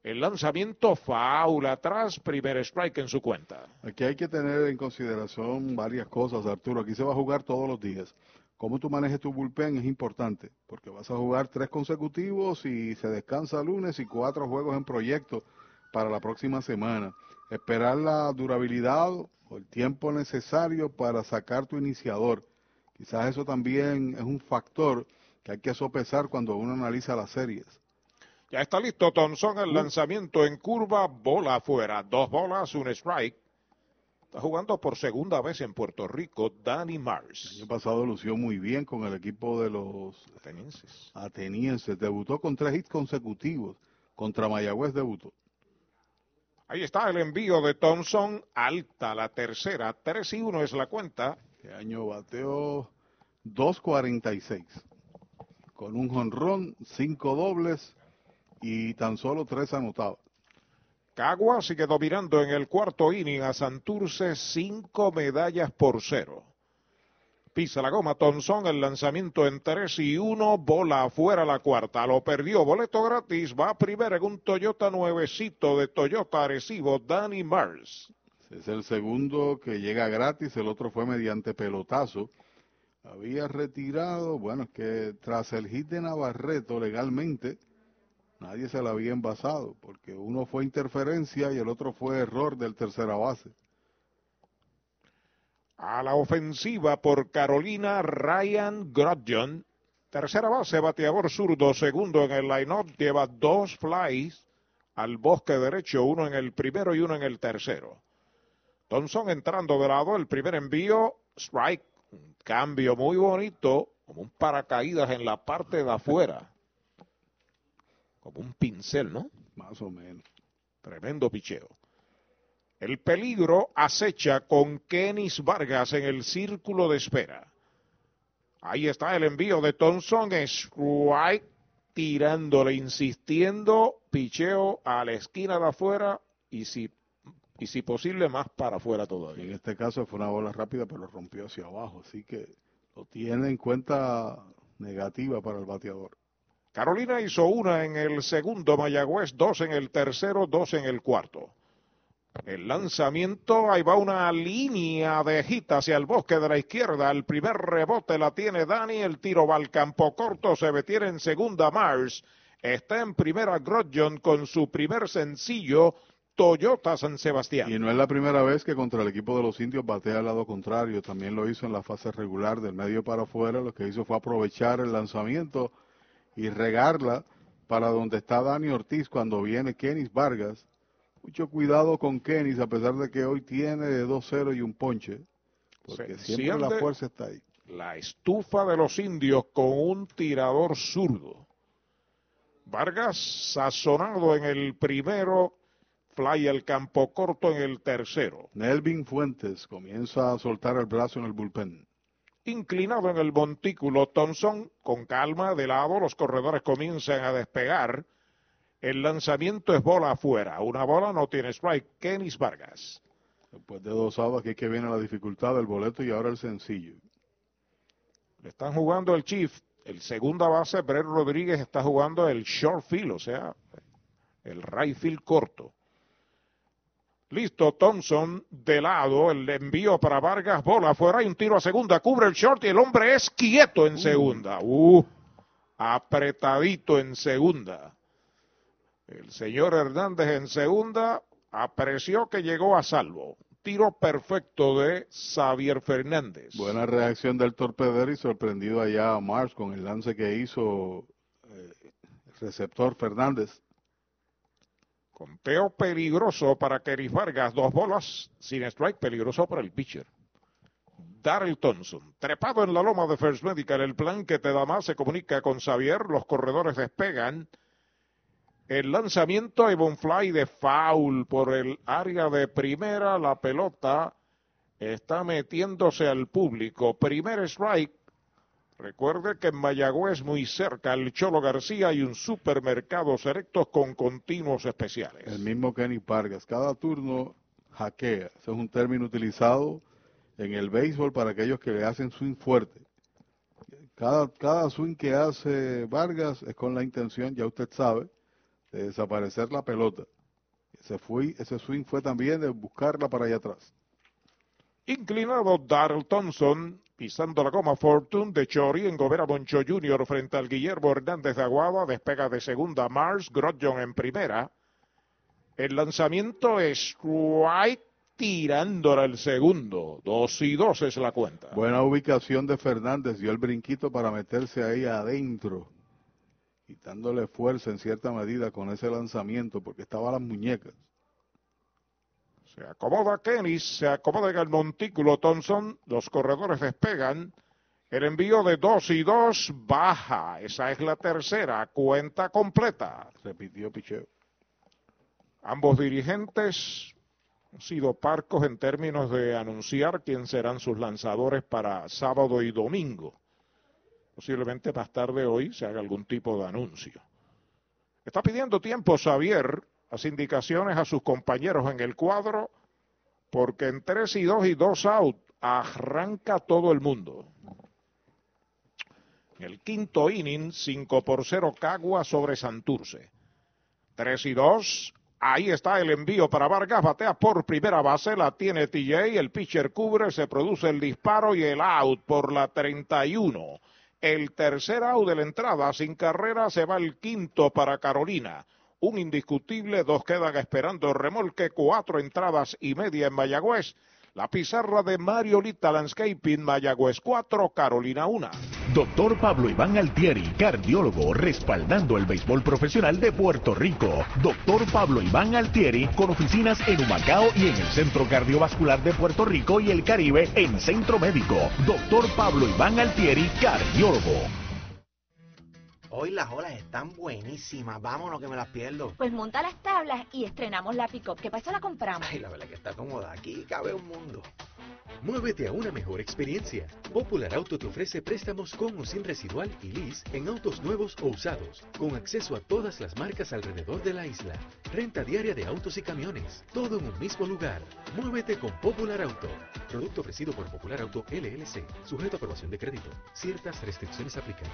El lanzamiento faula atrás, primer strike en su cuenta. Aquí hay que tener en consideración varias cosas, Arturo. Aquí se va a jugar todos los días. Cómo tú manejes tu bullpen es importante, porque vas a jugar tres consecutivos y se descansa lunes y cuatro juegos en proyecto para la próxima semana. Esperar la durabilidad o el tiempo necesario para sacar tu iniciador. Quizás eso también es un factor que hay que sopesar cuando uno analiza las series. Ya está listo Thompson, el lanzamiento en curva, bola afuera, dos bolas, un strike. Está jugando por segunda vez en Puerto Rico Danny Mars. El año pasado lució muy bien con el equipo de los atenienses. Atenienses. Debutó con tres hits consecutivos. Contra Mayagüez debutó. Ahí está el envío de Thompson. Alta la tercera. 3 y 1 es la cuenta. Este año bateó 2.46. Con un jonrón, cinco dobles y tan solo tres anotados. Cagua sigue dominando en el cuarto inning a Santurce, cinco medallas por cero. Pisa la goma Thompson, el lanzamiento en tres y uno, bola afuera la cuarta. Lo perdió, boleto gratis, va primero en un Toyota nuevecito de Toyota Arecibo, Danny Mars. Es el segundo que llega gratis, el otro fue mediante pelotazo. Había retirado, bueno, es que tras el hit de Navarreto legalmente, nadie se la había envasado, porque uno fue interferencia y el otro fue error del tercera base. A la ofensiva por Carolina, Ryan Grodjon. Tercera base, bateador zurdo, segundo en el line-up, lleva dos flies al bosque derecho, uno en el primero y uno en el tercero. Thompson entrando de lado, el primer envío, strike, un cambio muy bonito, como un paracaídas en la parte de afuera como un pincel, ¿no? Más o menos. Tremendo picheo. El peligro acecha con Kenis Vargas en el círculo de espera. Ahí está el envío de Thompson, strike, tirándole, insistiendo, picheo a la esquina de afuera y si, y si posible más para afuera todavía. En este caso fue una bola rápida, pero rompió hacia abajo, así que lo tiene en cuenta negativa para el bateador. Carolina hizo una en el segundo, Mayagüez dos en el tercero, dos en el cuarto. El lanzamiento, ahí va una línea de gita hacia el bosque de la izquierda. El primer rebote la tiene Dani, el tiro va al campo corto, se detiene en segunda Mars. Está en primera Grodjon con su primer sencillo, Toyota San Sebastián. Y no es la primera vez que contra el equipo de los indios batea al lado contrario, también lo hizo en la fase regular del medio para afuera, lo que hizo fue aprovechar el lanzamiento y regarla para donde está Dani Ortiz cuando viene Kenis Vargas. Mucho cuidado con Kenis, a pesar de que hoy tiene 2-0 y un ponche, porque Se siempre la fuerza está ahí. La estufa de los indios con un tirador zurdo. Vargas sazonado en el primero, fly el campo corto en el tercero. Nelvin Fuentes comienza a soltar el brazo en el bullpen. Inclinado en el montículo, Thompson, con calma, de lado, los corredores comienzan a despegar. El lanzamiento es bola afuera. Una bola no tiene strike. Kenis Vargas. Después de dos outs, aquí es que viene la dificultad del boleto y ahora el sencillo. Le están jugando el Chief. El segunda base, Brett Rodríguez, está jugando el short field, o sea, el right field corto. Listo, Thompson de lado, el envío para Vargas, bola afuera, hay un tiro a segunda, cubre el short y el hombre es quieto en segunda. Uh, apretadito en segunda. El señor Hernández en segunda apreció que llegó a salvo. Tiro perfecto de Xavier Fernández. Buena reacción del torpedero y sorprendido allá a Mars con el lance que hizo eh, el receptor Fernández. Conteo peligroso para Keris Vargas. Dos bolas sin strike. Peligroso para el pitcher. Darrell Thompson. Trepado en la loma de First Medical. El plan que te da más se comunica con Xavier. Los corredores despegan. El lanzamiento de Bonfly de foul por el área de primera. La pelota está metiéndose al público. Primer strike. Recuerde que en Mayagüez, muy cerca, el Cholo García hay un supermercado selectos con continuos especiales. El mismo Kenny Vargas. Cada turno hackea. Ese es un término utilizado en el béisbol para aquellos que le hacen swing fuerte. Cada, cada swing que hace Vargas es con la intención, ya usted sabe, de desaparecer la pelota. Ese, fue, ese swing fue también de buscarla para allá atrás. Inclinado Darrell Thompson, pisando la goma Fortune de Chori en Gobera Boncho Jr. frente al Guillermo Hernández de Aguada, despega de segunda Mars, Grodjon en primera. El lanzamiento es White tirándola el segundo. Dos y dos es la cuenta. Buena ubicación de Fernández, dio el brinquito para meterse ahí adentro, quitándole fuerza en cierta medida con ese lanzamiento porque estaba las muñecas. Se acomoda Kennis, se acomoda en el montículo Thompson, los corredores despegan. El envío de dos y dos baja. Esa es la tercera, cuenta completa. Repitió Picheo. Ambos dirigentes han sido parcos en términos de anunciar quién serán sus lanzadores para sábado y domingo. Posiblemente más tarde hoy se haga algún tipo de anuncio. Está pidiendo tiempo Xavier, las indicaciones a sus compañeros en el cuadro, porque en 3 y 2 y 2 out arranca todo el mundo. El quinto inning, 5 por 0 Cagua sobre Santurce. 3 y 2, ahí está el envío para Vargas, batea por primera base, la tiene TJ, el pitcher cubre, se produce el disparo y el out por la 31. El tercer out de la entrada sin carrera se va el quinto para Carolina un indiscutible, dos quedan esperando remolque, cuatro entradas y media en Mayagüez. La pizarra de Mariolita Landscaping, Mayagüez 4, Carolina 1. Doctor Pablo Iván Altieri, cardiólogo, respaldando el béisbol profesional de Puerto Rico. Doctor Pablo Iván Altieri, con oficinas en Humacao y en el Centro Cardiovascular de Puerto Rico y el Caribe en Centro Médico. Doctor Pablo Iván Altieri, cardiólogo. Hoy las olas están buenísimas, vámonos que me las pierdo. Pues monta las tablas y estrenamos la pick-up. ¿Qué pasa? La compramos. Ay, la verdad que está cómoda, aquí cabe un mundo. Muévete a una mejor experiencia. Popular Auto te ofrece préstamos con o sin residual y lease en autos nuevos o usados, con acceso a todas las marcas alrededor de la isla. Renta diaria de autos y camiones, todo en un mismo lugar. Muévete con Popular Auto. Producto ofrecido por Popular Auto LLC, sujeto a aprobación de crédito. Ciertas restricciones aplican.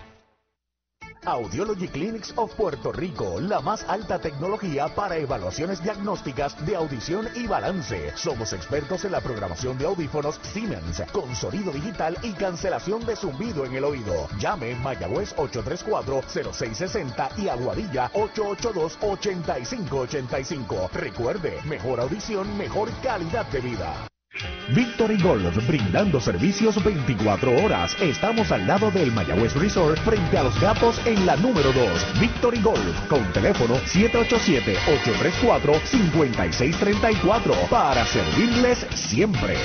Audiology Clinics of Puerto Rico, la más alta tecnología para evaluaciones diagnósticas de audición y balance. Somos expertos en la programación de audífonos Siemens, con sonido digital y cancelación de zumbido en el oído. Llame Mayagüez 834-0660 y Aguadilla 882-8585. Recuerde, mejor audición, mejor calidad de vida. Victory Golf, brindando servicios 24 horas. Estamos al lado del Mayagüez Resort, frente a los gatos en la número 2. Victory Golf, con teléfono 787-834-5634, para servirles siempre.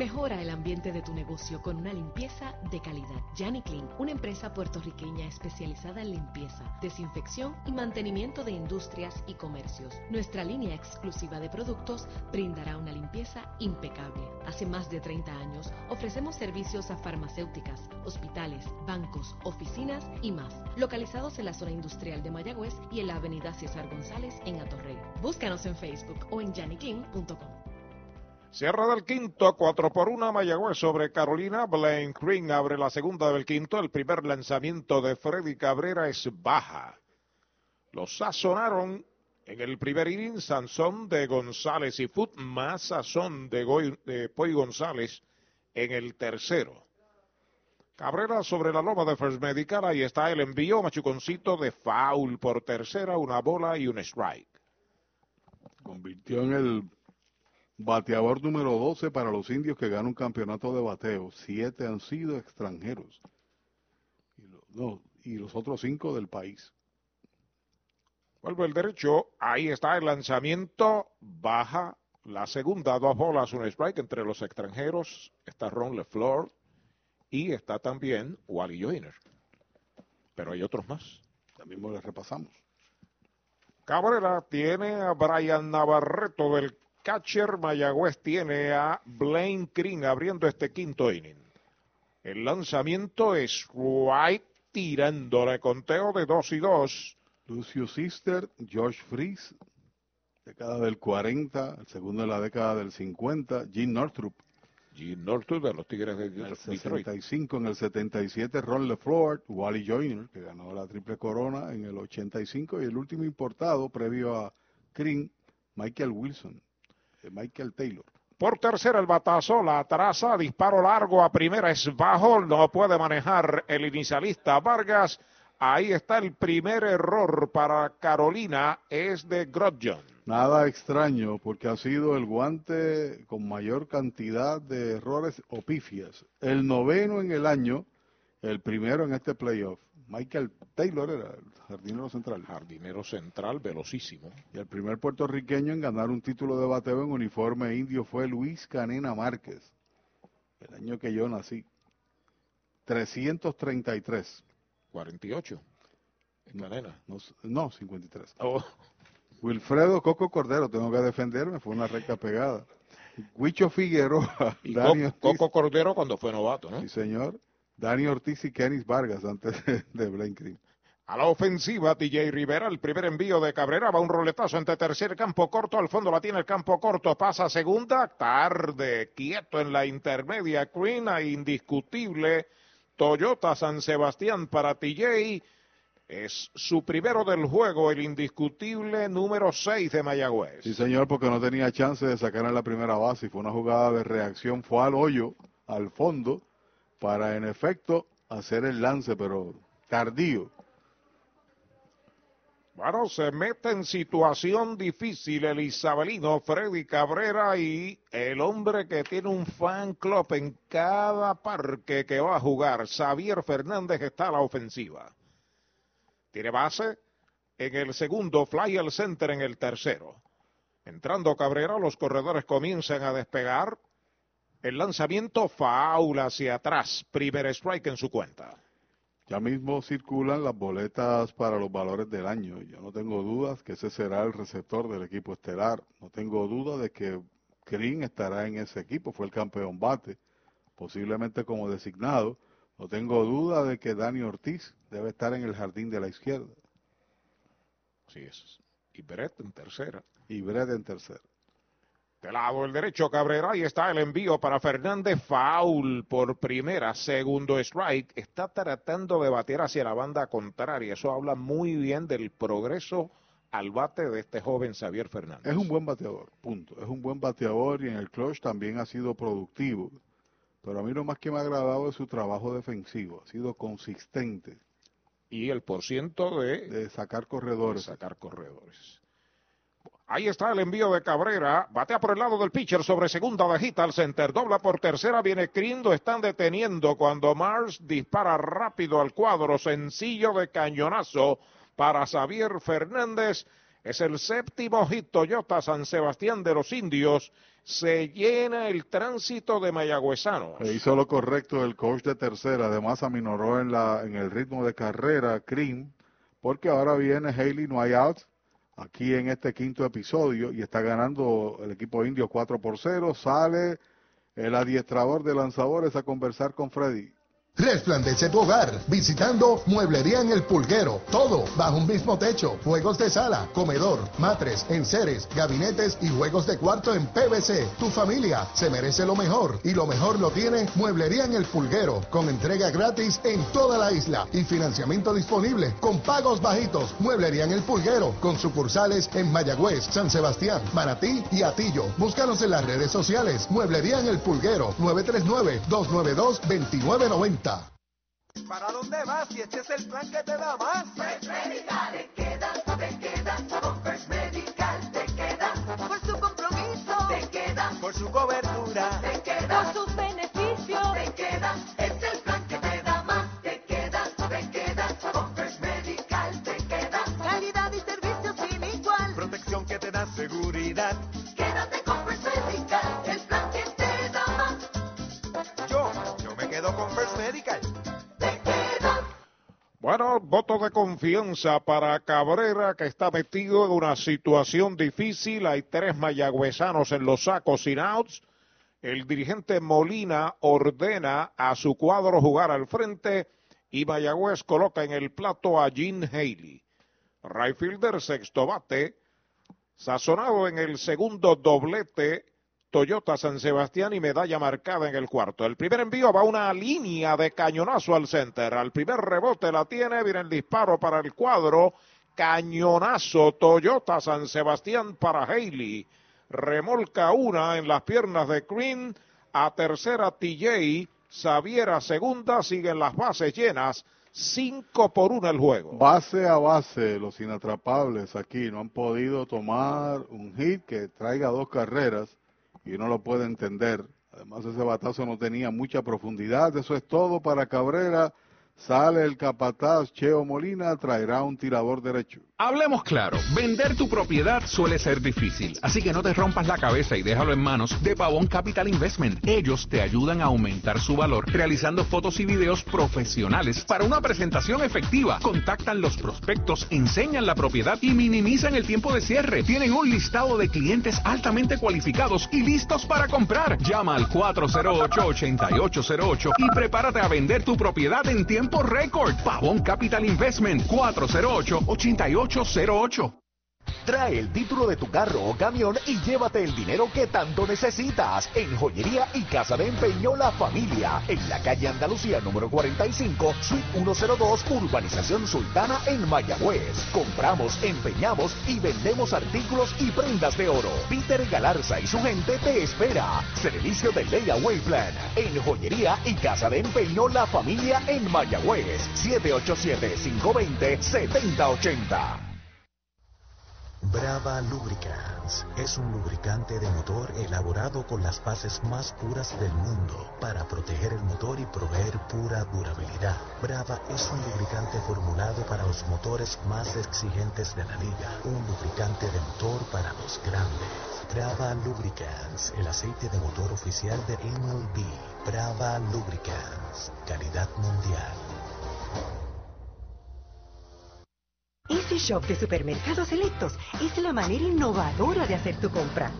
Mejora el ambiente de tu negocio con una limpieza de calidad. Yanni Clean, una empresa puertorriqueña especializada en limpieza, desinfección y mantenimiento de industrias y comercios. Nuestra línea exclusiva de productos brindará una limpieza impecable. Hace más de 30 años ofrecemos servicios a farmacéuticas, hospitales, bancos, oficinas y más, localizados en la zona industrial de Mayagüez y en la avenida César González en Atorrey. Búscanos en Facebook o en yanniclean.com. Cierra del quinto, 4 por 1 Mayagüez sobre Carolina. Blaine Green abre la segunda del quinto. El primer lanzamiento de Freddy Cabrera es baja. Los sazonaron en el primer inning Sansón de González y Foot más sazón de, Goy, de Poy González en el tercero. Cabrera sobre la loma de First Medical. Ahí está el envío. Machuconcito de foul por tercera, una bola y un strike. Convirtió en el Bateador número 12 para los indios que gana un campeonato de bateo. Siete han sido extranjeros. Y, lo, no, y los otros cinco del país. Vuelve el derecho. Ahí está el lanzamiento. Baja la segunda. Dos bolas, un strike entre los extranjeros. Está Ron LeFleur. Y está también Wally Joyner. Pero hay otros más. También les repasamos. Cabrera tiene a Brian Navarreto del catcher Mayagüez tiene a Blaine Green abriendo este quinto inning. El lanzamiento es White tirándole conteo de 2 y 2. Lucio Sister, George Fries, década del 40, el segundo de la década del 50, Gene Northrup. Gene Northrup de los Tigres de en el 65, en el 77 Ron LeFleur, Wally Joyner, que ganó la triple corona en el 85, y el último importado previo a Green, Michael Wilson Michael Taylor. Por tercera el batazo, la traza, disparo largo a primera es bajo, no puede manejar el inicialista Vargas. Ahí está el primer error para Carolina, es de Grodjon. Nada extraño, porque ha sido el guante con mayor cantidad de errores o pifias. El noveno en el año, el primero en este playoff. Michael Taylor era el jardinero central. Jardinero central, velocísimo. Y el primer puertorriqueño en ganar un título de bateo en uniforme indio fue Luis Canena Márquez, el año que yo nací. 333. 48. En Canena. No, no 53. Wilfredo Coco Cordero, tengo que defenderme, fue una recta pegada. Huicho Figueroa. Y Dani Coco Cordero cuando fue novato, ¿no? Sí, señor. Dani Ortiz y Kenis Vargas antes de, de Blaine. A la ofensiva, DJ Rivera, el primer envío de Cabrera, va un roletazo entre tercer campo corto, al fondo la tiene el campo corto, pasa segunda, tarde, quieto en la intermedia, Green, indiscutible, Toyota San Sebastián para TJ, es su primero del juego, el indiscutible número 6 de Mayagüez. Sí, señor, porque no tenía chance de sacar en la primera base fue una jugada de reacción, fue al hoyo, al fondo, para en efecto hacer el lance, pero tardío. Bueno, se mete en situación difícil el isabelino Freddy Cabrera y el hombre que tiene un fan club en cada parque que va a jugar, Xavier Fernández, está a la ofensiva. Tiene base en el segundo, fly al center en el tercero. Entrando Cabrera, los corredores comienzan a despegar. El lanzamiento faula hacia atrás, primer strike en su cuenta. Ya mismo circulan las boletas para los valores del año. Yo no tengo dudas que ese será el receptor del equipo estelar. No tengo duda de que Green estará en ese equipo. Fue el campeón bate, posiblemente como designado. No tengo duda de que Dani Ortiz debe estar en el jardín de la izquierda. Así es. Y Brett en tercera. Y Brett en tercera. De lado el derecho Cabrera, ahí está el envío para Fernández, foul por primera, segundo strike, está tratando de bater hacia la banda contraria, eso habla muy bien del progreso al bate de este joven Xavier Fernández. Es un buen bateador, punto, es un buen bateador y en el clutch también ha sido productivo, pero a mí lo más que me ha agradado es su trabajo defensivo, ha sido consistente. Y el porciento de, de sacar corredores. De sacar corredores. Ahí está el envío de Cabrera. Batea por el lado del pitcher sobre segunda bajita al center. Dobla por tercera. Viene Crindo. Están deteniendo cuando Mars dispara rápido al cuadro. Sencillo de cañonazo para Xavier Fernández. Es el séptimo hit Toyota San Sebastián de los Indios. Se llena el tránsito de mayagüezanos. E hizo lo correcto el coach de tercera. Además aminoró en, la, en el ritmo de carrera Cream. Porque ahora viene Haley, no hay out aquí en este quinto episodio y está ganando el equipo indio 4 por 0. Sale el adiestrador de lanzadores a conversar con Freddy. Resplandece tu hogar visitando Mueblería en el Pulguero. Todo bajo un mismo techo. Juegos de sala, comedor, matres, enseres, gabinetes y juegos de cuarto en PVC. Tu familia se merece lo mejor y lo mejor lo tiene Mueblería en el Pulguero con entrega gratis en toda la isla y financiamiento disponible con pagos bajitos. Mueblería en el Pulguero con sucursales en Mayagüez, San Sebastián, Manatí y Atillo. Búscanos en las redes sociales. Mueblería en el Pulguero 939 292 2990. ¿Para dónde vas? Si este es el plan que te da más. First Medical, te quedas, te quedas. Con First Medical te quedas. Por su compromiso, te quedas. Por su cobertura, te quedas. Por sus Voto de confianza para Cabrera, que está metido en una situación difícil. Hay tres mayagüezanos en los sacos sin outs. El dirigente Molina ordena a su cuadro jugar al frente y Mayagüez coloca en el plato a Gene Haley. Rayfielder, sexto bate, sazonado en el segundo doblete Toyota San Sebastián y medalla marcada en el cuarto. El primer envío va una línea de cañonazo al center. Al primer rebote la tiene, viene el disparo para el cuadro. Cañonazo Toyota San Sebastián para Haley. Remolca una en las piernas de Green. A tercera TJ. Xavier segunda. Siguen las bases llenas. Cinco por una el juego. Base a base, los inatrapables aquí no han podido tomar un hit que traiga dos carreras y uno lo puede entender. Además ese batazo no tenía mucha profundidad. Eso es todo para Cabrera. Sale el capataz Cheo Molina, traerá un tirador derecho. Hablemos claro, vender tu propiedad suele ser difícil, así que no te rompas la cabeza y déjalo en manos de Pavón Capital Investment. Ellos te ayudan a aumentar su valor realizando fotos y videos profesionales para una presentación efectiva. Contactan los prospectos, enseñan la propiedad y minimizan el tiempo de cierre. Tienen un listado de clientes altamente cualificados y listos para comprar. Llama al 408-8808 y prepárate a vender tu propiedad en tiempo récord. Pavón Capital Investment 408-8808. Trae el título de tu carro o camión y llévate el dinero que tanto necesitas en Joyería y Casa de Empeño La Familia, en la calle Andalucía número 45, suite 102, Urbanización Sultana en Mayagüez. Compramos, empeñamos y vendemos artículos y prendas de oro. Peter Galarza y su gente te espera. Servicio de Layaway Plan en Joyería y Casa de Empeño La Familia en Mayagüez. 787-520-7080. Brava Lubricants es un lubricante de motor elaborado con las bases más puras del mundo para proteger el motor y proveer pura durabilidad. Brava es un lubricante formulado para los motores más exigentes de la liga, un lubricante de motor para los grandes. Brava Lubricants, el aceite de motor oficial de MLB. Brava Lubricants, calidad mundial. Easy Shop de Supermercados Selectos es la manera innovadora de hacer tu compra.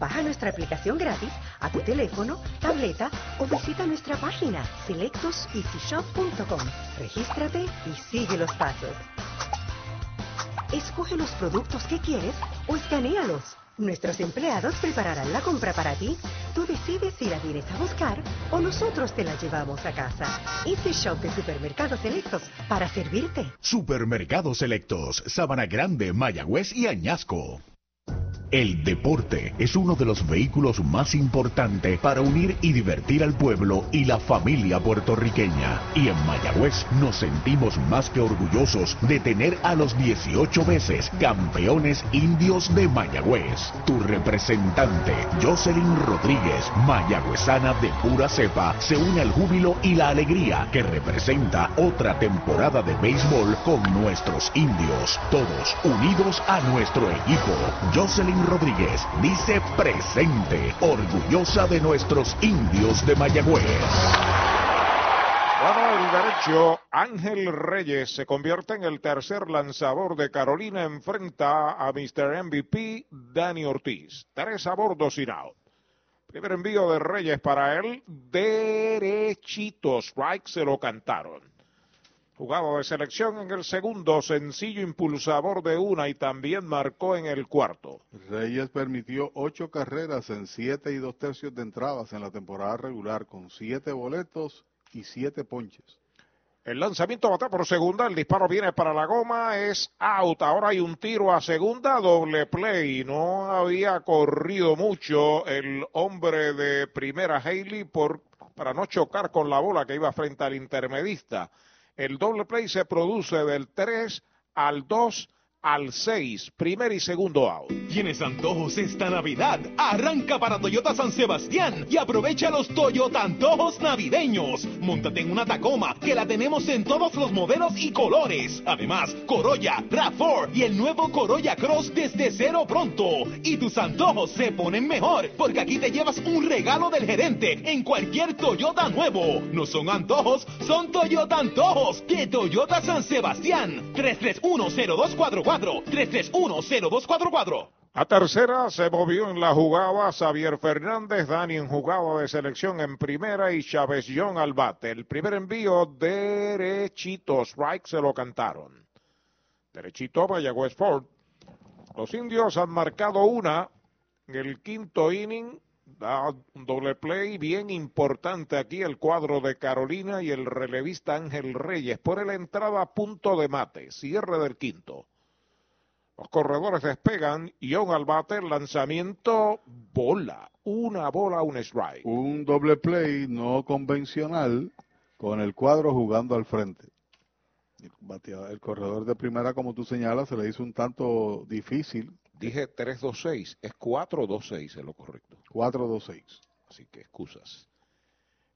Baja nuestra aplicación gratis a tu teléfono, tableta o visita nuestra página selectoseasyshop.com. Regístrate y sigue los pasos. Escoge los productos que quieres o escanealos. Nuestros empleados prepararán la compra para ti. Tú decides si la vienes a buscar o nosotros te la llevamos a casa. Easy Shop de Supermercados Selectos para servirte. Supermercados Selectos, Sabana Grande, Mayagüez y Añasco. El deporte es uno de los vehículos más importantes para unir y divertir al pueblo y la familia puertorriqueña. Y en Mayagüez nos sentimos más que orgullosos de tener a los 18 veces campeones indios de Mayagüez. Tu representante, Jocelyn Rodríguez, mayagüezana de pura cepa, se une al júbilo y la alegría que representa otra temporada de béisbol con nuestros indios. Todos unidos a nuestro equipo. Rodríguez dice presente, orgullosa de nuestros indios de Mayagüez. Bueno, el derecho Ángel Reyes se convierte en el tercer lanzador de Carolina. Enfrenta a Mr. MVP Dani Ortiz. Tres a bordo sin out. Primer envío de Reyes para él. Derechito. Strike se lo cantaron. Jugado de selección en el segundo, sencillo impulsador de una y también marcó en el cuarto. Reyes permitió ocho carreras en siete y dos tercios de entradas en la temporada regular con siete boletos y siete ponches. El lanzamiento bate por segunda, el disparo viene para la goma, es out. Ahora hay un tiro a segunda, doble play. No había corrido mucho el hombre de primera Haley por, para no chocar con la bola que iba frente al intermedista. El doble play se produce del 3 al 2 al 6, primer y segundo out. ¿Tienes antojos esta Navidad? Arranca para Toyota San Sebastián y aprovecha los Toyota antojos navideños. Móntate en una Tacoma que la tenemos en todos los modelos y colores. Además, Corolla, RAV4 y el nuevo Corolla Cross desde cero pronto. Y tus antojos se ponen mejor porque aquí te llevas un regalo del gerente en cualquier Toyota nuevo. No son antojos, son Toyota antojos de Toyota San Sebastián. 3310244 3310244. A tercera se movió en la jugada Xavier Fernández, Dani en jugada de selección en primera y Chávez John al bate. El primer envío derechito, strike se lo cantaron. Derechito Mayagüez Ford. Los indios han marcado una en el quinto inning. Da un doble play bien importante aquí el cuadro de Carolina y el relevista Ángel Reyes por la entrada a punto de mate. Cierre del quinto. Los corredores despegan, y al bate, lanzamiento, bola. Una bola, un strike. Un doble play no convencional con el cuadro jugando al frente. El, corredor de primera, como tú señalas, se le hizo un tanto difícil. Dije 3-2-6, es 4-2-6 es lo correcto. 4-2-6. Así que excusas.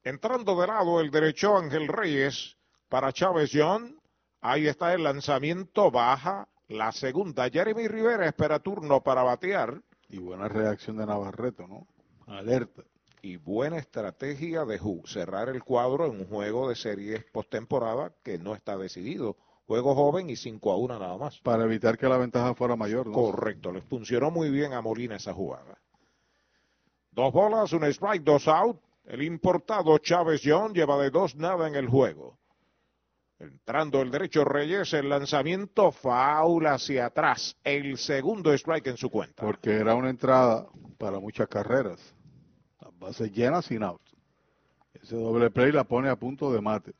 Entrando de lado el derecho Ángel Reyes para Chávez John. Ahí está el lanzamiento baja la segunda, Jeremy Rivera espera turno para batear. Y buena reacción de Navarreto, ¿no? Alerta. Y buena estrategia de cerrar el cuadro en un juego de series postemporada que no está decidido. Juego joven y 5 a 1 nada más. Para evitar que la ventaja fuera mayor, ¿no? Correcto, le funcionó muy bien a Molina esa jugada. Dos bolas, un strike, dos out. El importado Chávez John lleva de dos nada en el juego. Entrando el derecho Reyes, el lanzamiento faula hacia atrás. El segundo strike en su cuenta. Porque era una entrada para muchas carreras. Las bases llenas sin out. Ese doble play la pone a punto de mate.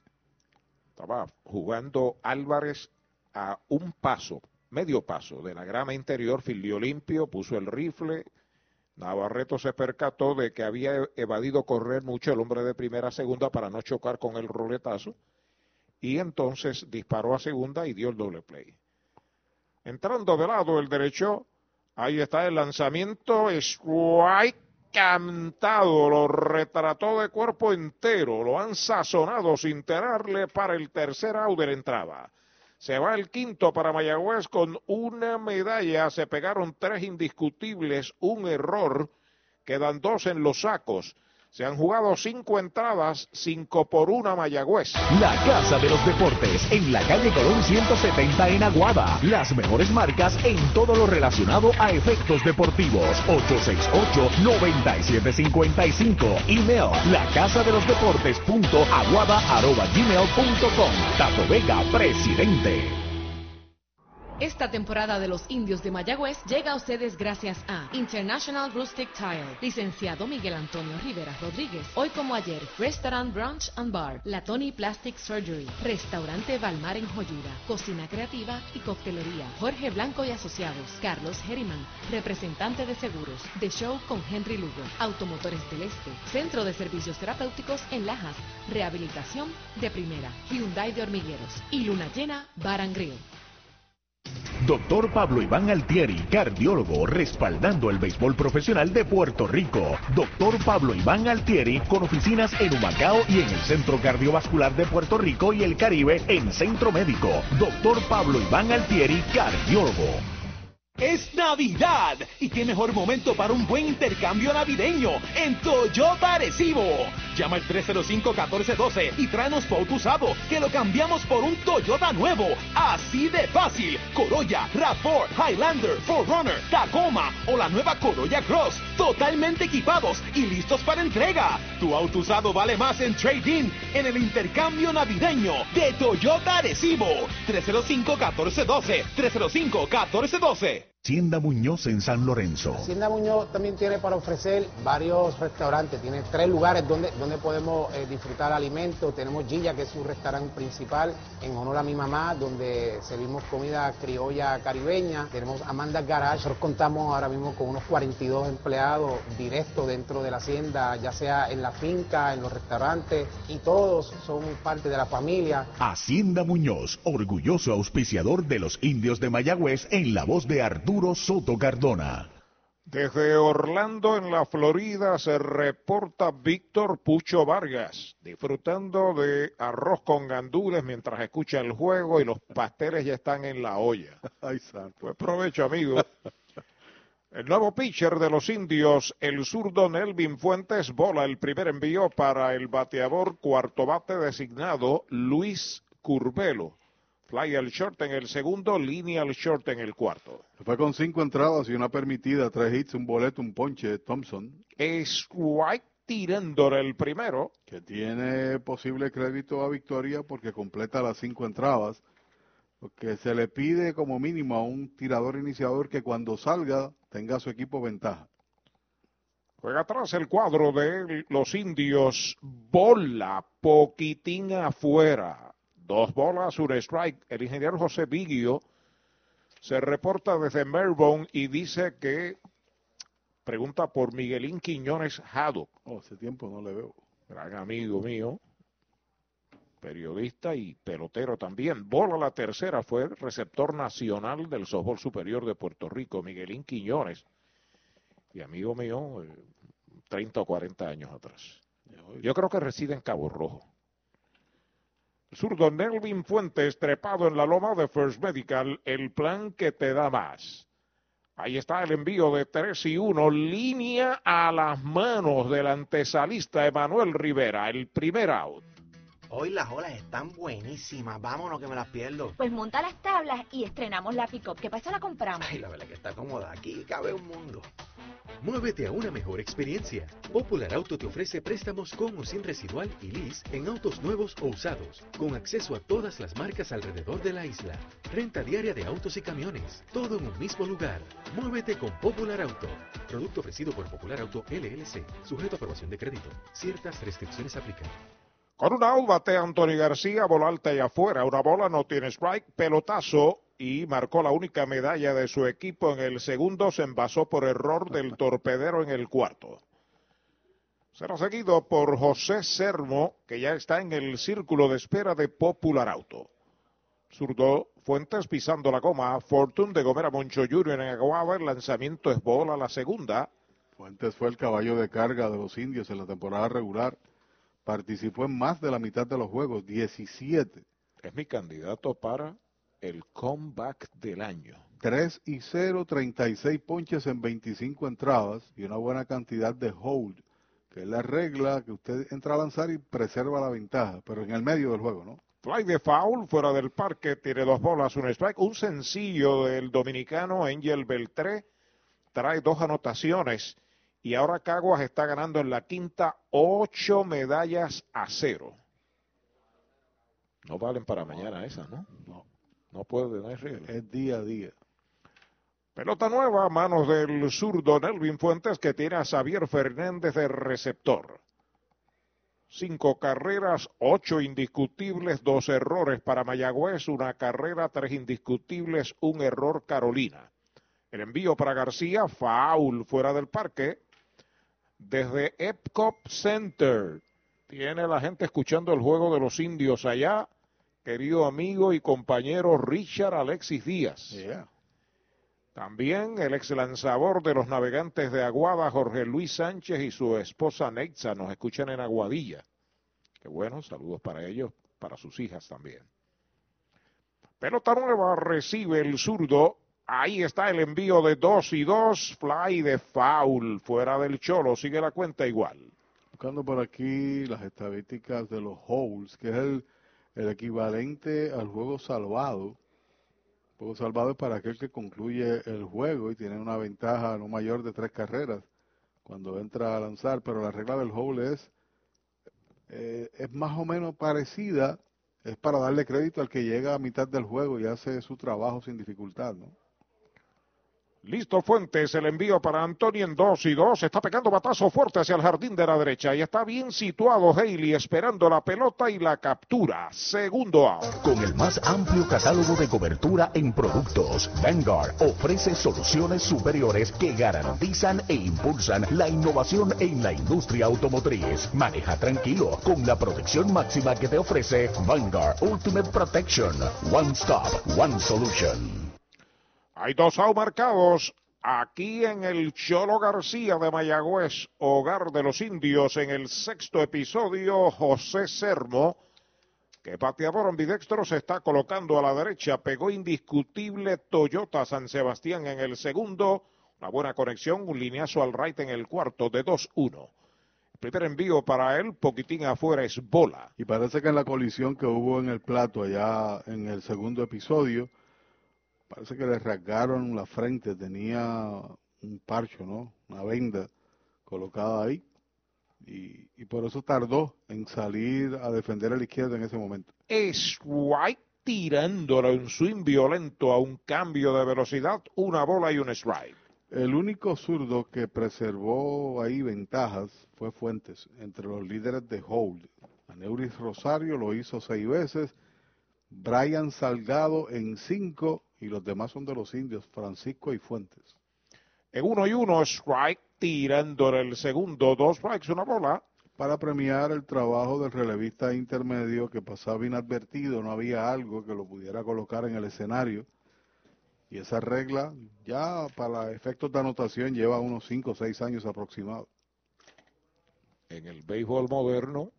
Estaba jugando Álvarez a un paso, medio paso de la grama interior, filió limpio, puso el rifle. Navarreto se percató de que había evadido correr mucho el hombre de primera a segunda para no chocar con el roletazo y entonces disparó a segunda y dio el doble play. Entrando de lado el derecho, ahí está el lanzamiento, strike cantado, lo retrató de cuerpo entero, lo han sazonado sin tenerle para el tercer out de la entrada. Se va el quinto para Mayagüez con una medalla, se pegaron tres indiscutibles, un error, quedan dos en los sacos. Se han jugado cinco entradas, cinco por una Mayagüez. La Casa de los Deportes, en la calle Colón 170 en Aguada. Las mejores marcas en todo lo relacionado a efectos deportivos. 868-9755. Email, la casa de los deportes punto aguada arroba gmail punto com. Tato Vega, presidente. Esta temporada de los indios de Mayagüez llega a ustedes gracias a International Rustic Tile, licenciado Miguel Antonio Rivera Rodríguez. Hoy como ayer, Restaurant Brunch and Bar, La Tony Plastic Surgery, Restaurante Balmar en Joyuda, Cocina Creativa y Coctelería, Jorge Blanco y Asociados, Carlos Herriman, representante de seguros, The Show con Henry Lugo, Automotores del Este, Centro de Servicios Terapéuticos en Lajas, Rehabilitación de Primera, Hyundai de Hormigueros. Y Luna Llena Bar and Grill. Doctor Pablo Iván Altieri, cardiólogo, respaldando el béisbol profesional de Puerto Rico. Doctor Pablo Iván Altieri, con oficinas en Humacao y en el Centro Cardiovascular de Puerto Rico y el Caribe en Centro Médico. Doctor Pablo Iván Altieri, cardiólogo. Es Navidad y qué mejor momento para un buen intercambio navideño en Toyota Arecibo. Llama al 305-1412 y tráenos tu auto usado que lo cambiamos por un Toyota nuevo. Así de fácil. Corolla, RAV4, Highlander, 4Runner, Tacoma o la nueva Corolla Cross. Totalmente equipados y listos para entrega. Tu auto usado vale más en trading en el intercambio navideño de Toyota Arecibo. 305-1412. 305-1412. Hacienda Muñoz en San Lorenzo. Hacienda Muñoz también tiene para ofrecer varios restaurantes, tiene tres lugares donde, donde podemos eh, disfrutar alimentos. Tenemos Gilla, que es su restaurante principal, en honor a mi mamá, donde servimos comida criolla caribeña. Tenemos Amanda Garage, nosotros contamos ahora mismo con unos 42 empleados directos dentro de la hacienda, ya sea en la finca, en los restaurantes, y todos son parte de la familia. Hacienda Muñoz, orgulloso auspiciador de los indios de Mayagüez en la voz de Arturo Soto Cardona. Desde Orlando, en la Florida, se reporta Víctor Pucho Vargas, disfrutando de arroz con gandules mientras escucha el juego y los pasteles ya están en la olla. Ay, santo. Pues provecho, amigo. El nuevo pitcher de los indios, el zurdo Nelvin Fuentes, bola el primer envío para el bateador cuarto bate designado Luis Curbelo. Fly al short en el segundo, línea al short en el cuarto. Fue con cinco entradas y una permitida, tres hits, un boleto, un ponche, Thompson. Es White tirándole el primero. Que tiene posible crédito a victoria porque completa las cinco entradas. Porque se le pide como mínimo a un tirador iniciador que cuando salga tenga su equipo ventaja. Juega atrás el cuadro de los indios. Bola, poquitín afuera. Dos bolas, un strike. El ingeniero José Vigio se reporta desde Melbourne y dice que pregunta por Miguelín Quiñones Haddock. Oh, hace tiempo no le veo. Gran amigo mío, periodista y pelotero también. Bola la tercera fue receptor nacional del softball superior de Puerto Rico, Miguelín Quiñones. Y amigo mío, eh, 30 o 40 años atrás. Yo creo que reside en Cabo Rojo. Zurdo Nelvin Fuentes, trepado en la loma de First Medical, el plan que te da más. Ahí está el envío de 3 y 1, línea a las manos del antesalista Emanuel Rivera, el primer out. Hoy las olas están buenísimas, vámonos que me las pierdo. Pues monta las tablas y estrenamos la pick-up. ¿Qué pasa? La compramos. Ay, la verdad que está cómoda, aquí cabe un mundo. Muévete a una mejor experiencia. Popular Auto te ofrece préstamos con o sin residual y lease en autos nuevos o usados, con acceso a todas las marcas alrededor de la isla. Renta diaria de autos y camiones, todo en un mismo lugar. Muévete con Popular Auto. Producto ofrecido por Popular Auto LLC, sujeto a aprobación de crédito. Ciertas restricciones aplican. Con una out batea Anthony García, bola alta y afuera. Una bola no tiene strike, pelotazo y marcó la única medalla de su equipo en el segundo. Se envasó por error del torpedero en el cuarto. Será seguido por José Sermo, que ya está en el círculo de espera de Popular Auto. Zurdo Fuentes pisando la goma. Fortune de Gomera Moncho Jr. en Aguaba. El lanzamiento es bola la segunda. Fuentes fue el caballo de carga de los indios en la temporada regular. Participó en más de la mitad de los juegos, 17. Es mi candidato para el comeback del año. 3 y 0, 36 ponches en 25 entradas y una buena cantidad de hold, que es la regla que usted entra a lanzar y preserva la ventaja, pero en el medio del juego, ¿no? Fly de foul, fuera del parque, tiene dos bolas, un strike. Un sencillo del dominicano Angel Beltré, trae dos anotaciones. Y ahora Caguas está ganando en la quinta ocho medallas a cero. No valen para mañana esas, ¿no? No. No puede, no hay riesgo. Es día a día. Pelota nueva a manos del zurdo Nelvin Fuentes que tiene a Xavier Fernández de receptor. Cinco carreras, ocho indiscutibles, dos errores para Mayagüez, una carrera, tres indiscutibles, un error Carolina. El envío para García, foul fuera del parque. Desde Epcot Center, tiene la gente escuchando el juego de los indios allá, querido amigo y compañero Richard Alexis Díaz. También el ex lanzador de los navegantes de Aguada, Jorge Luis Sánchez y su esposa Nexa, nos escuchan en Aguadilla. Qué bueno, saludos para ellos, para sus hijas también. Pelota nueva recibe el zurdo. Ahí está el envío de dos y dos, fly de foul, fuera del cholo, sigue la cuenta igual. Buscando por aquí las estadísticas de los holes, que es el, el equivalente al juego salvado Juego salvado es para aquel que concluye el juego y tiene una ventaja no mayor de tres carreras cuando entra a lanzar, pero la regla del hole es, eh, es más o menos parecida, es para darle crédito al que llega a mitad del juego y hace su trabajo sin dificultad, ¿no? Listo Fuentes, el envío para Antonio en 2 y 2. Está pegando batazo fuerte hacia el jardín de la derecha. Y está bien situado Haley esperando la pelota y la captura. Segundo out. Con el más amplio catálogo de cobertura en productos, Vanguard ofrece soluciones superiores que garantizan e impulsan la innovación en la industria automotriz. Maneja tranquilo con la protección máxima que te ofrece Vanguard Ultimate Protection. One Stop, One Solution. Hay dos out marcados aquí en el Cholo García de Mayagüez, hogar de los indios, en el sexto episodio, José Sermo, que bateador ambidextro se está colocando a la derecha, pegó indiscutible Toyota San Sebastián en el segundo, una buena conexión, un lineazo al right en el cuarto de 2-1. Primer envío para él, poquitín afuera es bola. Y parece que en la colisión que hubo en el plato allá en el segundo episodio, parece que le rasgaron la frente, tenía un parcho, ¿no? Una venda colocada ahí. Y, y por eso tardó en salir a defender a la izquierda en ese momento. Es White tirándolo en swing violento a un cambio de velocidad, una bola y un strike. El único zurdo que preservó ahí ventajas fue Fuentes, entre los líderes de Hold. Aneuris Rosario lo hizo seis veces, Brian Salgado en cinco y los demás son de los indios, Francisco y Fuentes. En uno y uno, strike, tirándole el segundo, dos strikes, una bola. Para premiar el trabajo del relevista intermedio que pasaba inadvertido, no había algo que lo pudiera colocar en el escenario. Y esa regla ya para efectos de anotación lleva unos 5 o 6 años aproximados. En el béisbol moderno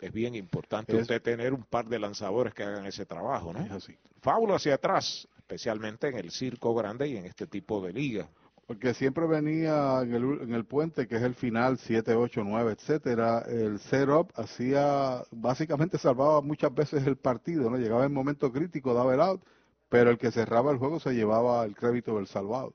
es bien importante Es- usted tener un par de lanzadores que hagan ese trabajo, ¿no? Es así. Fábula hacia atrás, especialmente en el circo grande y en este tipo de liga. Porque siempre venía en el, en el puente, que es el final 7, 8, 9, etcétera, el setup hacía, básicamente salvaba muchas veces el partido, ¿no? Llegaba en momento crítico, daba el out, pero el que cerraba el juego se llevaba el crédito del salvado.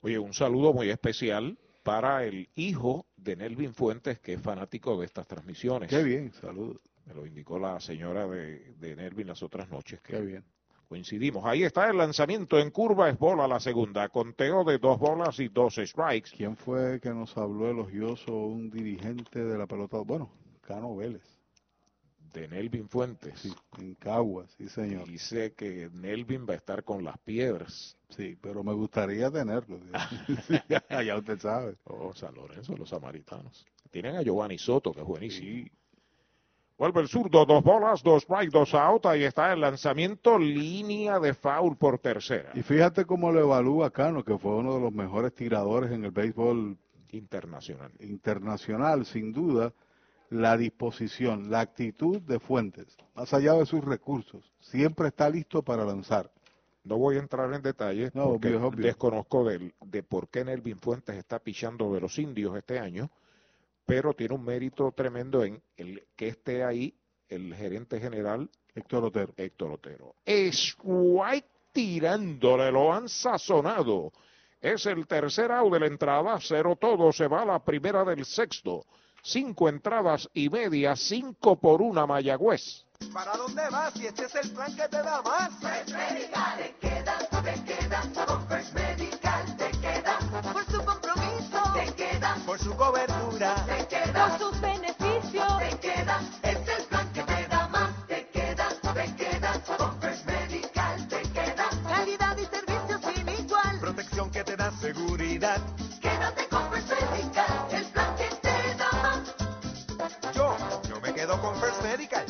Oye, un saludo muy especial para el hijo de Nelvin Fuentes, que es fanático de estas transmisiones. Qué bien, saludos. Me lo indicó la señora de, de Nelvin las otras noches. Que Qué bien. Coincidimos. Ahí está el lanzamiento en curva, es bola la segunda. Conteo de dos bolas y dos strikes. ¿Quién fue que nos habló elogioso un dirigente de la pelota? Bueno, Cano Vélez. De Nelvin Fuentes. Sí, en Caguas, sí señor. Dice que Nelvin va a estar con las piedras. Sí, pero me gustaría tenerlo. Sí, ya usted sabe. Oh, San Lorenzo, los samaritanos. Tienen a Giovanni Soto, que es buenísimo. Vuelve el zurdo, dos bolas, dos strikes, dos out. Ahí está el lanzamiento, línea de foul por tercera. Y fíjate cómo lo evalúa Cano, que fue uno de los mejores tiradores en el béisbol Internacional. internacional, sin duda, la disposición, la actitud de Fuentes, más allá de sus recursos, siempre está listo para lanzar. No voy a entrar en detalles No, porque obvio, es obvio. desconozco del- de por qué Nelvin Fuentes está pichando de los indios este año, pero tiene un mérito tremendo en el que esté ahí el gerente general Héctor Otero. Héctor Otero. Es White tirándole, lo han sazonado. Es el tercer out de la entrada, cero todo, se va a la primera del sexto. cinco entradas y media, cinco por una Mayagüez. ¿Para dónde vas? Si este es el plan que te da más. First Medical te queda, te queda. Con First Medical Por su cobertura te queda. Por sus beneficios te queda. Es el plan que te da más. Te queda, te queda. Con First Medical te queda. Calidad y servicio sin igual. Protección que te da seguridad. Quédate con First Medical. El plan que te da más. Yo, yo me quedo con First Medical.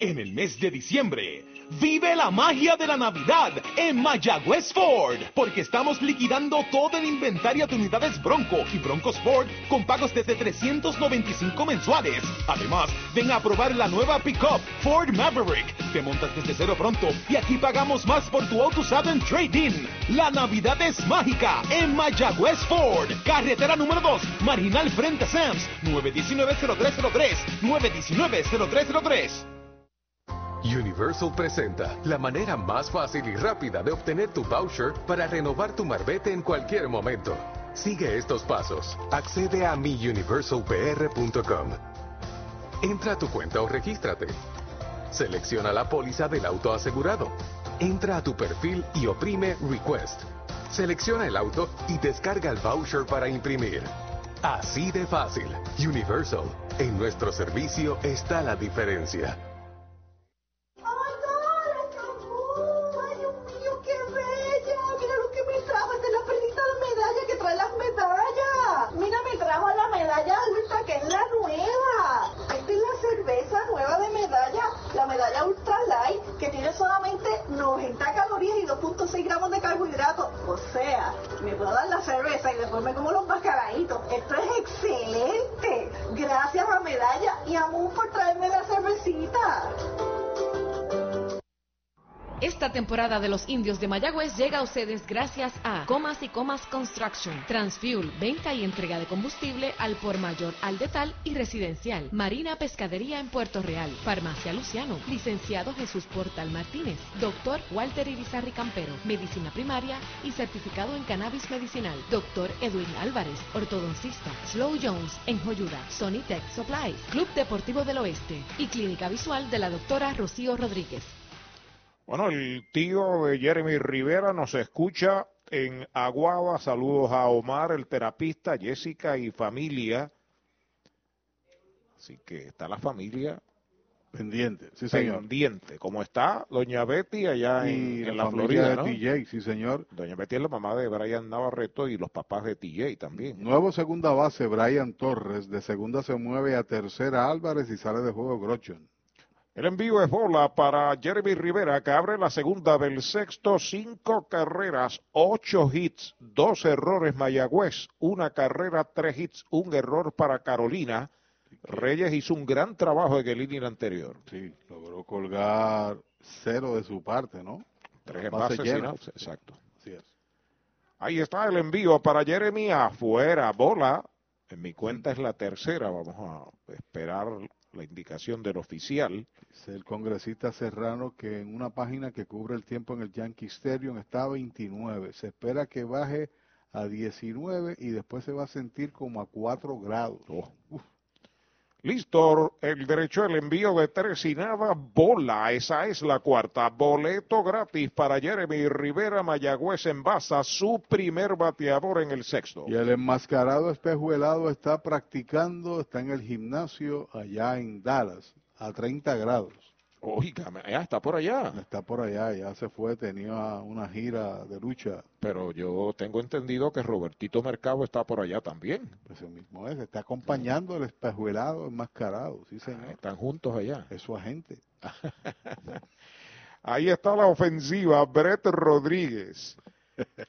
En el mes de diciembre, vive la magia de la Navidad en Mayagüez Ford, porque estamos liquidando todo el inventario de unidades Bronco y Bronco Sport con pagos desde 395 mensuales. Además, ven a probar la nueva pickup Ford Maverick. Te montas desde cero pronto y aquí pagamos más por tu auto usado en trading. La Navidad es mágica en Mayagüez Ford, carretera número 2, marginal frente Sams, 919-0303, 919-0303. Universal presenta la manera más fácil y rápida de obtener tu voucher para renovar tu marbete en cualquier momento. Sigue estos pasos. Accede a miuniversalpr.com. Entra a tu cuenta o regístrate. Selecciona la póliza del auto asegurado. Entra a tu perfil y oprime Request. Selecciona el auto y descarga el voucher para imprimir. Así de fácil. Universal. En nuestro servicio está la diferencia. ¡Ay, Dios mío, qué bella! Mira lo que me trajo. Esta es la perlita de medalla que trae las medallas. Mira, me trajo la medalla ultra, que es la nueva. Esta es la cerveza nueva de medalla, la medalla ultra light, que tiene solamente 90 calorías y 2.6 gramos de carbohidratos. O sea, me puedo dar la cerveza y después me como los mascaraditos. Esto es excelente. Gracias a medalla y a Moon por traerme la cervecita. Esta temporada de los indios de Mayagüez llega a ustedes gracias a Comas y Comas Construction, Transfuel, venta y entrega de combustible al por mayor, al detal y residencial, Marina Pescadería en Puerto Real, Farmacia Luciano, Licenciado Jesús Portal Martínez, Doctor Walter Irizarri Campero, Medicina Primaria y certificado en Cannabis Medicinal, Doctor Edwin Álvarez, ortodoncista, Slow Jones en Joyuda, Sony Tech Supplies, Club Deportivo del Oeste y Clínica Visual de la doctora Rocío Rodríguez. Bueno, el tío de Jeremy Rivera nos escucha en Aguaba. Saludos a Omar, el terapista, Jessica y familia. Así que está la familia Pendiente, sí señor. pendiente. Como está Doña Betty allá en, Y en la la Florida, de ¿no? TJ, sí señor. Doña Betty es la mamá de Brian Navarreto y los papás de TJ también. Nuevo segunda base, Brian Torres. De segunda se mueve a tercera Álvarez y sale de juego Grochon. El envío es bola para Jeremy Rivera, que abre la segunda del sexto, cinco carreras, ocho hits, dos errores Mayagüez, una carrera, tres hits, un error para Carolina. Reyes hizo un gran trabajo en el inning anterior. Sí, logró colgar cero de su parte, ¿no? Tres Bases llenas. exacto. Así es. Ahí está el envío para Jeremy afuera, bola. En mi cuenta es la tercera, vamos a esperar la indicación del oficial. El congresista Serrano que en una página que cubre el tiempo en el Yankee Stadium está a 29. Se espera que baje a 19 y después se va a sentir como a 4 grados. Oh. Listo, el derecho al envío de tres y nada, bola, esa es la cuarta. Boleto gratis para Jeremy Rivera Mayagüez en Baza, su primer bateador en el sexto. Y el enmascarado espejuelado está practicando, está en el gimnasio allá en Dallas, a 30 grados. Oígame, ya está por allá. Está por allá, ya se fue, tenía una gira de lucha. Pero yo tengo entendido que Robertito Mercado está por allá también. Pues el mismo es, está acompañando al espejuelado enmascarado, sí señor. Ah, Están juntos allá. Es su agente. Ahí está la ofensiva, Brett Rodríguez.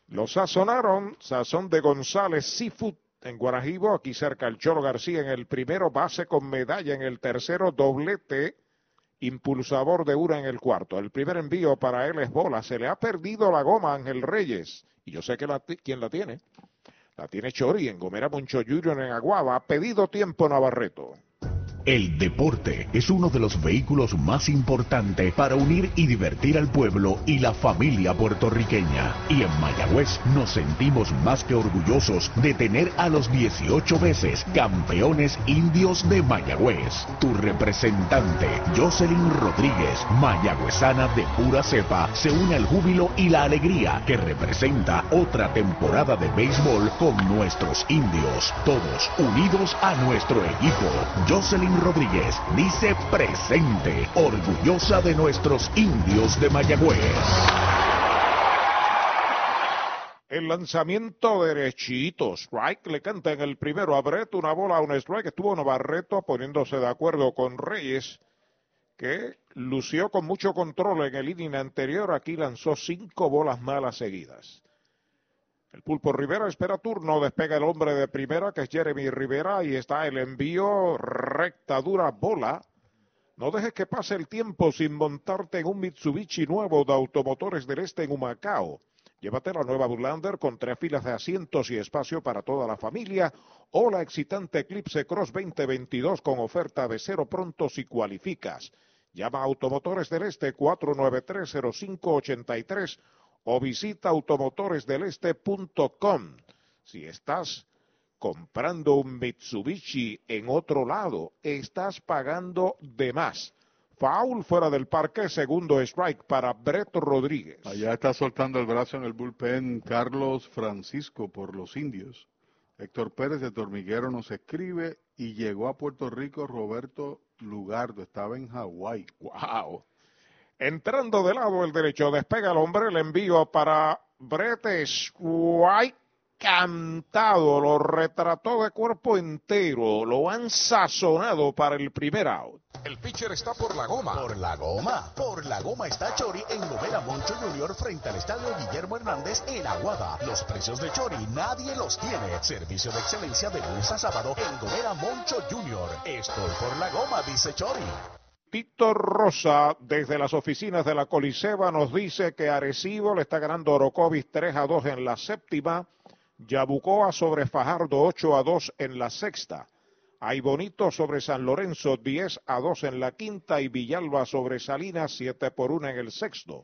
Lo sazonaron, sazón de González Seafood en Guarajibo, aquí cerca el Cholo García en el primero, base con medalla en el tercero, doblete, impulsador de Ura en el cuarto. El primer envío para él es bola, se le ha perdido la goma a Ángel Reyes, y yo sé que la, quién la tiene. La tiene Chori en Gomera Moncho Junior en Aguaba, ha pedido tiempo Navarreto. El deporte es uno de los vehículos más importantes para unir y divertir al pueblo y la familia puertorriqueña. Y en Mayagüez nos sentimos más que orgullosos de tener a los 18 veces campeones indios de Mayagüez. Tu representante, Jocelyn Rodríguez, mayagüezana de pura cepa, se une al júbilo y la alegría que representa otra temporada de béisbol con nuestros indios. Todos unidos a nuestro equipo. Rodríguez dice presente, orgullosa de nuestros indios de Mayagüez. El lanzamiento derechito, strike, le canta en el primero a Brett, una bola, un strike, estuvo Navarreto poniéndose de acuerdo con Reyes, que lució con mucho control en el inning anterior, aquí lanzó cinco bolas malas seguidas. El pulpo Rivera espera turno, despega el hombre de primera que es Jeremy Rivera y está el envío recta dura bola. No dejes que pase el tiempo sin montarte en un Mitsubishi nuevo de Automotores del Este en Humacao. Llévate la nueva Burlander con tres filas de asientos y espacio para toda la familia o la excitante Eclipse Cross 2022 con oferta de cero pronto si cualificas. Llama a Automotores del Este 4930583 o visita automotoresdeleste.com. Si estás comprando un Mitsubishi en otro lado, estás pagando de más. Foul fuera del parque, segundo strike para Brett Rodríguez. Allá está soltando el brazo en el bullpen Carlos Francisco por los indios. Héctor Pérez de Tormiguero nos escribe y llegó a Puerto Rico Roberto Lugardo, estaba en Hawái. ¡Wow! Entrando de lado el derecho, despega el hombre, el envío para Brett White. Cantado, lo retrató de cuerpo entero, lo han sazonado para el primer out. El pitcher está por la goma. Por la goma. Por la goma está Chori en Gomera Moncho Junior frente al estadio Guillermo Hernández en Aguada. Los precios de Chori nadie los tiene. Servicio de excelencia de lunes a sábado en Gomera Moncho Junior. Estoy por la goma, dice Chori. Tito Rosa, desde las oficinas de la Coliseba, nos dice que Arecibo le está ganando Orocovis 3 a 2 en la séptima. Yabucoa sobre Fajardo 8 a 2 en la sexta. Hay Bonito sobre San Lorenzo 10 a 2 en la quinta y Villalba sobre Salinas 7 por 1 en el sexto.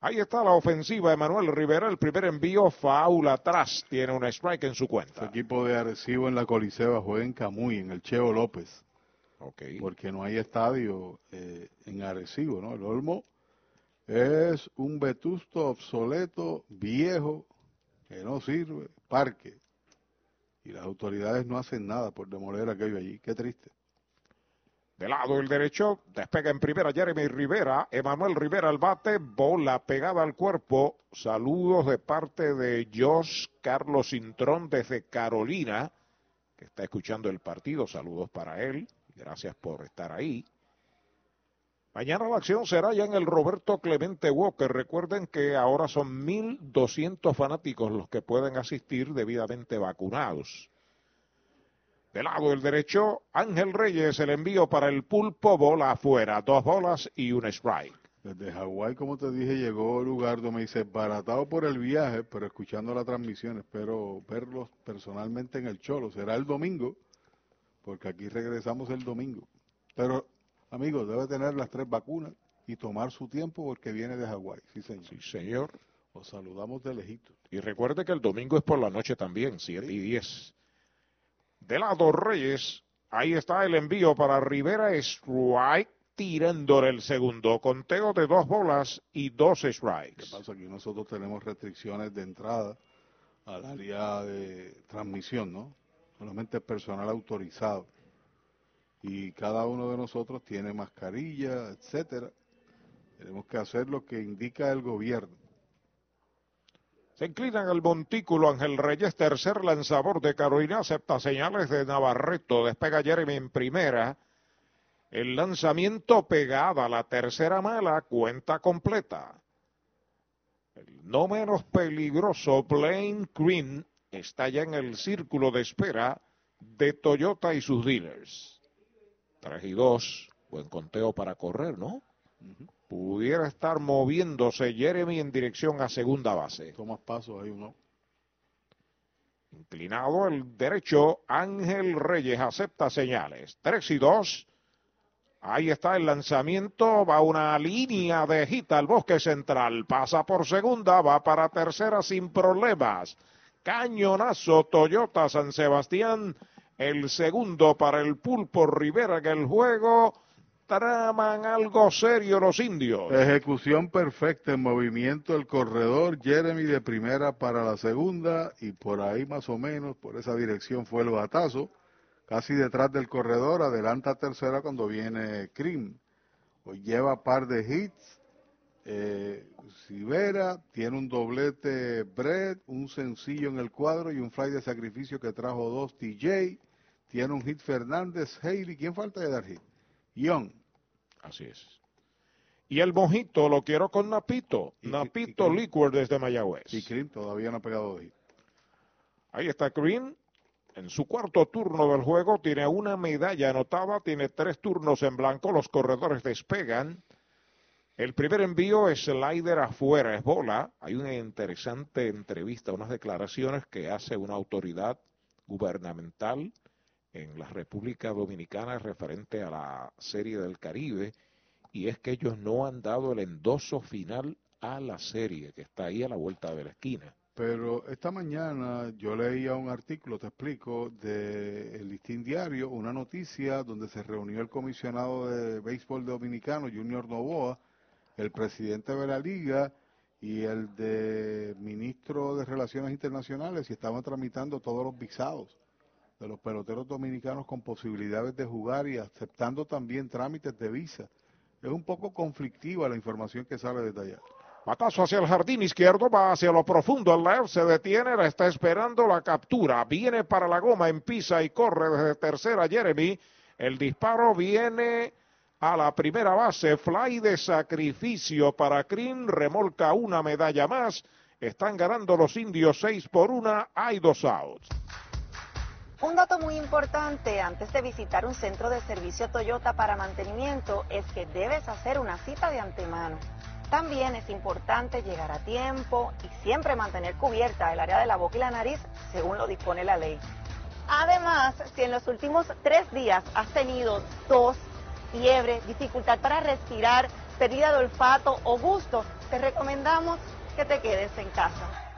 Ahí está la ofensiva Emanuel Rivera, el primer envío, faula atrás, tiene un strike en su cuenta. El equipo de Arecibo en la Coliseba juega en Camuy, en el Cheo López. Okay. Porque no hay estadio eh, en Arecibo, ¿no? El Olmo es un vetusto obsoleto, viejo, que no sirve, parque. Y las autoridades no hacen nada por demoler aquello allí. Qué triste. De lado el derecho, despega en primera Jeremy Rivera, Emanuel Rivera al bate, bola pegada al cuerpo. Saludos de parte de Josh Carlos Intrón desde Carolina, que está escuchando el partido. Saludos para él. Gracias por estar ahí. Mañana la acción será ya en el Roberto Clemente Walker. Recuerden que ahora son 1.200 fanáticos los que pueden asistir debidamente vacunados. De lado el derecho, Ángel Reyes, el envío para el pulpo, bola afuera, dos bolas y un strike. Desde Hawái, como te dije, llegó Lugardo, me dice, baratado por el viaje, pero escuchando la transmisión, espero verlos personalmente en el Cholo. Será el domingo, porque aquí regresamos el domingo. Pero Amigos, debe tener las tres vacunas y tomar su tiempo porque viene de Hawái. Sí, señor. Sí, señor. Os saludamos de lejito. Y recuerde que el domingo es por la noche también, 7 y 10. De lado Reyes, ahí está el envío para Rivera Strike, tirándole el segundo. Conteo de dos bolas y dos strikes. ¿Qué pasa? Aquí nosotros tenemos restricciones de entrada al área de transmisión, ¿no? Solamente personal autorizado y cada uno de nosotros tiene mascarilla, etcétera. Tenemos que hacer lo que indica el gobierno. Se inclinan al montículo Ángel Reyes, tercer lanzador de Carolina, acepta señales de Navarreto, despega Jeremy en primera. El lanzamiento pegada, la tercera mala, cuenta completa. El no menos peligroso Blaine Green está ya en el círculo de espera de Toyota y sus dealers. 3 y 2, buen conteo para correr, ¿no? Pudiera estar moviéndose Jeremy en dirección a segunda base. Tomas pasos ahí, ¿no? Inclinado el derecho, Ángel Reyes acepta señales. 3 y 2. Ahí está el lanzamiento, va una línea de gita al bosque central, pasa por segunda, va para tercera sin problemas. Cañonazo Toyota San Sebastián, el segundo para el Pulpo Rivera en el juego. Traman algo serio los indios. Ejecución perfecta en movimiento el corredor, Jeremy de primera para la segunda y por ahí más o menos, por esa dirección fue el batazo casi detrás del corredor, adelanta tercera cuando viene Krim. Hoy lleva par de hits. Eh, Sivera tiene un doblete Brett, un sencillo en el cuadro y un fly de sacrificio que trajo dos TJ. Tiene un hit Fernández, Haley. ¿Quién falta de dar hit? Young. Así es. Y el mojito lo quiero con Napito. Napito Liquor desde Mayagüez. Y Krim todavía no ha pegado hit. Ahí está Krim en su cuarto turno del juego tiene una medalla anotada, tiene tres turnos en blanco, los corredores despegan. El primer envío es slider afuera, es bola. Hay una interesante entrevista, unas declaraciones que hace una autoridad gubernamental en la República Dominicana referente a la Serie del Caribe, y es que ellos no han dado el endoso final a la serie, que está ahí a la vuelta de la esquina. Pero esta mañana yo leía un artículo, te explico, de el Listín Diario, una noticia donde se reunió el comisionado de béisbol dominicano, Junior Novoa, el presidente de la liga y el de ministro de Relaciones Internacionales y estaban tramitando todos los visados de los peloteros dominicanos con posibilidades de jugar y aceptando también trámites de visa. Es un poco conflictiva la información que sale de allá. Batazo hacia el jardín izquierdo, va hacia lo profundo. El left se detiene, la está esperando la captura. Viene para la goma, empisa y corre desde tercera Jeremy. El disparo viene a la primera base. Fly de sacrificio para Crin. Remolca una medalla más. Están ganando los indios seis por una. Hay dos outs. Un dato muy importante antes de visitar un centro de servicio Toyota para mantenimiento es que debes hacer una cita de antemano. También es importante llegar a tiempo y siempre mantener cubierta el área de la boca y la nariz según lo dispone la ley. Además, si en los últimos tres días has tenido tos, fiebre, dificultad para respirar, pérdida de olfato o gusto, te recomendamos que te quedes en casa.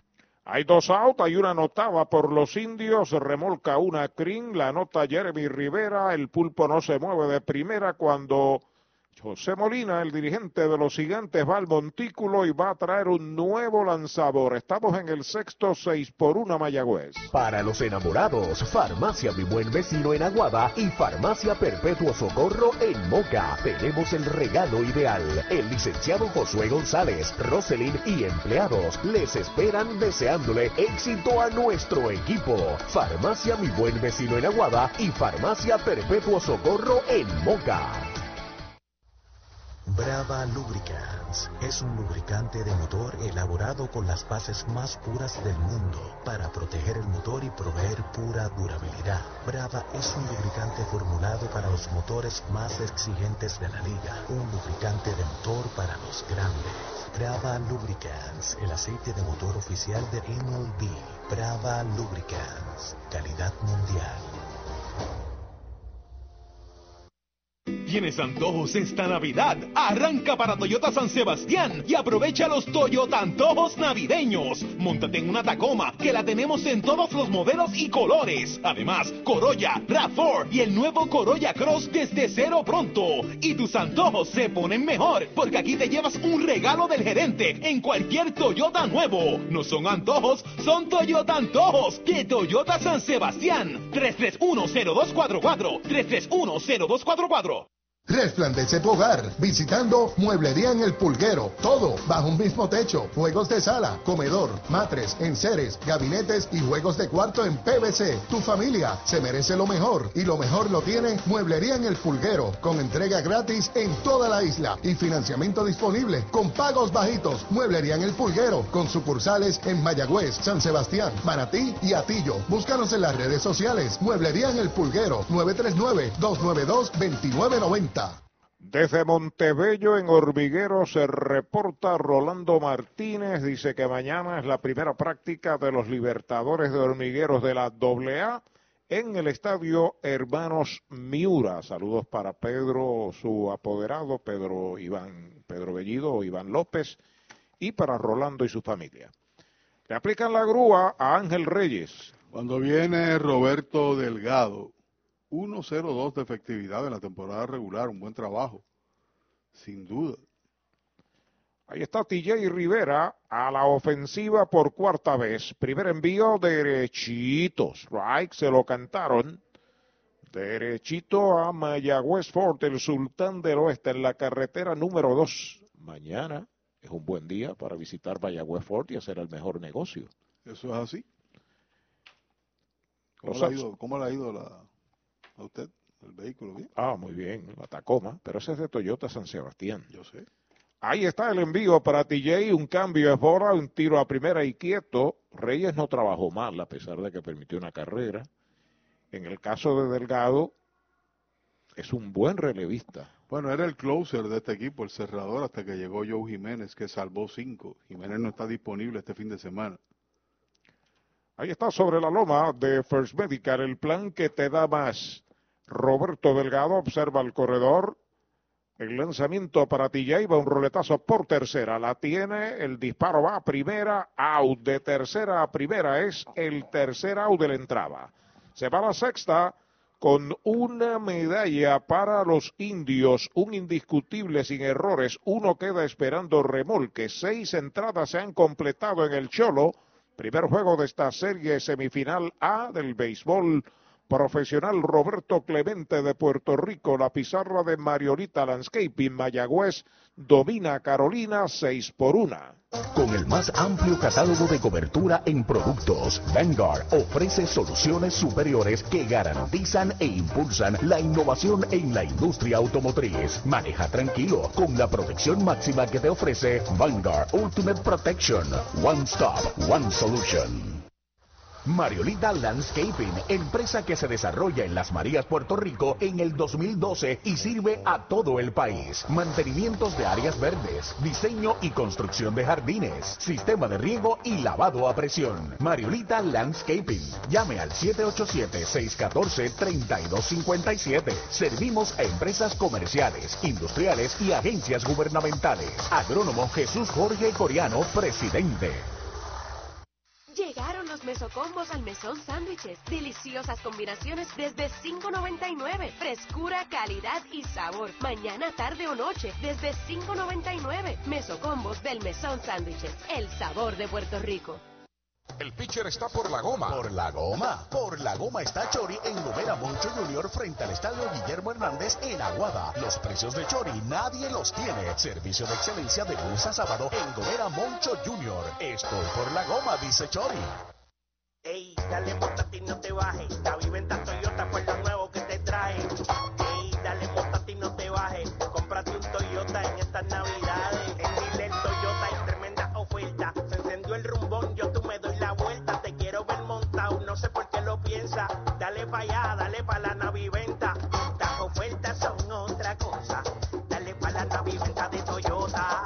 Hay dos autos, hay una anotada por los indios, remolca una crin, la anota Jeremy Rivera, el pulpo no se mueve de primera cuando José Molina, el dirigente de los gigantes, va al montículo y va a traer un nuevo lanzador. Estamos en el sexto 6 por 1 Mayagüez. Para los enamorados, Farmacia Mi Buen Vecino en Aguada y Farmacia Perpetuo Socorro en Moca. Tenemos el regalo ideal. El licenciado Josué González, Roselyn y empleados les esperan deseándole éxito a nuestro equipo. Farmacia Mi Buen Vecino en Aguada y Farmacia Perpetuo Socorro en Moca. Brava Lubricants es un lubricante de motor elaborado con las bases más puras del mundo para proteger el motor y proveer pura durabilidad. Brava es un lubricante formulado para los motores más exigentes de la liga, un lubricante de motor para los grandes. Brava Lubricants, el aceite de motor oficial de MLB. Brava Lubricants, calidad mundial. ¿Tienes antojos esta Navidad? Arranca para Toyota San Sebastián y aprovecha los Toyota Antojos navideños. Móntate en una Tacoma que la tenemos en todos los modelos y colores. Además, Corolla, RAV4 y el nuevo Corolla Cross desde cero pronto. Y tus antojos se ponen mejor porque aquí te llevas un regalo del gerente en cualquier Toyota nuevo. No son antojos, son Toyota Antojos de Toyota San Sebastián. 3310244 3310244 Resplandece tu hogar visitando Mueblería en el Pulguero. Todo bajo un mismo techo. Juegos de sala, comedor, matres, enseres, gabinetes y juegos de cuarto en PVC. Tu familia se merece lo mejor y lo mejor lo tiene Mueblería en el Pulguero con entrega gratis en toda la isla y financiamiento disponible con pagos bajitos. Mueblería en el Pulguero con sucursales en Mayagüez, San Sebastián, Manatí y Atillo. Búscanos en las redes sociales. Mueblería en el Pulguero 939 292 2990 Desde Montebello, en Hormiguero, se reporta Rolando Martínez. Dice que mañana es la primera práctica de los Libertadores de Hormigueros de la AA en el estadio Hermanos Miura. Saludos para Pedro, su apoderado, Pedro Iván, Pedro Bellido Iván López, y para Rolando y su familia. Le aplican la grúa a Ángel Reyes. Cuando viene Roberto Delgado, 1-0-2 de efectividad en la temporada regular, un buen trabajo, sin duda. Ahí está TJ Rivera a la ofensiva por cuarta vez. Primer envío derechito. Strike, se lo cantaron. Derechito a Mayagüez Fort, el sultán del oeste, en la carretera número 2. Mañana es un buen día para visitar Mayagüez Fort y hacer el mejor negocio. Eso es así. ¿Cómo, le ha, ido, cómo le ha ido la, a usted el vehículo? ¿bien? Ah, muy bien, la Tacoma, pero ese es de Toyota San Sebastián. Yo sé. Ahí está el envío para TJ, un cambio es bola, un tiro a primera y quieto. Reyes no trabajó mal a pesar de que permitió una carrera. En el caso de Delgado, es un buen relevista. Bueno, era el closer de este equipo, el cerrador, hasta que llegó Joe Jiménez, que salvó cinco. Jiménez no está disponible este fin de semana. Ahí está sobre la loma de First Medical, el plan que te da más. Roberto Delgado observa el corredor. El lanzamiento para TJ va un roletazo por tercera. La tiene, el disparo va a primera, out. De tercera a primera es el tercer out de la entrada. Se va a la sexta con una medalla para los indios, un indiscutible sin errores. Uno queda esperando remolque. Seis entradas se han completado en el Cholo. Primer juego de esta serie semifinal A del béisbol profesional Roberto Clemente de Puerto Rico, la pizarra de Mariolita Landscaping Mayagüez domina Carolina 6 por 1. Con el más amplio catálogo de cobertura en productos, Vanguard ofrece soluciones superiores que garantizan e impulsan la innovación en la industria automotriz. Maneja tranquilo con la protección máxima que te ofrece Vanguard Ultimate Protection. One Stop, One Solution. Mariolita Landscaping, empresa que se desarrolla en Las Marías, Puerto Rico en el 2012 y sirve a todo el país. Mantenimientos de áreas verdes, diseño y construcción de jardines, sistema de riego y lavado a presión. Mariolita Landscaping. Llame al 787-614-3257. Servimos a empresas comerciales, industriales y agencias gubernamentales. Agrónomo Jesús Jorge Coriano, presidente. Llegaron los mesocombos al mesón sándwiches. Deliciosas combinaciones desde $5.99. Frescura, calidad y sabor. Mañana, tarde o noche desde $5.99. Mesocombos del mesón sándwiches. El sabor de Puerto Rico. El pitcher está por la goma. Por la goma. Por la goma está Chori en Gomera Moncho Junior frente al estadio Guillermo Hernández en Aguada. Los precios de Chori nadie los tiene. Servicio de excelencia de lunes a sábado en Gomera Moncho Junior. Estoy por la goma, dice Chori. Ey, dale montate y no te bajes. La viventa Toyota fue lo nuevo que te trae. Dale pa' allá, dale pa' la naviventa. Estas ofertas son otra cosa. Dale pa' la naviventa de Toyota.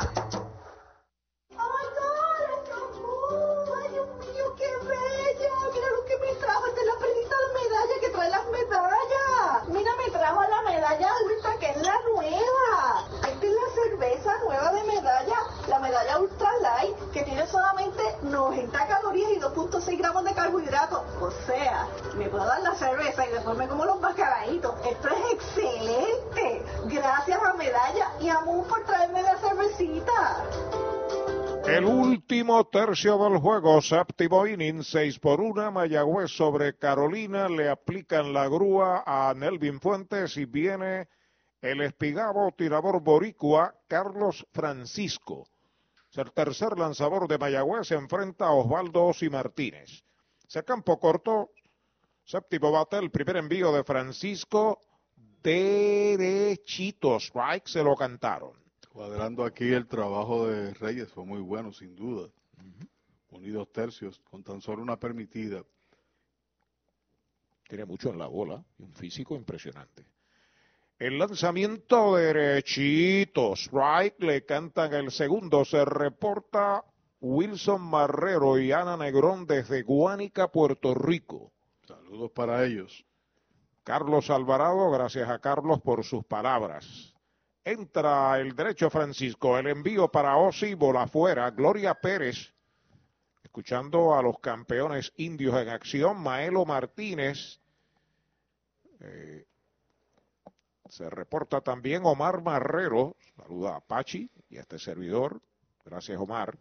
¡Ay, Dios mío, qué bella! Mira lo que me trajo. Esta es la prenita de medalla que trae las medallas. Mira, me trajo la medalla ultra, que es la nueva. Esta es la cerveza nueva de medalla, la medalla ultra light, que tiene solamente 90 calorías y 2.6 gramos de carbohidratos. O sea, me puedo dar la cerveza y después me como los mascaraditos. Esto es excelente. Gracias a Medalla y a Moon por traerme la cervecita. El último tercio del juego, séptimo inning, 6 por 1, Mayagüez sobre Carolina, le aplican la grúa a Nelvin Fuentes y viene el espigado tirador boricua Carlos Francisco. El tercer lanzador de Mayagüez, se enfrenta a Osvaldo Osi Martínez. Se campo corto, séptimo bate, el primer envío de Francisco, derechito, strike, se lo cantaron. Cuadrando aquí el trabajo de Reyes fue muy bueno, sin duda. Unidos tercios, con tan solo una permitida. Tiene mucho en la bola y un físico impresionante. El lanzamiento derechito. Strike le cantan el segundo. Se reporta Wilson Marrero y Ana Negrón desde Guánica, Puerto Rico. Saludos para ellos. Carlos Alvarado, gracias a Carlos por sus palabras. Entra el derecho Francisco, el envío para Osi, bola afuera, Gloria Pérez, escuchando a los campeones indios en acción, Maelo Martínez, eh, se reporta también Omar Marrero, saluda a Pachi y a este servidor, gracias Omar.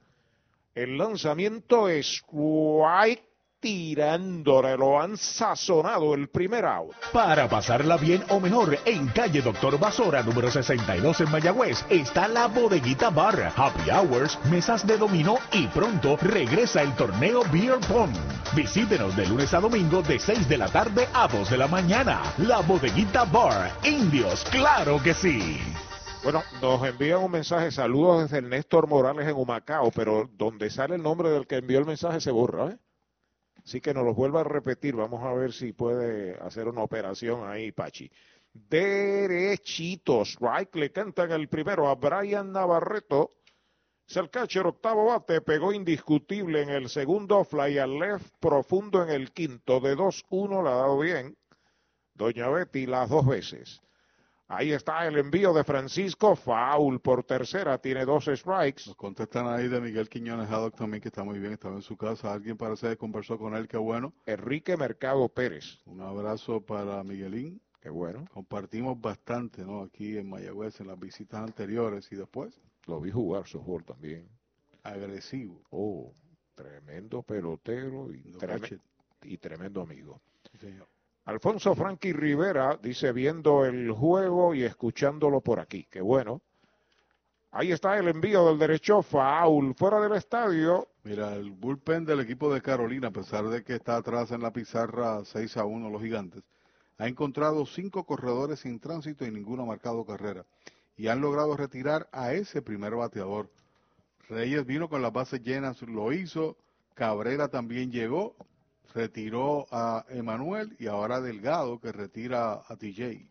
El lanzamiento es White tirándole, lo han sazonado el primer out. Para pasarla bien o mejor, en calle Doctor Basora, número 62 en Mayagüez, está la bodeguita bar, happy hours, mesas de dominó y pronto regresa el torneo Beer Pong. Visítenos de lunes a domingo de 6 de la tarde a 2 de la mañana. La bodeguita bar, indios, claro que sí. Bueno, nos envían un mensaje, saludos desde el Néstor Morales en Humacao, pero donde sale el nombre del que envió el mensaje se borra, ¿eh? Así que nos lo vuelva a repetir. Vamos a ver si puede hacer una operación ahí, Pachi. Derechitos. Right, le cantan el primero a Brian Navarreto. Es el catcher octavo bate, pegó indiscutible en el segundo, fly al left, profundo en el quinto, de 2-1 la ha dado bien. Doña Betty las dos veces. Ahí está el envío de Francisco, foul por tercera, tiene dos strikes. Nos contestan ahí de Miguel Quiñones Haddock también, que está muy bien, estaba en su casa. Alguien parece que conversó con él, qué bueno. Enrique Mercado Pérez. Un abrazo para Miguelín. Qué bueno. Compartimos bastante, ¿no? Aquí en Mayagüez, en las visitas anteriores y después. Lo vi jugar softball también. Agresivo. Oh, tremendo pelotero y, treme- y tremendo amigo. señor. Alfonso Frankie Rivera dice viendo el juego y escuchándolo por aquí. Qué bueno. Ahí está el envío del derecho foul fuera del estadio. Mira, el bullpen del equipo de Carolina, a pesar de que está atrás en la pizarra 6 a 1 los gigantes, ha encontrado cinco corredores sin tránsito y ninguno ha marcado carrera. Y han logrado retirar a ese primer bateador. Reyes vino con las bases llenas, lo hizo. Cabrera también llegó, retiró a Emanuel y ahora Delgado que retira a TJ.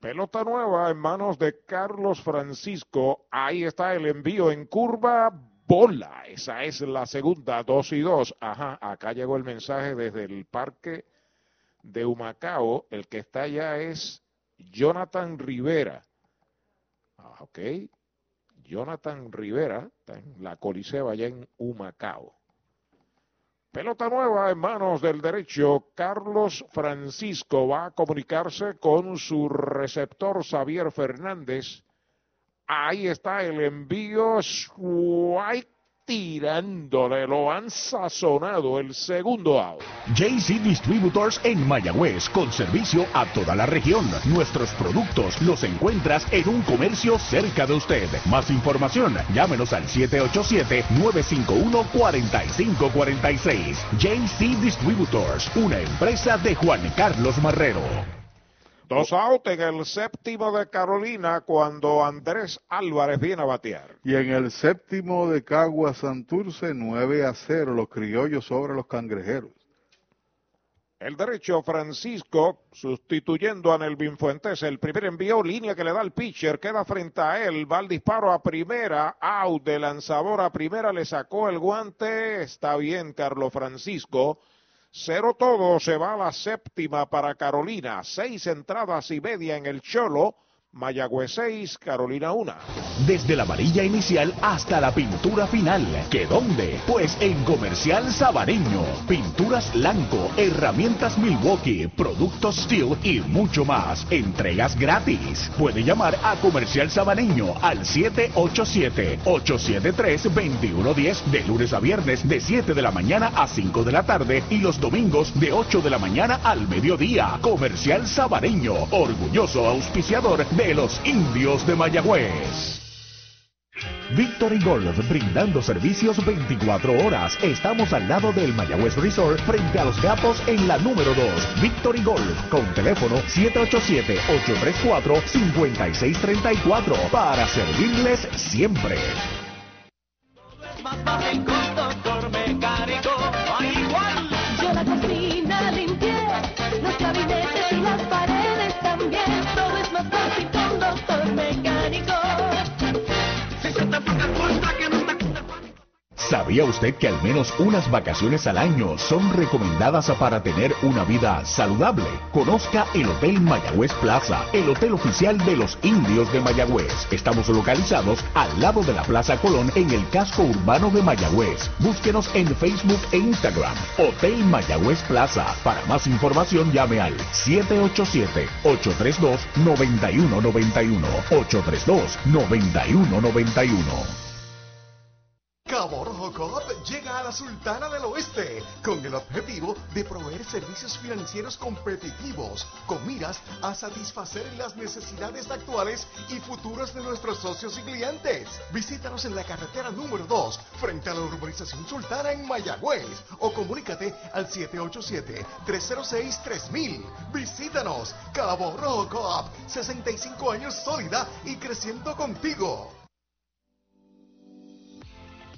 Pelota nueva en manos de Carlos Francisco. Ahí está el envío en curva. Bola. Esa es la segunda. Dos y dos. Ajá. Acá llegó el mensaje desde el parque de Humacao. El que está allá es Jonathan Rivera. Ah, ok. Jonathan Rivera. En la Coliseo allá en Humacao. Pelota nueva en manos del derecho. Carlos Francisco va a comunicarse con su receptor Xavier Fernández. Ahí está el envío. Tirándole. Lo han sazonado el segundo out. JC Distributors en Mayagüez, con servicio a toda la región. Nuestros productos los encuentras en un comercio cerca de usted. Más información, llámenos al 787-951-4546. JC Distributors, una empresa de Juan Carlos Marrero. Dos out en el séptimo de Carolina cuando Andrés Álvarez viene a batear. Y en el séptimo de Cagua Santurce, 9 a 0, los criollos sobre los cangrejeros. El derecho Francisco sustituyendo a Nelvin Fuentes. El primer envío, línea que le da el pitcher, queda frente a él. Va el disparo a primera, out de lanzador a primera, le sacó el guante. Está bien, Carlos Francisco. Cero todo, se va a la séptima para Carolina. Seis entradas y media en el Cholo. Mayagüez 6, Carolina 1. Desde la varilla inicial hasta la pintura final. ¿Que dónde? Pues en Comercial Sabareño. Pinturas Blanco, herramientas Milwaukee, productos Steel y mucho más. Entregas gratis. Puede llamar a Comercial Sabareño al 787-873-2110 de lunes a viernes de 7 de la mañana a 5 de la tarde y los domingos de 8 de la mañana al mediodía. Comercial Sabareño, orgulloso auspiciador de los indios de Mayagüez. Victory Golf, brindando servicios 24 horas. Estamos al lado del Mayagüez Resort, frente a los gatos en la número 2. Victory Golf, con teléfono 787-834-5634, para servirles siempre. más fácil con doctor mecánico. ¿Sabía usted que al menos unas vacaciones al año son recomendadas para tener una vida saludable? Conozca el Hotel Mayagüez Plaza, el hotel oficial de los indios de Mayagüez. Estamos localizados al lado de la Plaza Colón en el casco urbano de Mayagüez. Búsquenos en Facebook e Instagram. Hotel Mayagüez Plaza. Para más información llame al 787-832-9191. 832-9191. Cabo Rojo Coop llega a la Sultana del Oeste con el objetivo de proveer servicios financieros competitivos con miras a satisfacer las necesidades actuales y futuras de nuestros socios y clientes. Visítanos en la carretera número 2 frente a la urbanización Sultana en Mayagüez o comunícate al 787-306-3000. Visítanos, Cabo Rojo Coop, 65 años sólida y creciendo contigo.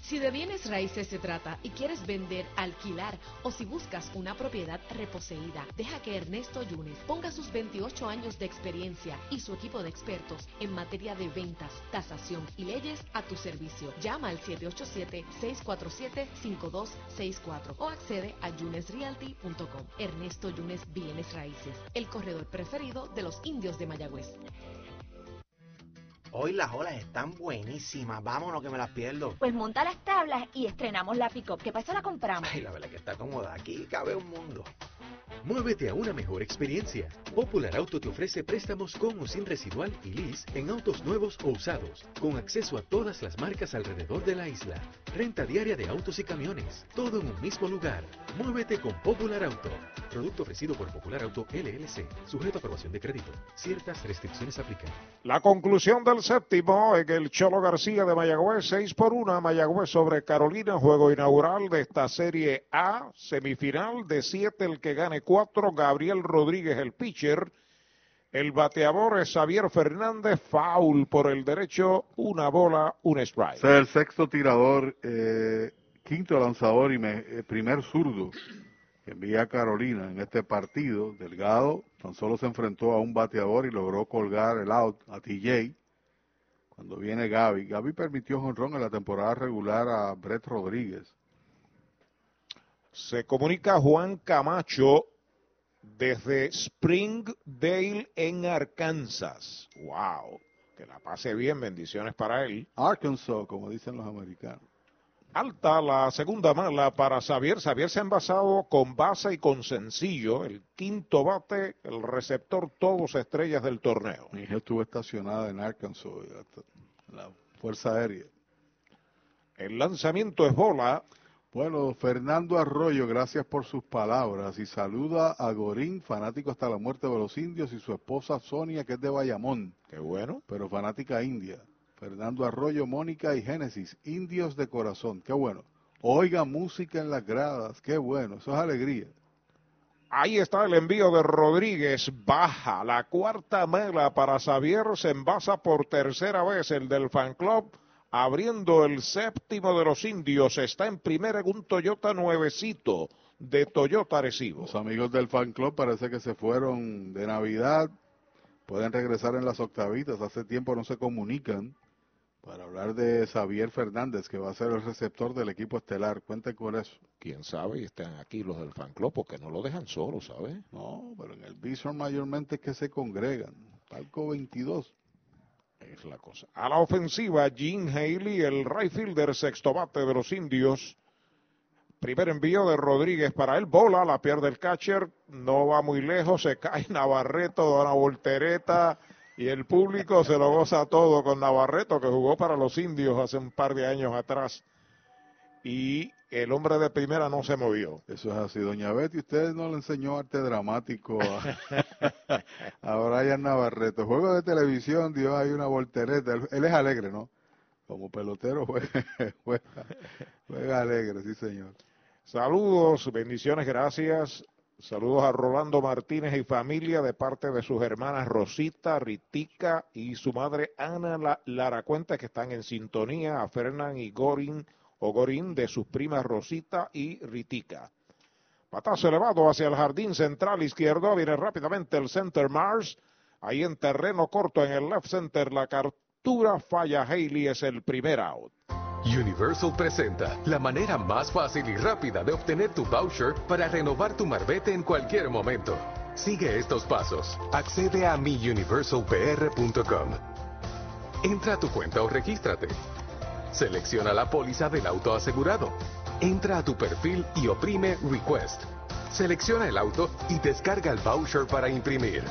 Si de bienes raíces se trata y quieres vender, alquilar o si buscas una propiedad reposeída, deja que Ernesto Yunes ponga sus 28 años de experiencia y su equipo de expertos en materia de ventas, tasación y leyes a tu servicio. Llama al 787-647-5264 o accede a yunesrealty.com. Ernesto Yunes Bienes Raíces, el corredor preferido de los indios de Mayagüez. Hoy las olas están buenísimas. Vámonos que me las pierdo. Pues monta las tablas y estrenamos la pick-up. ¿Qué pasa? La compramos. Ay, la verdad que está cómoda. Aquí cabe un mundo. Muévete a una mejor experiencia. Popular Auto te ofrece préstamos con o sin residual y lease en autos nuevos o usados, con acceso a todas las marcas alrededor de la isla. Renta diaria de autos y camiones, todo en un mismo lugar. Muévete con Popular Auto. Producto ofrecido por Popular Auto LLC, sujeto a aprobación de crédito. Ciertas restricciones aplican. La conclusión del séptimo en el Cholo García de Mayagüez, 6 por 1, Mayagüez sobre Carolina, juego inaugural de esta Serie A, semifinal de 7, el que 4, Gabriel Rodríguez el pitcher, el bateador es Xavier Fernández, foul por el derecho, una bola, un strike. Es el sexto tirador, eh, quinto lanzador y me- eh, primer zurdo que envía a Carolina en este partido. Delgado tan solo se enfrentó a un bateador y logró colgar el out a TJ. Cuando viene Gaby, Gaby permitió jonrón en la temporada regular a Brett Rodríguez. Se comunica Juan Camacho desde Springdale en Arkansas. Wow, que la pase bien, bendiciones para él. Arkansas, como dicen los americanos. Alta la segunda mala para Xavier. Xavier se ha envasado con base y con sencillo. El quinto bate, el receptor, todos estrellas del torneo. Mi hija estuvo estacionada en Arkansas, la Fuerza Aérea. El lanzamiento es bola. Bueno, Fernando Arroyo, gracias por sus palabras y saluda a Gorín, fanático hasta la muerte de los indios, y su esposa Sonia, que es de Bayamón. Qué bueno. Pero fanática india. Fernando Arroyo, Mónica y Génesis, indios de corazón. Qué bueno. Oiga música en las gradas. Qué bueno. Eso es alegría. Ahí está el envío de Rodríguez. Baja la cuarta mela para Xavier. Se envasa por tercera vez el del fan club. Abriendo el séptimo de los indios. Está en primera en un Toyota nuevecito de Toyota Arecibo. Los amigos del fan club parece que se fueron de Navidad. Pueden regresar en las octavitas. Hace tiempo no se comunican para hablar de Xavier Fernández, que va a ser el receptor del equipo estelar. Cuenten con eso. Quién sabe, y están aquí los del fan club porque no lo dejan solo, ¿sabes? No, pero en el Bison mayormente es que se congregan. Palco 22. Es la cosa. A la ofensiva, Gene Haley, el right fielder, sexto bate de los indios. Primer envío de Rodríguez para él. Bola, la pierde el catcher. No va muy lejos. Se cae Navarreto, da una voltereta. Y el público se lo goza todo con Navarreto, que jugó para los indios hace un par de años atrás. Y el hombre de primera no se movió. Eso es así. Doña Betty, usted no le enseñó arte dramático a, a Brian Navarreto. Juego de televisión, dio ahí una voltereta. Él, él es alegre, ¿no? Como pelotero juega, juega, juega alegre, sí señor. Saludos, bendiciones, gracias. Saludos a Rolando Martínez y familia de parte de sus hermanas Rosita, Ritica y su madre Ana La- Lara Cuenta que están en sintonía, a Fernán y Gorin o Gorín de sus primas Rosita y Ritica. Patazo elevado hacia el jardín central izquierdo, viene rápidamente el center Mars, ahí en terreno corto en el left center la captura falla Haley es el primer out. Universal presenta la manera más fácil y rápida de obtener tu voucher para renovar tu marbete en cualquier momento. Sigue estos pasos. Accede a miuniversalpr.com. Entra a tu cuenta o regístrate. Selecciona la póliza del auto asegurado. Entra a tu perfil y oprime Request. Selecciona el auto y descarga el voucher para imprimir.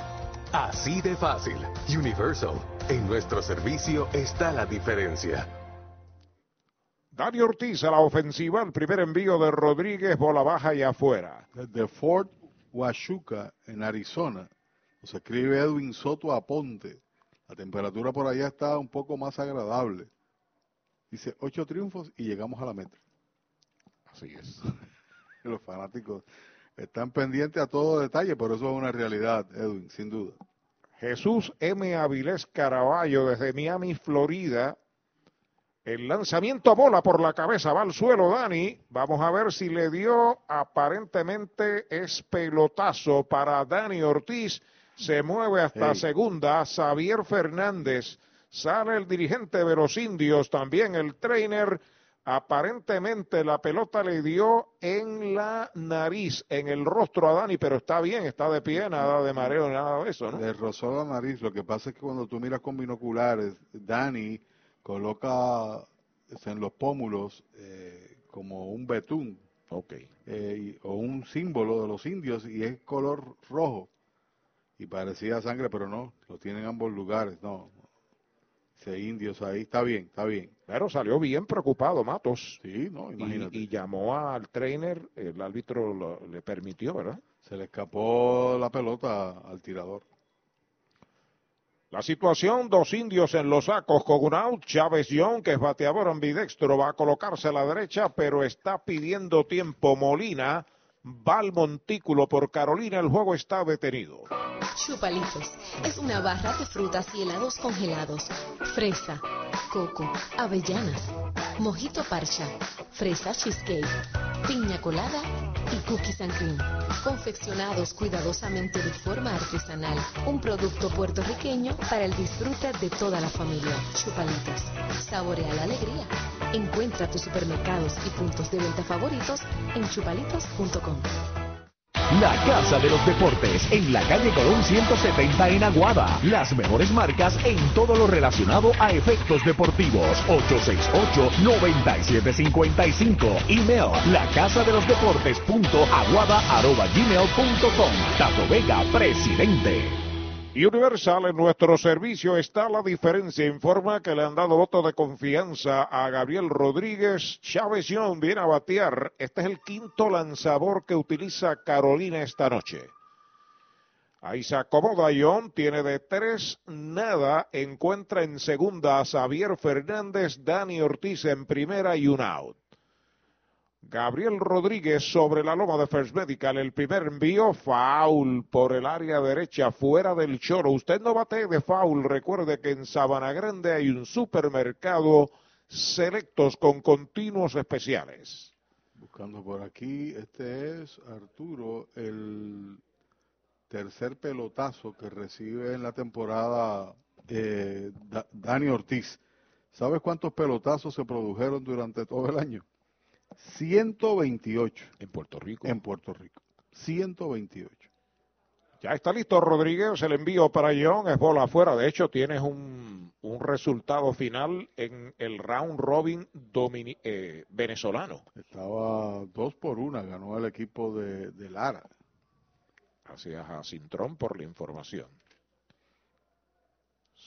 Así de fácil. Universal. En nuestro servicio está la diferencia. Dani Ortiz a la ofensiva, el primer envío de Rodríguez, bola baja y afuera. Desde Fort Huachuca, en Arizona, nos escribe Edwin Soto Aponte. La temperatura por allá está un poco más agradable. Dice, ocho triunfos y llegamos a la meta. Así es. Los fanáticos están pendientes a todo detalle, pero eso es una realidad, Edwin, sin duda. Jesús M. Avilés Caraballo desde Miami, Florida. El lanzamiento a bola por la cabeza va al suelo, Dani. Vamos a ver si le dio. Aparentemente es pelotazo para Dani Ortiz. Se mueve hasta Hey. segunda. Xavier Fernández. Sale el dirigente de los indios, también el trainer. Aparentemente la pelota le dio en la nariz, en el rostro a Dani, pero está bien, está de pie, nada de mareo, nada de eso, ¿no? Le rozó la nariz. Lo que pasa es que cuando tú miras con binoculares, Dani coloca en los pómulos eh, como un betún eh, y- o un símbolo de los indios y es color rojo. Y parecía sangre, pero no, lo tienen en ambos lugares, no. Dice indios ahí, está bien, está bien. Pero salió bien preocupado Matos. Sí, no, Y, imagínate. y llamó al trainer, el árbitro lo- le permitió, ¿verdad? Se le escapó la pelota al tirador. La situación, dos indios en los sacos con un out. Chávez Young, que es bateador ambidextro, va a colocarse a la derecha, pero está pidiendo tiempo. Molina va al montículo por Carolina, el juego está detenido. Chupalitos es una barra de frutas y helados congelados. Fresa, coco, avellanas, mojito parcha, fresa cheesecake, piña colada y cookies and cream. Confeccionados cuidadosamente de forma artesanal. Un producto puertorriqueño para el disfrute de toda la familia. Chupalitos. Saborea la alegría. Encuentra tus supermercados y puntos de venta favoritos en chupalitos.com. La Casa de los Deportes, en la calle Colón 170 en Aguada. Las mejores marcas en todo lo relacionado a efectos deportivos. 868-9755. Email la casa de los deportes punto aguada arroba gmail punto com. Tato Vega, presidente. Universal en nuestro servicio está la diferencia. Informa que le han dado voto de confianza a Gabriel Rodríguez. Chávez Young viene a batear. Este es el quinto lanzador que utiliza Carolina esta noche. Ahí se acomoda Young, tiene de tres, nada. Encuentra en segunda a Xavier Fernández, Dani Ortiz en primera y un out. Gabriel Rodríguez sobre la loma de First Medical. El primer envío, foul por el área derecha, fuera del choro. Usted no bate de foul. Recuerde que en Sabana Grande hay un supermercado selectos con continuos especiales. Buscando por aquí, este es Arturo, el tercer pelotazo que recibe en la temporada eh, Da- Dani Ortiz. ¿Sabes cuántos pelotazos se produjeron durante todo el año? 128. En Puerto Rico. En Puerto Rico. 128. Ya está listo Rodríguez, el envío para Young es bola afuera. De hecho, tienes un, un resultado final en el round robin domini- eh, venezolano. Estaba dos por una, ganó el equipo de, de Lara. Gracias a Cintrón por la información.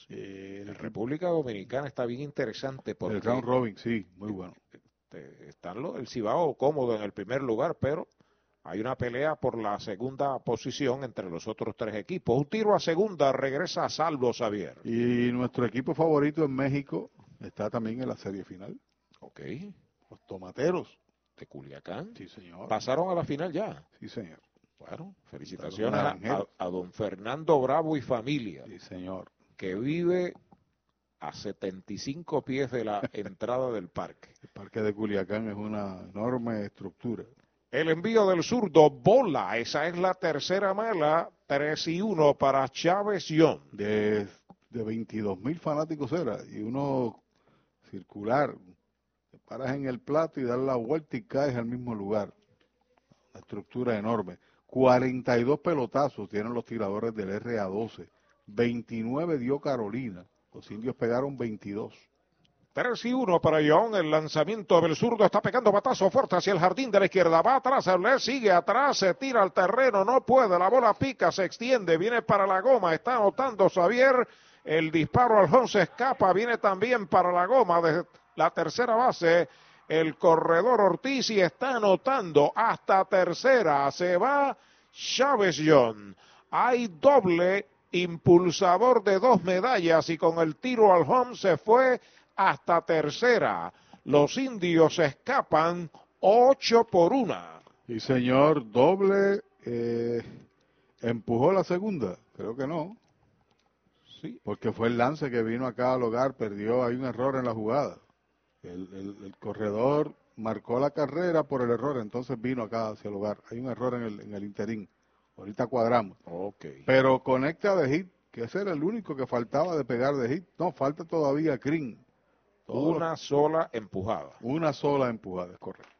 Eh, La República Dominicana está bien interesante porque el round robin, sí, muy bueno. Este, están los, el Cibao cómodo en el primer lugar, pero hay una pelea por la segunda posición entre los otros tres equipos. Un tiro a segunda, regresa a salvo Xavier. Y nuestro equipo favorito en México está también en la serie final. Ok. Los tomateros. De Culiacán. Sí, señor. Pasaron a la final ya. Sí, señor. Bueno, felicitaciones a- a don Fernando Bravo y familia, Sí, señor. que vive a 75 pies de la entrada del parque. El parque de Culiacán es una enorme estructura. El envío del zurdo, bola, esa es la tercera mala, 3 y 1 para Chávez Young. De, de 22 mil fanáticos era. Y uno circular, paras en el plato y das la vuelta y caes al mismo lugar. Una estructura enorme. 42 pelotazos tienen los tiradores del RA12. 29 dio Carolina. Los indios pegaron 22. 3 y 1 para John. El lanzamiento del zurdo está pegando batazo fuerte hacia el jardín de la izquierda. Va atrás, le sigue atrás, se tira al terreno, no puede. La bola pica, se extiende, viene para la goma. Está anotando Xavier. El disparo al escapa, viene también para la goma de la tercera base. El corredor Ortiz y está anotando hasta tercera. Se va Chávez John. Hay doble impulsador de dos medallas y con el tiro al home se fue hasta tercera. Los indios escapan ocho por una. Y señor, doble eh, empujó la segunda. Creo que no. Sí. Porque fue el lance que vino acá al hogar, perdió, hay un error en la jugada. El, corredor marcó la carrera por el error, entonces vino acá hacia el hogar. Hay un error en el, en el interín. Ahorita cuadramos. Okay. Pero conecta de hit, que ese era el único que faltaba de pegar de hit. No, falta todavía Green. Una sola empujada. Una sola empujada, es correcto.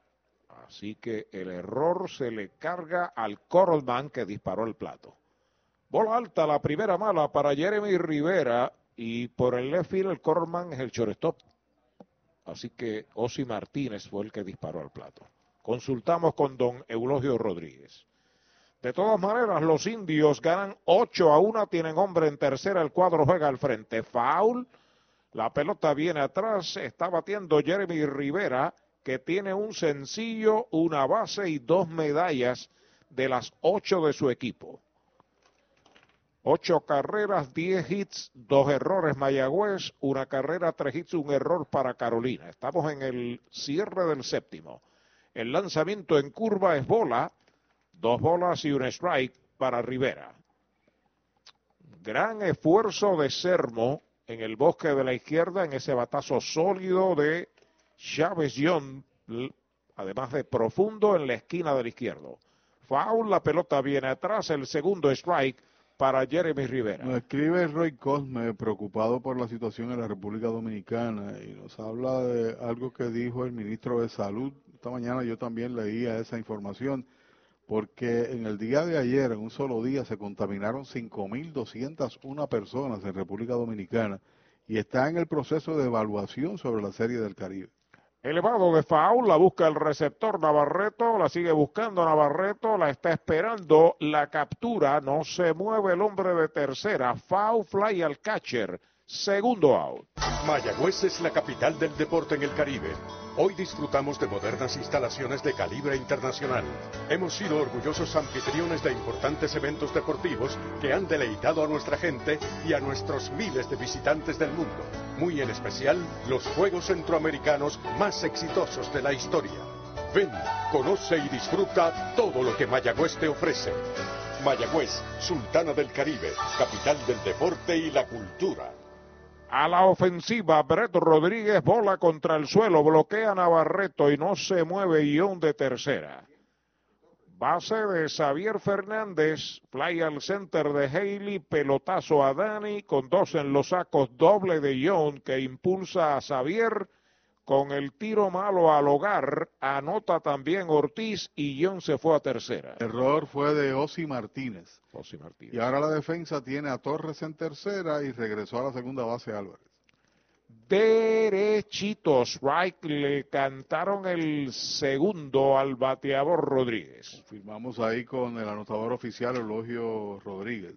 Así que el error se le carga al Coralman que disparó el plato. Bola alta, la primera mala para Jeremy Rivera y por el left field el Coralman es el shortstop. Así que Osi Martínez fue el que disparó al plato. Consultamos con don Eulogio Rodríguez. De todas maneras, los indios ganan 8 a 1, tienen hombre en tercera, el cuadro juega al frente. Foul la pelota viene atrás, está batiendo Jeremy Rivera, que tiene un sencillo, una base y dos medallas de las ocho de su equipo. Ocho carreras, diez hits, dos errores Mayagüez, una carrera, tres hits, un error para Carolina. Estamos en el cierre del séptimo. El lanzamiento en curva es bola, dos bolas y un strike para Rivera. Gran esfuerzo de Sermo en el bosque de la izquierda, en ese batazo sólido de Chávez John, además de profundo en la esquina del izquierdo. Foul, la pelota viene atrás, el segundo strike para Jeremy Rivera. Nos escribe Roy Cosme, preocupado por la situación en la República Dominicana, y nos habla de algo que dijo el ministro de Salud. Esta mañana yo también leía esa información, porque en el día de ayer, en un solo día, se contaminaron 5.201 personas en República Dominicana y está en el proceso de evaluación sobre la Serie del Caribe. Elevado de foul, la busca el receptor Navarreto, la sigue buscando Navarreto, la está esperando, la captura, no se mueve el hombre de tercera, foul fly al catcher, segundo out. Mayagüez es la capital del deporte en el Caribe. Hoy disfrutamos de modernas instalaciones de calibre internacional. Hemos sido orgullosos anfitriones de importantes eventos deportivos que han deleitado a nuestra gente y a nuestros miles de visitantes del mundo. Muy en especial los Juegos Centroamericanos más exitosos de la historia. Ven, conoce y disfruta todo lo que Mayagüez te ofrece. Mayagüez, Sultana del Caribe, capital del deporte y la cultura. A la ofensiva, Brett Rodríguez bola contra el suelo, bloquea Navarreto y no se mueve guion de tercera. Base de Xavier Fernández, fly al center de Haley, pelotazo a Dani, con dos en los sacos, doble de John que impulsa a Xavier con el tiro malo al hogar, anota también Ortiz y John se fue a tercera. El error fue de Osi Martínez. Osi Martínez. Y ahora la defensa tiene a Torres en tercera y regresó a la segunda base Álvarez. Derechitos, right, le cantaron el segundo al bateador Rodríguez. Firmamos ahí con el anotador oficial Elogio Rodríguez.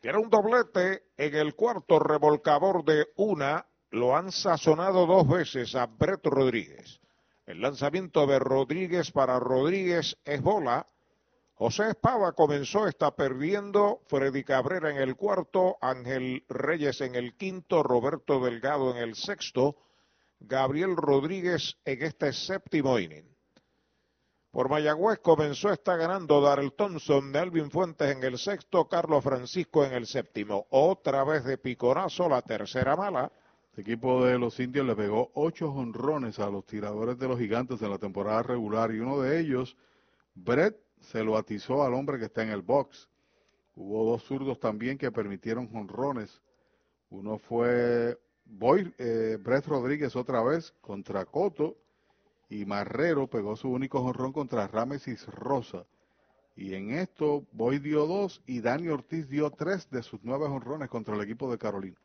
Tiene un doblete en el cuarto revolcador de una lo han sazonado dos veces a Brett Rodríguez. El lanzamiento de Rodríguez para Rodríguez es bola. José Espada comenzó, está perdiendo. Freddy Cabrera en el cuarto, Ángel Reyes en el quinto, Roberto Delgado en el sexto, Gabriel Rodríguez en este séptimo inning. Por Mayagüez comenzó, está ganando Darrell Thompson, Melvin Fuentes en el sexto, Carlos Francisco en el séptimo. Otra vez de picorazo, la tercera mala. El equipo de los indios le pegó ocho honrones a los tiradores de los gigantes en la temporada regular y uno de ellos, Brett, se lo atizó al hombre que está en el box. Hubo dos zurdos también que permitieron honrones. Uno fue voy, eh, Brett Rodríguez otra vez contra Coto y Marrero pegó su único jonrón contra Ramesis Rosa. Y en esto, Boy dio dos y Dani Ortiz dio tres de sus nueve jonrones contra el equipo de Carolina.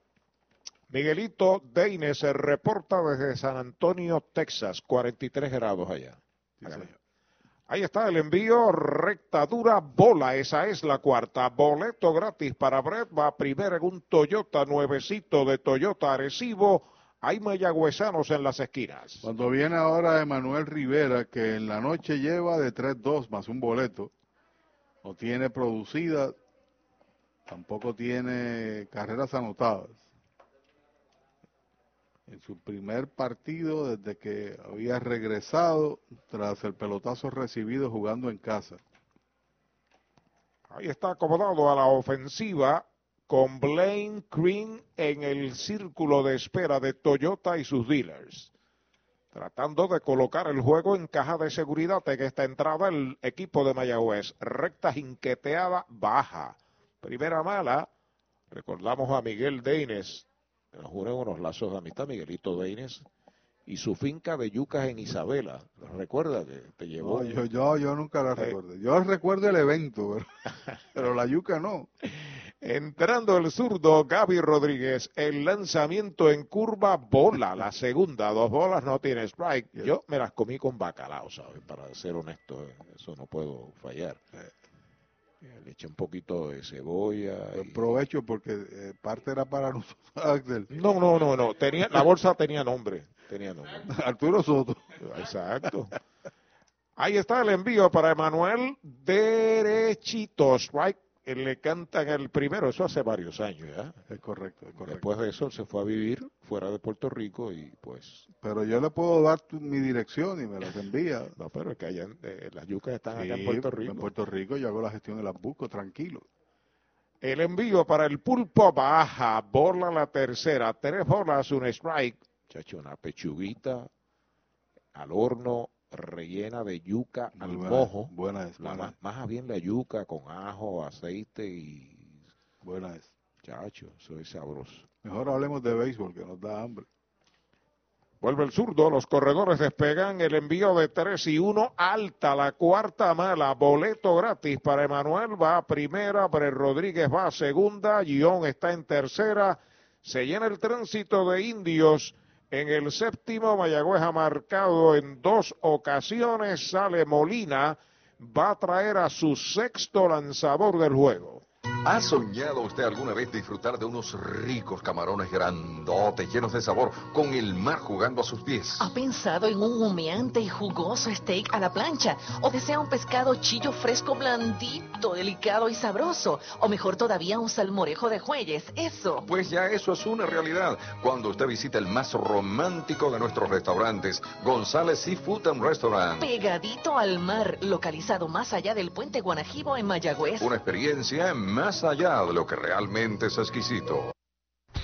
Miguelito Deine se reporta desde San Antonio, Texas, 43 grados allá. Ahí está el envío, recta dura, bola, esa es la cuarta. Boleto gratis para Brett, va primero en un Toyota nuevecito de Toyota Arecibo. Hay mayagüezanos en las esquinas. Cuando viene ahora Emanuel Rivera, que en la noche lleva de 3-2 más un boleto, no tiene producida, tampoco tiene carreras anotadas. En su primer partido desde que había regresado tras el pelotazo recibido jugando en casa. Ahí está acomodado a la ofensiva con Blaine Green en el círculo de espera de Toyota y sus dealers. Tratando de colocar el juego en caja de seguridad en esta entrada el equipo de Mayagüez. Recta jinqueteada baja. Primera mala. Recordamos a Miguel Deines. Nos unen unos lazos de amistad, Miguelito Deines. Y su finca de yucas en Isabela. ¿Recuerda que te llevó? No, yo, yo, yo nunca la recuerdo. Yo recuerdo el evento, pero, pero la yuca no. Entrando el zurdo, Gaby Rodríguez, el lanzamiento en curva, bola, la segunda, dos bolas, no tiene strike. Yo me las comí con bacalao, ¿sabes? Para ser honesto, eh, eso no puedo fallar. Eh, Le eché un poquito de cebolla. y- Provecho porque eh, parte era para nosotros, Axel. No, no, no, no. Tenía, la bolsa tenía nombre. Tenía nombre. Arturo Soto. Exacto. Ahí está el envío para Emanuel derechito. Strike. Le cantan el primero. Eso hace varios años ya. Es correcto, es correcto. Después de eso se fue a vivir fuera de Puerto Rico y pues... Pero yo le puedo dar tu- mi dirección y me las envía. No, pero es que allá eh, las yucas están Sí, acá en Puerto Rico. En Puerto Rico yo hago la gestión y las busco, tranquilo. El envío para el pulpo baja, bola la tercera, tres bolas, un strike. Chacho, una pechuguita al horno, rellena de yuca al buena, mojo. buena es, buena más, más bien la yuca con ajo, aceite y... Buena es. Chacho, eso es sabroso. Mejor hablemos de béisbol, que nos da hambre. Vuelve el zurdo, los corredores despegan el envío de 3 y 1, alta la cuarta mala, boleto gratis para Emanuel, va a primera, Bre Rodríguez va a segunda, Guión está en tercera, se llena el tránsito de indios en el séptimo, Mayagüez ha marcado en dos ocasiones, sale Molina, va a traer a su sexto lanzador del juego. ¿Ha soñado usted alguna vez disfrutar de unos ricos camarones grandotes, llenos de sabor, con el mar jugando a sus pies? ¿Ha pensado en un humeante y jugoso steak a la plancha? ¿O desea un pescado chillo fresco blandito, delicado y sabroso? ¿O mejor todavía un salmorejo de jueyes? Eso. Pues ya eso es una realidad cuando usted visita el más romántico de nuestros restaurantes, González Seafood and Restaurant. Pegadito al mar, localizado más allá del puente Guanajibo en Mayagüez. Una experiencia más allá de lo que realmente es exquisito.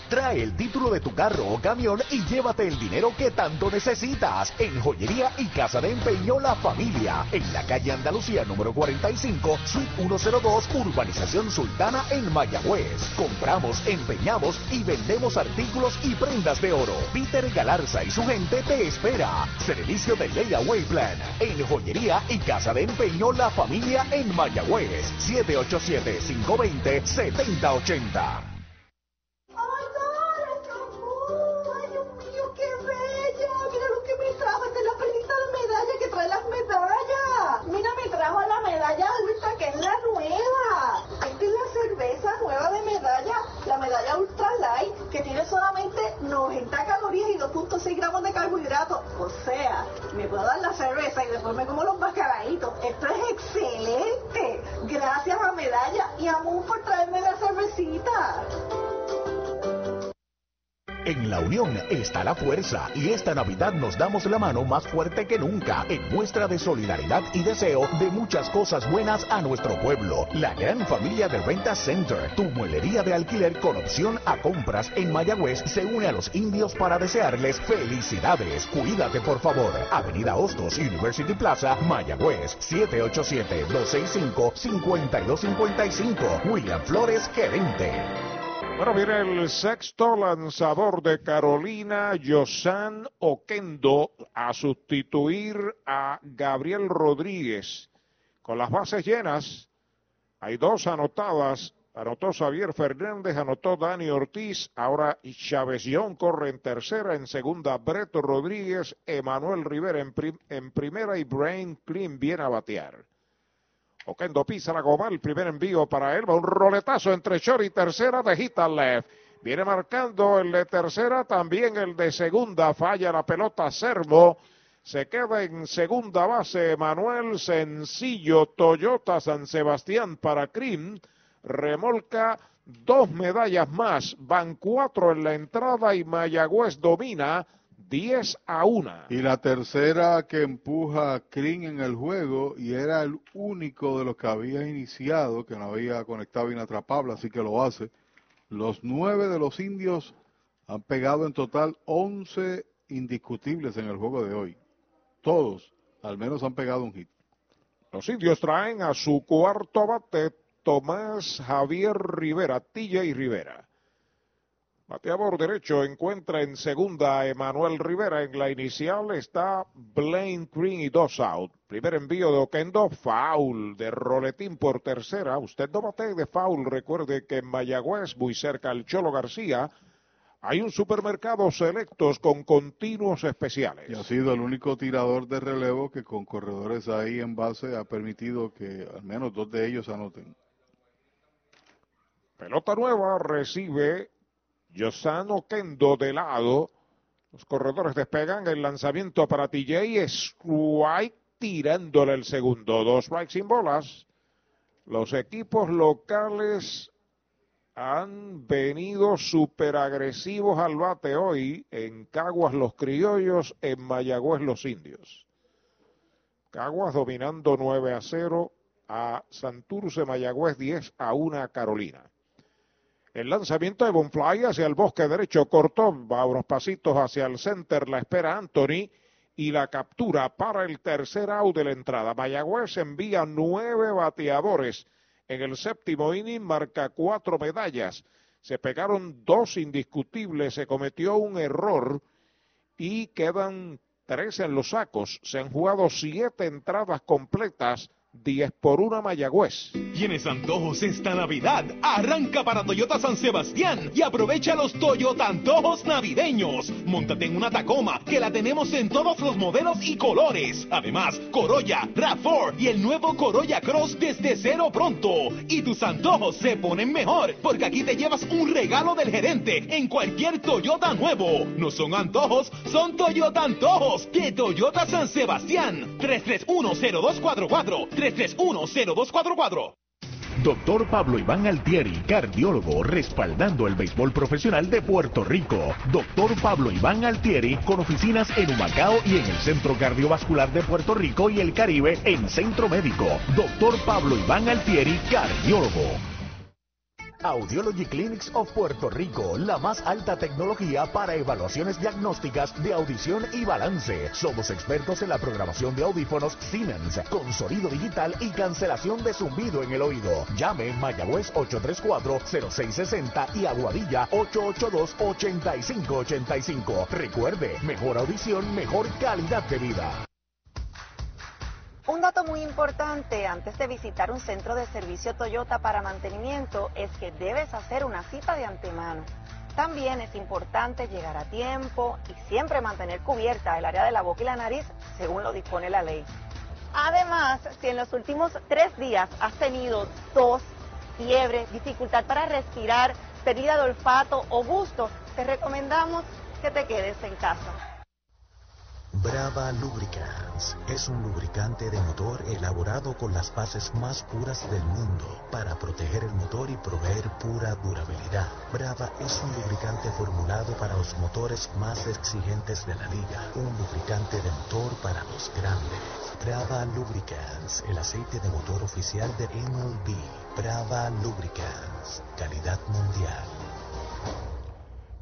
Trae el título de tu carro o camión y llévate el dinero que tanto necesitas en Joyería y Casa de Empeño La Familia, en la calle Andalucía número 45, suite 102, Urbanización Sultana en Mayagüez. Compramos, empeñamos y vendemos artículos y prendas de oro. Peter Galarza y su gente te espera. Servicio de Layaway Plan en Joyería y Casa de Empeño La Familia en Mayagüez, 787 520 7080. Medalla ultra light, que tiene solamente 90 calorías y 2.6 gramos de carbohidratos. O sea, me puedo dar la cerveza y después me como los bacalaitos. Esto es excelente. Gracias a Medalla y a Moon por traerme la cervecita. En la unión está la fuerza y esta Navidad nos damos la mano más fuerte que nunca en muestra de solidaridad y deseo de muchas cosas buenas a nuestro pueblo. La gran familia de Renta Center, tu muelería de alquiler con opción a compras en Mayagüez, se une a los indios para desearles felicidades. Cuídate por favor. Avenida Hostos, University Plaza, Mayagüez, 787-265-5255. William Flores, gerente. Bueno, viene el sexto lanzador de Carolina, Josan Oquendo, a sustituir a Gabriel Rodríguez. Con las bases llenas, hay dos anotadas. Anotó Xavier Fernández, anotó Dani Ortiz. Ahora Young corre en tercera, en segunda Breto Rodríguez, Emanuel Rivera en, en primera y Brain Clean viene a batear. Oquendo pisa la goma, el primer envío para él, va un roletazo entre short y tercera de hit left. Viene marcando el de tercera, también el de segunda, falla la pelota Sermo. Se queda en segunda base Manuel Sencillo, Toyota San Sebastián para Crim. Remolca dos medallas más, van cuatro en la entrada y Mayagüez domina 10 a 1. Y la tercera que empuja a Crin en el juego y era el único de los que había iniciado, que no había conectado inatrapable, así que lo hace. Los nueve de los indios han pegado en total 11 indiscutibles en el juego de hoy. Todos, al menos, han pegado un hit. Los indios traen a su cuarto bate Tomás Javier Rivera, TJ Rivera. Bateador derecho encuentra en segunda a Emanuel Rivera. En la inicial está Blaine Green y dos out. Primer envío de Oquendo, foul de Roletín por tercera. Usted no bate de foul. Recuerde que en Mayagüez, muy cerca al Cholo García, hay un supermercado selectos con continuos especiales. Y ha sido el único tirador de relevo que con corredores ahí en base ha permitido que al menos dos de ellos anoten. Pelota nueva recibe Yosano Kendo de lado. Los corredores despegan el lanzamiento para TJ. Strike tirándole el segundo. Dos strikes sin bolas. Los equipos locales han venido super agresivos al bate hoy. En Caguas los criollos, en Mayagüez los indios. Caguas dominando 9 a 0 a Santurce Mayagüez 10 a 1 a Carolina. El lanzamiento de Bonfly hacia el bosque derecho cortó, va unos pasitos hacia el center, la espera Anthony y la captura para el tercer out de la entrada. Mayagüez envía nueve bateadores. En el séptimo inning marca cuatro medallas. Se pegaron dos indiscutibles, se cometió un error y quedan tres en los sacos. Se han jugado siete entradas completas 10 por 1 Mayagüez. ¿Tienes antojos esta Navidad? Arranca para Toyota San Sebastián y aprovecha los Toyota antojos navideños. Móntate en una Tacoma que la tenemos en todos los modelos y colores. Además, Corolla, RAV4 y el nuevo Corolla Cross desde cero pronto. Y tus antojos se ponen mejor porque aquí te llevas un regalo del gerente en cualquier Toyota nuevo. No son antojos, son Toyota antojos de Toyota San Sebastián. 3310244 3310244. Doctor Pablo Iván Altieri, cardiólogo, respaldando el béisbol profesional de Puerto Rico. Doctor Pablo Iván Altieri, con oficinas en Humacao y en el Centro Cardiovascular de Puerto Rico y el Caribe en Centro Médico. Doctor Pablo Iván Altieri, cardiólogo. Audiology Clinics of Puerto Rico, la más alta tecnología para evaluaciones diagnósticas de audición y balance. Somos expertos en la programación de audífonos Siemens, con sonido digital y cancelación de zumbido en el oído. Llame Mayagüez 834-0660 y Aguadilla 882-8585. Recuerde, mejor audición, mejor calidad de vida. Un dato muy importante antes de visitar un centro de servicio Toyota para mantenimiento es que debes hacer una cita de antemano. También es importante llegar a tiempo y siempre mantener cubierta el área de la boca y la nariz según lo dispone la ley. Además, si en los últimos tres días has tenido tos, fiebre, dificultad para respirar, pérdida de olfato o gusto, te recomendamos que te quedes en casa. Brava Lubricants es un lubricante de motor elaborado con las bases más puras del mundo para proteger el motor y proveer pura durabilidad. Brava es un lubricante formulado para los motores más exigentes de la liga, un lubricante de motor para los grandes. Brava Lubricants, el aceite de motor oficial de MLB. Brava Lubricants, calidad mundial.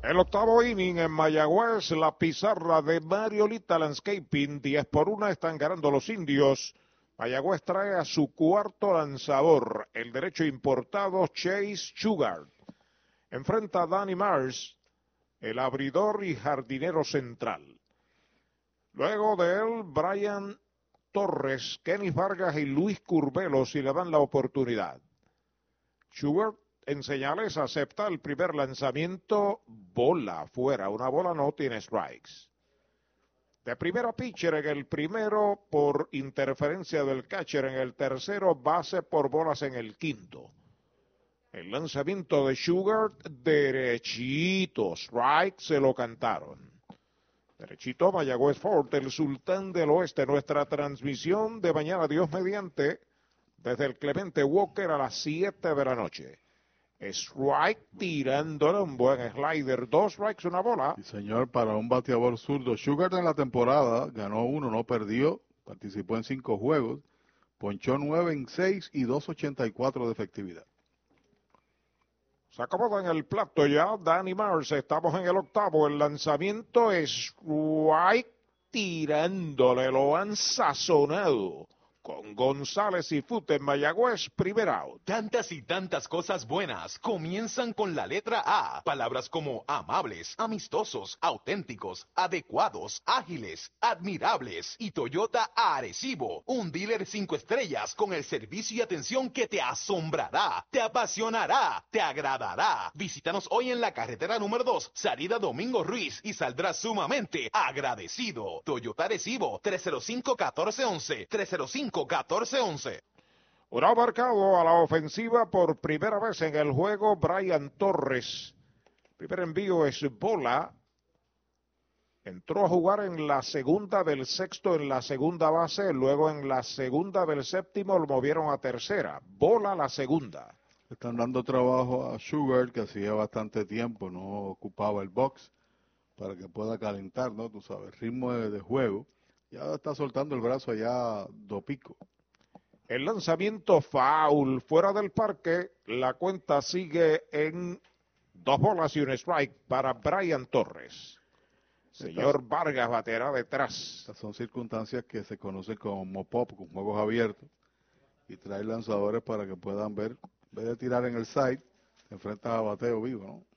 El octavo inning en Mayagüez, la pizarra de Mariolita Landscaping, 10 por 1 están ganando los indios. Mayagüez trae a su cuarto lanzador, el derecho importado Chase Sugar. Enfrenta a Danny Mars. el abridor y jardinero central. Luego de él, Brian Torres, Kenny Vargas y Luis Curvelo si le dan la oportunidad. Schubert en señales acepta el primer lanzamiento, bola fuera, una bola no tiene strikes. De primera pitcher en el primero por interferencia del catcher en el tercero, base por bolas en el quinto. El lanzamiento de Sugar, derechito, strike, se lo cantaron. Derechito, Mayagüez Fort, el sultán del oeste, nuestra transmisión de mañana, Dios mediante, desde el Clemente Walker a las 7 de la noche. Strike tirándole un buen slider, dos strikes, una bola. Sí, señor, para un bateador zurdo. Sugar en la temporada ganó uno, no perdió, participó en cinco juegos, ponchó nueve en seis y 2.84 de efectividad. Se acomoda en el plato ya Danny Mars. Estamos en el octavo. El lanzamiento es White tirándole. Lo han sazonado. Con González y Fute en Mayagüez, primer out. Tantas y tantas cosas buenas comienzan con la letra A. Palabras como amables, amistosos, auténticos, adecuados, ágiles, admirables y Toyota Arecibo. Un dealer cinco estrellas con el servicio y atención que te asombrará, te apasionará, te agradará. Visítanos hoy en la carretera número 2, salida Domingo Ruiz y saldrás sumamente agradecido. Toyota Arecibo, 305-1411, 305 14-11. Un marcado a la ofensiva por primera vez en el juego Brian Torres. Primer envío es bola. Entró a jugar en la segunda del sexto en la segunda base, luego en la segunda del séptimo lo movieron a tercera. Bola la segunda. Están dando trabajo a Sugar, que hacía bastante tiempo no ocupaba el box para que pueda calentar, ¿no? Tú sabes, ritmo de, de juego. Ya está soltando el brazo allá do pico. El lanzamiento foul fuera del parque. La cuenta sigue en dos bolas y un strike para Brian Torres. Señor Vargas baterá detrás. Estas son circunstancias que se conocen como pop, con juegos abiertos. Y trae lanzadores para que puedan ver. En vez de tirar en el side, se enfrenta a bateo vivo, ¿no?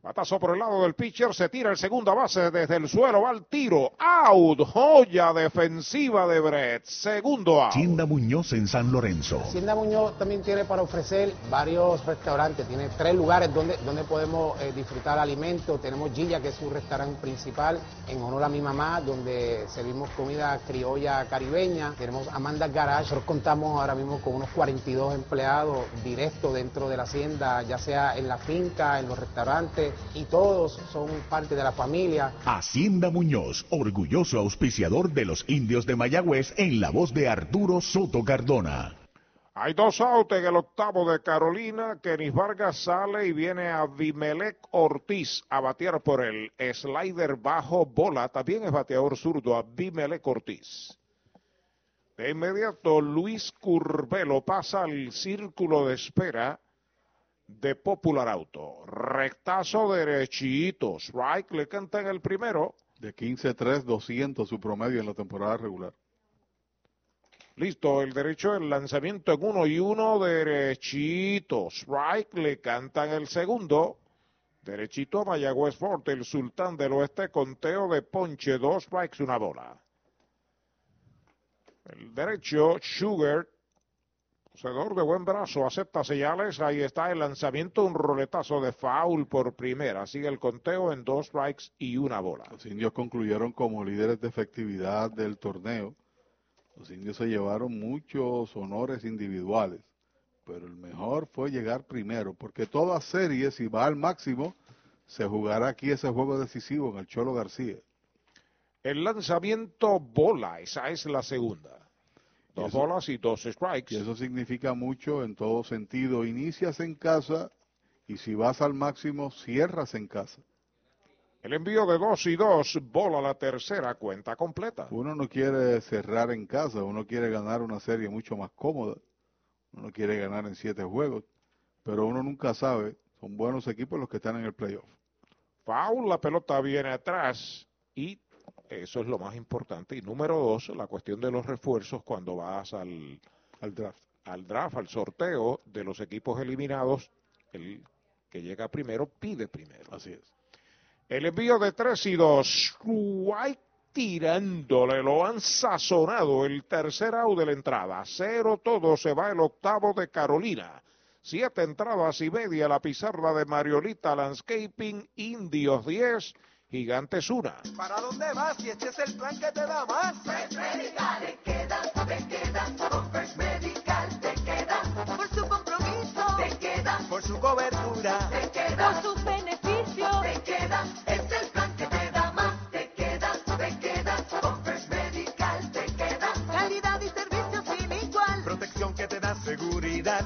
Batazo por el lado del pitcher, se tira el segunda base desde el suelo, va al tiro, out, joya defensiva de Brett, segundo out. Hacienda Muñoz en San Lorenzo. Hacienda Muñoz también tiene para ofrecer varios restaurantes, tiene tres lugares donde, donde podemos eh, disfrutar alimentos, tenemos Gilla que es su restaurante principal, en honor a mi mamá, donde servimos comida criolla caribeña, tenemos Amanda Garage, nosotros contamos ahora mismo con unos 42 empleados directos dentro de la hacienda, ya sea en la finca, en los restaurantes, y todos son parte de la familia. Hacienda Muñoz, orgulloso auspiciador de los indios de Mayagüez en la voz de Arturo Soto Cardona. Hay dos outs en el octavo de Carolina. Kenis Vargas sale y viene a Vimelec Ortiz a batear por el slider bajo bola. También es bateador zurdo a Vimelec Ortiz. De inmediato, Luis Curvelo pasa al círculo de espera de Popular Auto. Rectazo derechito. Strike le canta en el primero. De 15-3, 200 su promedio en la temporada regular. Listo, el derecho, el lanzamiento en uno y uno, derechito. Strike le canta en el segundo. Derechito a Mayagüez Fort, el sultán del oeste, conteo de ponche, dos strikes, una bola. El derecho, Sugar, de buen brazo, acepta señales. Ahí está el lanzamiento, un roletazo de foul por primera. Sigue el conteo en dos strikes y una bola. Los indios concluyeron como líderes de efectividad del torneo. Los indios se llevaron muchos honores individuales, pero el mejor fue llegar primero, porque toda serie, si va al máximo, se jugará aquí ese juego decisivo en el Cholo García. El lanzamiento bola, esa es la segunda. Dos eso- bolas y dos strikes. Y eso significa mucho en todo sentido. Inicias en casa y si vas al máximo, cierras en casa. El envío de dos y dos, bola la tercera, cuenta completa. Uno no quiere cerrar en casa, uno quiere ganar una serie mucho más cómoda. Uno quiere ganar en siete juegos, pero uno nunca sabe. Son buenos equipos los que están en el playoff. Foul, la pelota viene atrás y eso es lo más importante. Y número dos, la cuestión de los refuerzos cuando vas al, al draft. Al draft, al sorteo de los equipos eliminados, el que llega primero pide primero. Así es. El envío de 3 y 2. White tirándole, lo han sazonado el tercer out de la entrada. Cero todo, se va el octavo de Carolina. Siete entradas y media la pizarra de Mariolita Landscaping, Indios 10, Gigantes 1. ¿Para dónde vas? Si este es el plan que te da más. First Medical, te quedas, te quedas, con First Medical, te quedas, por su compromiso, te quedas, Por su cobertura. te quedas, por sus beneficios, te quedas, es el plan que te da más, te quedas, te quedas, con First Medical, te quedas, calidad y servicio sin igual, Protección que te da seguridad.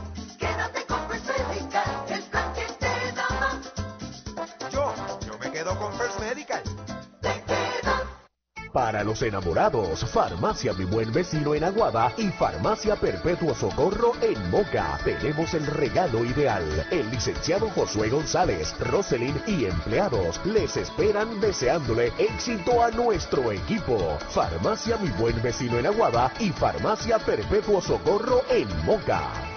Para los enamorados, Farmacia Mi Buen Vecino en Aguada y Farmacia Perpetuo Socorro en Moca. Tenemos el regalo ideal. El licenciado Josué González, Roselyn y empleados les esperan deseándole éxito a nuestro equipo. Farmacia Mi Buen Vecino en Aguada y Farmacia Perpetuo Socorro en Moca.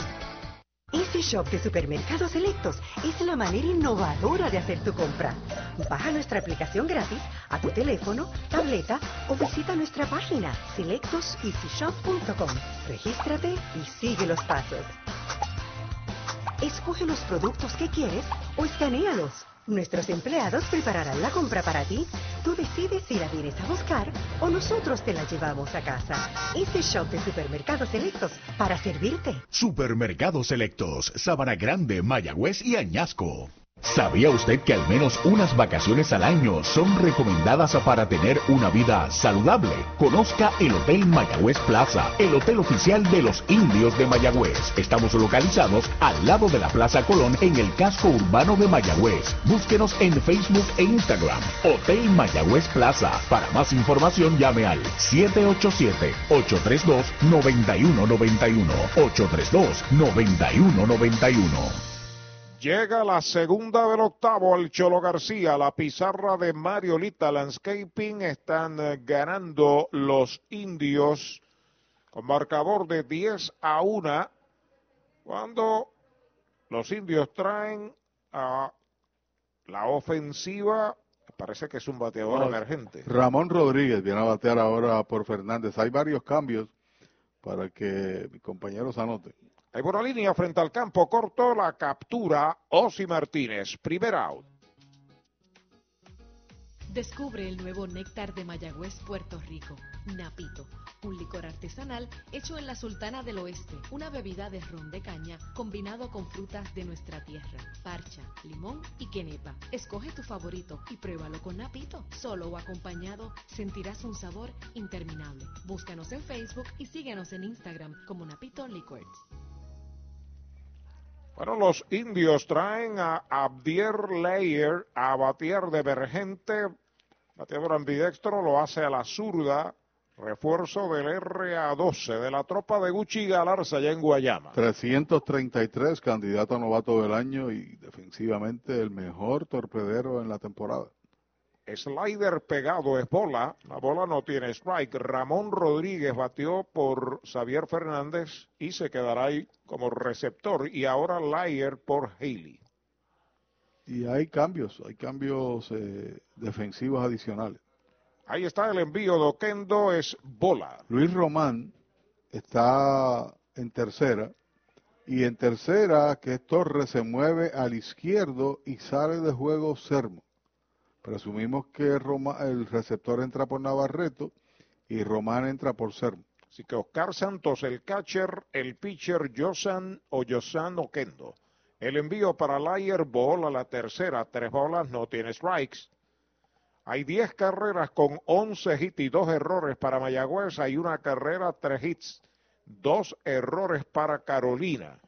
Easy Shop de Supermercados Selectos es la manera innovadora de hacer tu compra. Baja nuestra aplicación gratis a tu teléfono, tableta o visita nuestra página selectoseasyshop.com. Regístrate y sigue los pasos. Escoge los productos que quieres o escanealos. Nuestros empleados prepararán la compra para ti. Tú decides si la vienes a buscar o nosotros te la llevamos a casa. Easy Shop de Supermercados Selectos para servirte. Supermercados Selectos, Sabana Grande, Mayagüez y Añasco. ¿Sabía usted que al menos unas vacaciones al año son recomendadas para tener una vida saludable? Conozca el Hotel Mayagüez Plaza, el hotel oficial de los indios de Mayagüez. Estamos localizados al lado de la Plaza Colón en el casco urbano de Mayagüez. Búsquenos en Facebook e Instagram. Hotel Mayagüez Plaza. Para más información llame al 787-832-9191. 832-9191. Llega la segunda del octavo al Cholo García. La pizarra de Mariolita Landscaping están eh, ganando los indios con marcador de 10 a 1 cuando los indios traen a la ofensiva. Parece que es un bateador No, emergente. Ramón Rodríguez viene a batear ahora por Fernández. Hay varios cambios para que mis compañeros anoten. Hay buena línea frente al campo corto. La captura Osi Martínez. Primer out. Descubre el nuevo néctar de Mayagüez, Puerto Rico, Napito, un licor artesanal hecho en la Sultana del Oeste, una bebida de ron de caña combinado con frutas de nuestra tierra, parcha, limón y quenepa. Escoge tu favorito y pruébalo con Napito. Solo o acompañado sentirás un sabor interminable. Búscanos en Facebook y síguenos en Instagram como Napito Liquors. Bueno, los indios traen a Abdier Leyer a batear de emergente. Bateador ambidextro lo hace a la zurda. Refuerzo del RA12 de la tropa de Gucci Galarza allá en Guayama. 333, candidato a novato del año y defensivamente el mejor torpedero en la temporada. Slider pegado es bola. La bola no tiene strike. Ramón Rodríguez batió por Xavier Fernández y se quedará ahí como receptor. Y ahora Leyer por Haley. Y hay cambios, hay cambios eh, defensivos adicionales. Ahí está el envío de Oquendo, es bola. Luis Román está en tercera y en tercera que Torres se mueve al izquierdo y sale de juego Sermo. Presumimos que Roma- el receptor entra por Navarreto y Román entra por Sermo. Así que Oscar Santos, el catcher, el pitcher Josan o Josan Oquendo. El envío para Layer Ball a la tercera, tres bolas, no tiene strikes. Hay 10 carreras con 11 hits y dos errores para Mayagüez. Hay una carrera, tres hits, dos errores para Carolina.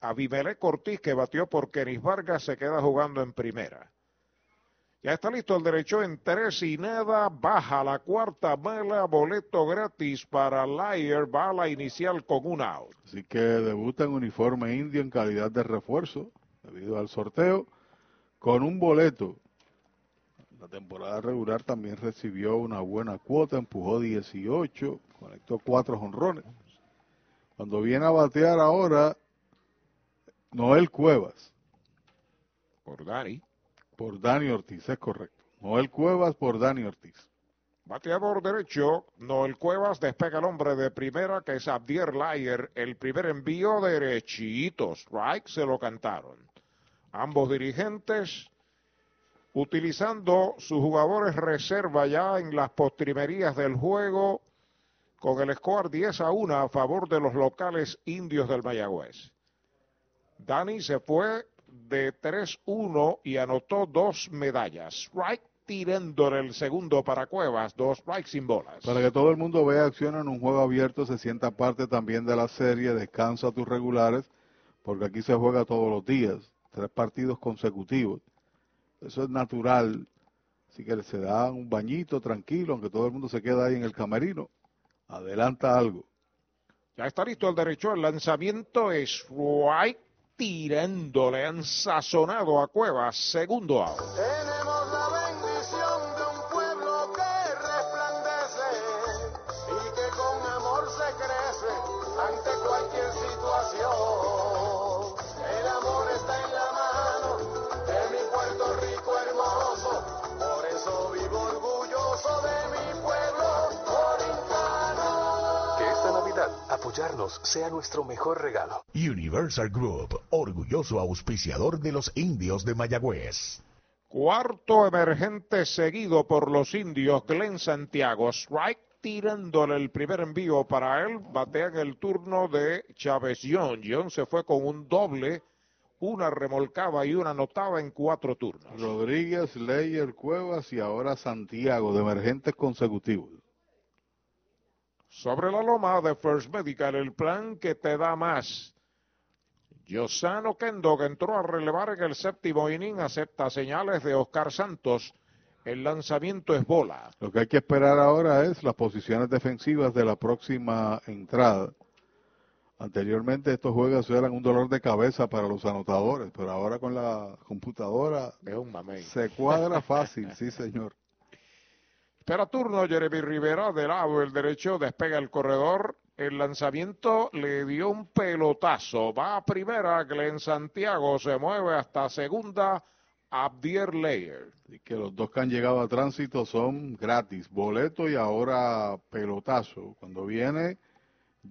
Abimelec Ortiz, que batió por Kenis Vargas, se queda jugando en primera. Ya está listo el derecho en tres y nada. Baja la cuarta bala. Boleto gratis para Layer. Bala inicial con un out. Así que debuta en uniforme indio en calidad de refuerzo debido al sorteo con un boleto. La temporada regular también recibió una buena cuota, empujó 18, conectó cuatro jonrones. Cuando viene a batear ahora, Noel Cuevas. Por Dani. Por Dani Ortiz, es correcto. Noel Cuevas por Dani Ortiz. Bateador derecho, Noel Cuevas despega el hombre de primera que es Abdier Layer. El primer envío derechitos, right, se lo cantaron. Ambos dirigentes utilizando sus jugadores reserva ya en las postrimerías del juego con el score 10 a 1 a favor de los locales indios del Mayagüez. Dani se fue de 3-1 y anotó dos medallas. Strike tirándole el segundo para Cuevas, dos strikes sin bolas. Para que todo el mundo vea acción en un juego abierto, se sienta parte también de la serie, descansa tus regulares, porque aquí se juega todos los días, tres partidos consecutivos. Eso es natural. Así que se da un bañito tranquilo, aunque todo el mundo se queda ahí en el camerino. Adelanta algo. Ya está listo el derecho. El lanzamiento es White tirándole. Han sazonado a Cuevas. Segundo out. Apoyarnos sea nuestro mejor regalo. Universal Group, orgulloso auspiciador de los indios de Mayagüez. Cuarto emergente seguido por los indios, Glenn Santiago. Strike tirándole el primer envío para él. Batea en el turno de Chávez John. John se fue con un doble, una remolcaba y una anotaba en cuatro turnos. Rodríguez, Leyer, Cuevas y ahora Santiago, de emergentes consecutivos. Sobre la loma de First Medical, el plan que te da más. Yosano Kendo, que entró a relevar en el séptimo inning, acepta señales de Oscar Santos. El lanzamiento es bola. Lo que hay que esperar ahora es las posiciones defensivas de la próxima entrada. Anteriormente estos juegos eran un dolor de cabeza para los anotadores, pero ahora con la computadora Es un mamey. se cuadra fácil, sí señor. Espera turno, Jeremy Rivera, de lado el derecho, despega el corredor. El lanzamiento le dio un pelotazo. Va a primera, Glenn Santiago se mueve hasta segunda, Abdier Leyer. Y que los dos que han llegado a tránsito son gratis, boleto y ahora pelotazo. Cuando viene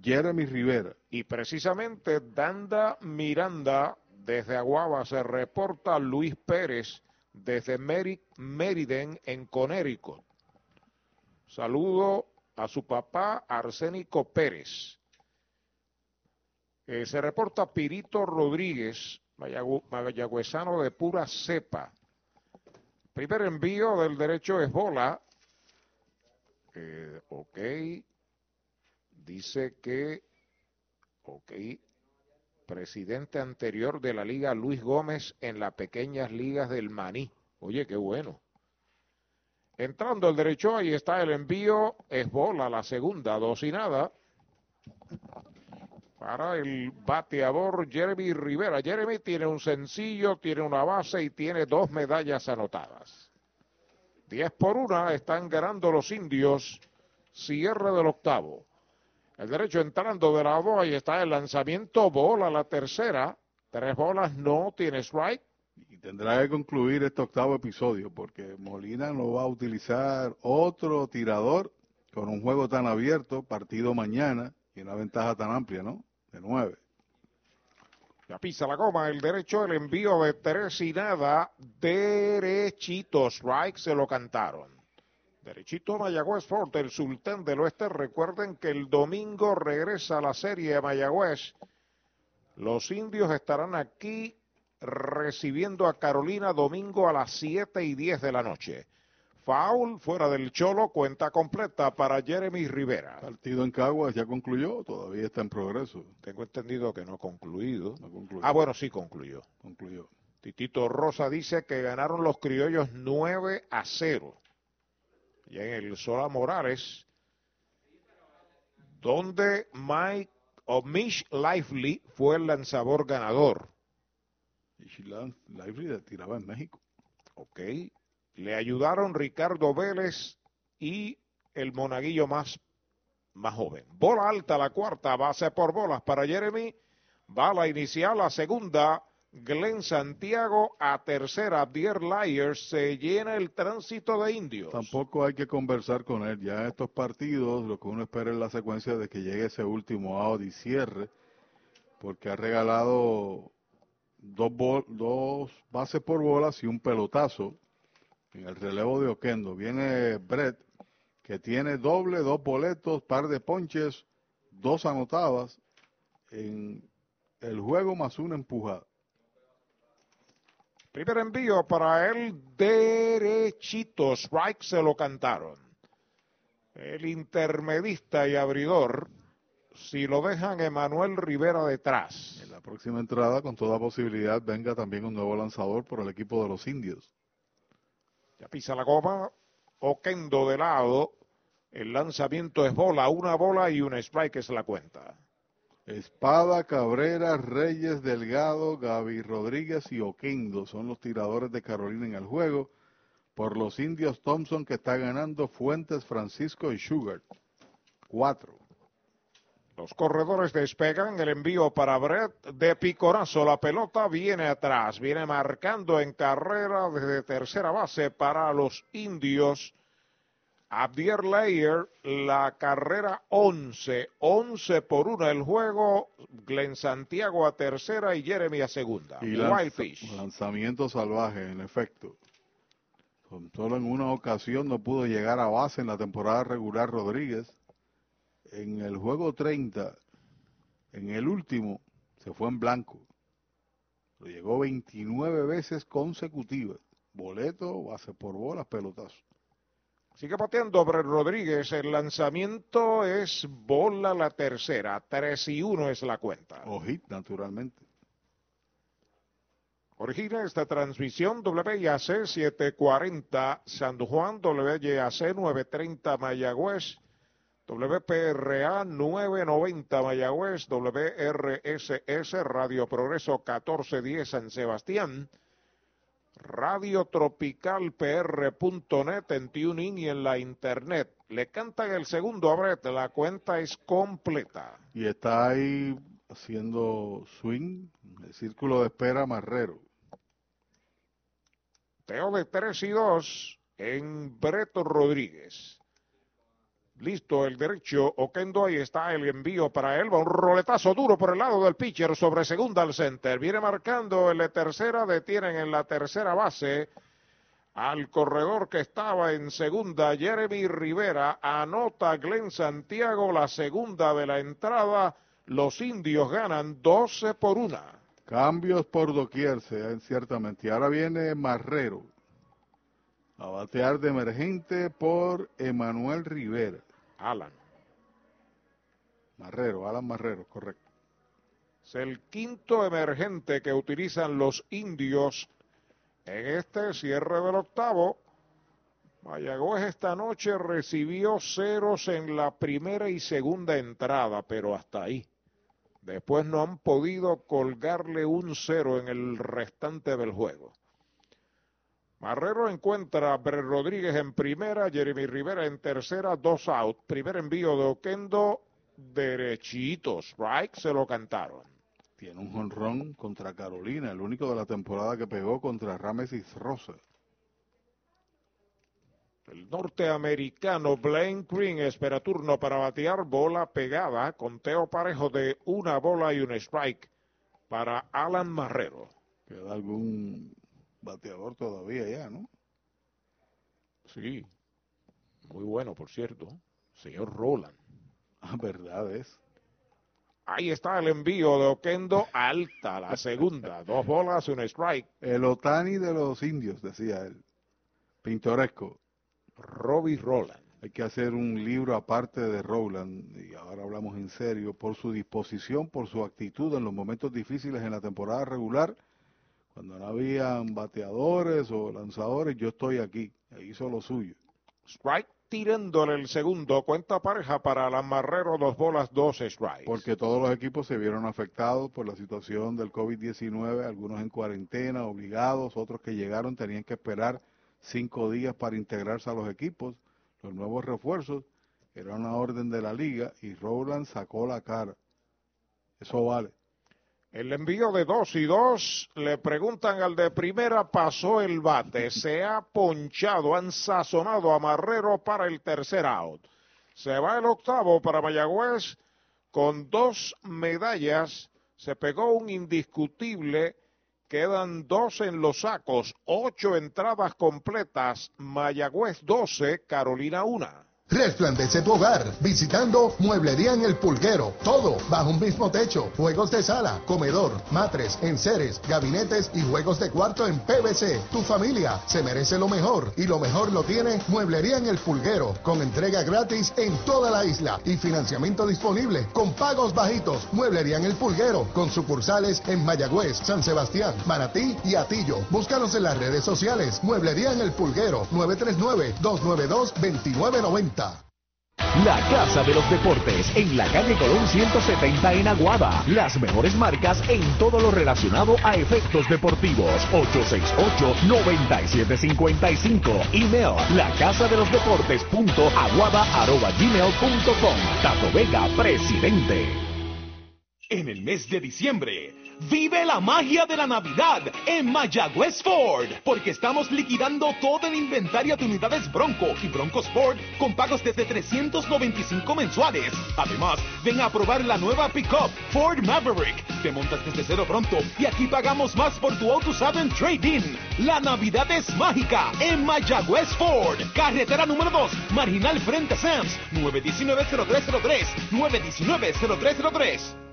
Jeremy Rivera. Y precisamente Danda Miranda, desde Aguaba, se reporta Luis Pérez, desde Meri- Meriden, en Connecticut. Saludo a su papá, Arsénico Pérez. Se reporta Pirito Rodríguez, mayagüezano de pura cepa. Primer envío del derecho es bola. Eh, ok. Dice que, ok, presidente anterior de la liga Luis Gómez en las pequeñas ligas del Maní. Oye, qué bueno. Entrando el derecho, ahí está el envío, es bola la segunda, dos y nada. Para el bateador Jeremy Rivera. Jeremy tiene un sencillo, tiene una base y tiene dos medallas anotadas. 10 por una están ganando los indios. Cierre del octavo. El derecho entrando de lado, ahí está el lanzamiento, bola la tercera. Tres bolas, no tiene strike. Y tendrá que concluir este octavo episodio porque Molina no va a utilizar otro tirador con un juego tan abierto, partido mañana y una ventaja tan amplia, ¿no? De nueve. Ya pisa la goma, el derecho, el envío de tres y nada, derechito, strike, se lo cantaron. Derechito Mayagüez Fort, el sultán del oeste. Recuerden que el domingo regresa la serie de Mayagüez. Los indios estarán aquí recibiendo a Carolina domingo a las 7 y 10 de la noche. Foul fuera del Cholo, cuenta completa para Jeremy Rivera. Partido en Caguas ya concluyó, todavía está en progreso. Tengo entendido que no ha concluido. No concluyó. Ah, bueno, sí concluyó. Concluyó. Titito Rosa dice que ganaron los criollos 9 a 0. Y en el Sola Morales, donde Mike o Mish Lively fue el lanzador ganador. Y Shilan Lively tiraba en México. Ok. Le ayudaron Ricardo Vélez y el monaguillo más, más joven. Bola alta, la cuarta, base por bolas para Jeremy. Bala inicial, la segunda. Glenn Santiago a tercera. Abdier Lyers se llena el tránsito de indios. Tampoco hay que conversar con él. Ya en estos partidos lo que uno espera es la secuencia de que llegue ese último out y cierre, porque ha regalado dos, dos bases por bolas y un pelotazo en el relevo de Oquendo. Viene Brett, que tiene doble, dos boletos, par de ponches, dos anotadas en el juego más una empujada. Primer envío para él derechito. Strike se lo cantaron. El intermedista y abridor, si lo dejan Emanuel Rivera detrás. En la próxima entrada, con toda posibilidad, venga también un nuevo lanzador por el equipo de los indios. Ya pisa la goma. Oquendo de lado. El lanzamiento es bola, una bola y un strike es la cuenta. Espada, Cabrera, Reyes, Delgado, Gaby Rodríguez y Oquendo son los tiradores de Carolina en el juego. Por los indios Thompson que está ganando Fuentes, Francisco y Sugar. Cuatro. Los corredores despegan el envío para Brett de picorazo. La pelota viene atrás, viene marcando en carrera desde tercera base para los indios. Abdier Layer, la carrera 11, 11 por 1 el juego. Glenn Santiago a tercera y Jeremy a segunda. Y Wild Fish. lanzamiento salvaje, en efecto. Solo en una ocasión no pudo llegar a base en la temporada regular Rodríguez. En el juego 30, en el último, se fue en blanco. Lo llegó 29 veces consecutivas. Boleto, base por bolas, pelotazo. Sigue pateando Rodríguez. El lanzamiento es bola la tercera. 3 y 1 es la cuenta. O hit, naturalmente. Origina esta transmisión WIAC 740 San Juan, WYAC 930 Mayagüez, WPRA 990 Mayagüez, WRSS Radio Progreso 1410 San Sebastián, Radio Tropical PR.net en tuning y en la internet. Le cantan el segundo a Brett, la cuenta es completa. Y está ahí haciendo swing, el círculo de espera Marrero. Teo de 3 y 2 en Breto Rodríguez. Listo el derecho, Oquendo, ahí está el envío para él, va un roletazo duro por el lado del pitcher sobre segunda al center, viene marcando el de tercera, detienen en la tercera base al corredor que estaba en segunda, Jeremy Rivera, anota Glenn Santiago la segunda de la entrada, los indios ganan 12 por una. Cambios por doquier, ciertamente. Ahora viene Marrero a batear de emergente por Emanuel Rivera. Alan. Marrero, Alan Marrero, correcto. Es el quinto emergente que utilizan los indios en este cierre del octavo. Mayagüez esta noche recibió ceros en la primera y segunda entrada, pero hasta ahí. Después no han podido colgarle un cero en el restante del juego. Marrero encuentra a Bre Rodríguez en primera, Jeremy Rivera en tercera, dos out. Primer envío de Oquendo, derechito, strike, se lo cantaron. Tiene un jonrón contra Carolina, el único de la temporada que pegó contra Ramesis Rosa. El norteamericano Blaine Green espera turno para batear bola pegada, conteo parejo de una bola y un strike para Alan Marrero. Queda algún bateador todavía ya, ¿no? Sí, muy bueno, por cierto, señor Roland. Ah, verdad es. Ahí está el envío de Oquendo alta, la segunda, dos bolas y un strike. El Otani de los indios, decía él. Pintoresco. Robbie Roland. Hay que hacer un libro aparte de Rowland, y ahora hablamos en serio, por su disposición, por su actitud en los momentos difíciles en la temporada regular, cuando no habían bateadores o lanzadores, yo estoy aquí, e hizo lo suyo. Strike tirándole el segundo, cuenta pareja para Alan Marrero, dos bolas, dos strikes. Porque todos los equipos se vieron afectados por la situación del COVID-19, algunos en cuarentena, obligados, otros que llegaron tenían que esperar cinco días para integrarse a los equipos. Los nuevos refuerzos era una orden de la liga y Rowland sacó la cara. Eso vale. El envío de dos y dos, le preguntan al de primera, pasó el bate, se ha ponchado, han sazonado a Marrero para el tercer out. Se va el octavo para Mayagüez con dos medallas, se pegó un indiscutible, quedan dos en los sacos, ocho entradas completas, Mayagüez 12, Carolina 1. Resplandece tu hogar visitando Mueblería en el Pulguero. Todo bajo un mismo techo. Juegos de sala, comedor, matres, enseres, gabinetes y juegos de cuarto en PVC. Tu familia se merece lo mejor y lo mejor lo tiene Mueblería en el Pulguero con entrega gratis en toda la isla y financiamiento disponible con pagos bajitos. Mueblería en el Pulguero con sucursales en Mayagüez, San Sebastián, Manatí y Atillo. Búscanos en las redes sociales. Mueblería en el Pulguero 939 292 2990. La Casa de los Deportes en la calle Colón 170 en Aguada. Las mejores marcas en todo lo relacionado a efectos deportivos. 868-9755. Email la casa de los deportes aguada arroba gmail punto com. Tato Vega, presidente. En el mes de diciembre, vive la magia de la Navidad en Mayagüez Ford, porque estamos liquidando todo el inventario de unidades Bronco y Bronco Sport con pagos desde 395 mensuales. Además, ven a probar la nueva pickup Ford Maverick. Te montas desde cero pronto y aquí pagamos más por tu auto usado en trading. La Navidad es mágica en Mayagüez Ford, carretera número 2, marginal frente Sams, 919-0303, 919-0303.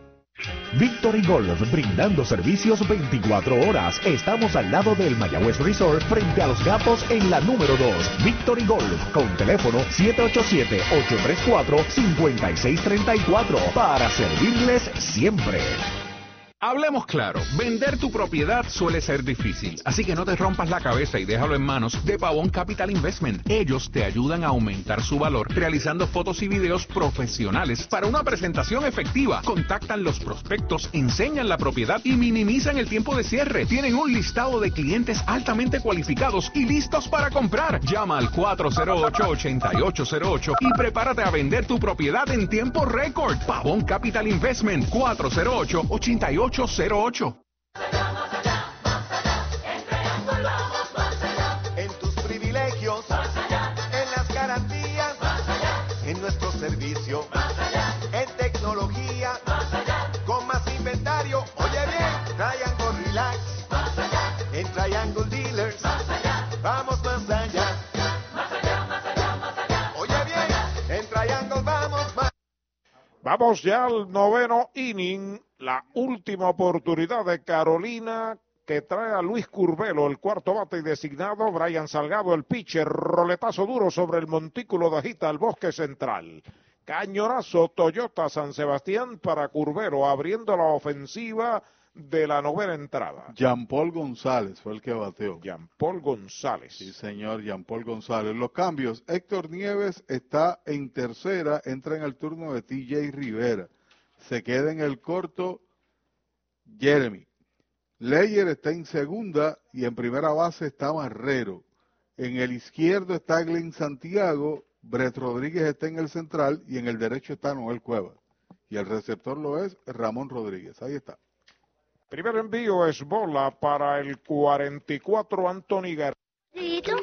Victory Golf, brindando servicios 24 horas. Estamos al lado del Mayagüez Resort, frente a los gatos en la número 2. Victory Golf, con teléfono 787-834-5634, para servirles siempre. Hablemos claro, vender tu propiedad suele ser difícil, así que no te rompas la cabeza y déjalo en manos de Pavón Capital Investment. Ellos te ayudan a aumentar su valor realizando fotos y videos profesionales para una presentación efectiva. Contactan los prospectos, enseñan la propiedad y minimizan el tiempo de cierre. Tienen un listado de clientes altamente cualificados y listos para comprar. Llama al 408-8808 y prepárate a vender tu propiedad en tiempo récord. Pavón Capital Investment 408 88 808. Vamos ya al noveno inning, la última oportunidad de Carolina que trae a Luis Curvelo, el cuarto bate designado, Brian Salgado, el pitcher, roletazo duro sobre el montículo de Agita al bosque central. Cañonazo Toyota San Sebastián para Curvelo, abriendo la ofensiva de la novena entrada. Jean Paul González fue el que bateó. Jean Paul González. Sí, señor, Jean Paul González. Los cambios. Héctor Nieves está en tercera, entra en el turno de TJ Rivera. Se queda en el corto Jeremy. Leyer está en segunda y en primera base está Marrero. En el izquierdo está Glenn Santiago, Brett Rodríguez está en el central y en el derecho está Noel Cueva. Y el receptor lo es Ramón Rodríguez. Ahí está. Primer envío es bola para el 44 Anthony García.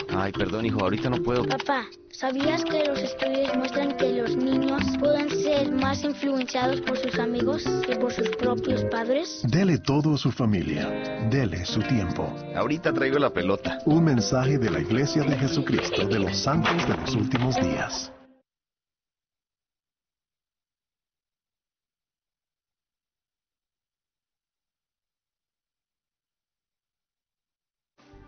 Ay, perdón, hijo, ahorita no puedo. Papá, ¿sabías que los estudios muestran que los niños pueden ser más influenciados por sus amigos que por sus propios padres? Dele todo a su familia. Dele su tiempo. Ahorita traigo la pelota. Un mensaje de la Iglesia de Jesucristo de los Santos de los Últimos Días.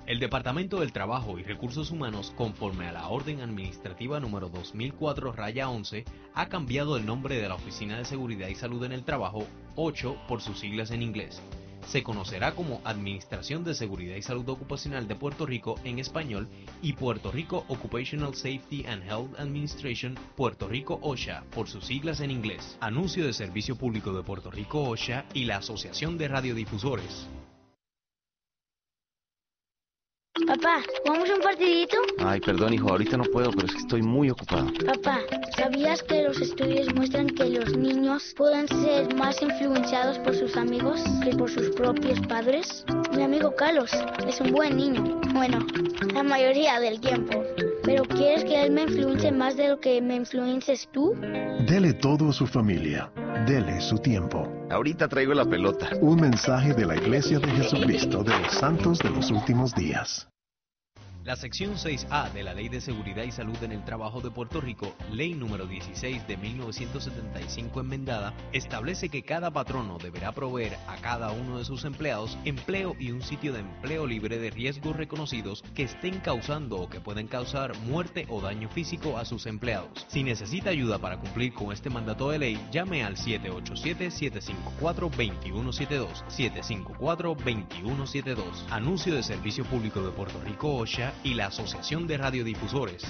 El Departamento del Trabajo y Recursos Humanos, conforme a la Orden Administrativa número 2004-11, ha cambiado el nombre de la Oficina de Seguridad y Salud en el Trabajo, 8 por sus siglas en inglés. Se conocerá como Administración de Seguridad y Salud Ocupacional de Puerto Rico en español y Puerto Rico Occupational Safety and Health Administration, Puerto Rico OSHA, por sus siglas en inglés. Anuncio de Servicio Público de Puerto Rico OSHA y la Asociación de Radiodifusores. Papá, ¿jugamos un partidito? Ay, perdón, hijo, ahorita no puedo, pero es que estoy muy ocupado. Papá, ¿sabías que los estudios muestran que los niños pueden ser más influenciados por sus amigos que por sus propios padres? Mi amigo Carlos es un buen niño. Bueno, la mayoría del tiempo. Pero ¿quieres que él me influencie más de lo que me influencies tú? Dele todo a su familia. Dele su tiempo. Ahorita traigo la pelota. Un mensaje de la Iglesia de Jesucristo de los Santos de los Últimos Días. La sección 6A de la Ley de Seguridad y Salud en el Trabajo de Puerto Rico, ley número 16 de 1975 enmendada, establece que cada patrono deberá proveer a cada uno de sus empleados empleo y un sitio de empleo libre de riesgos reconocidos que estén causando o que pueden causar muerte o daño físico a sus empleados. Si necesita ayuda para cumplir con este mandato de ley, llame al 787-754-2172. 754-2172. Anuncio de Servicio Público de Puerto Rico, OSHA y la Asociación de Radiodifusores.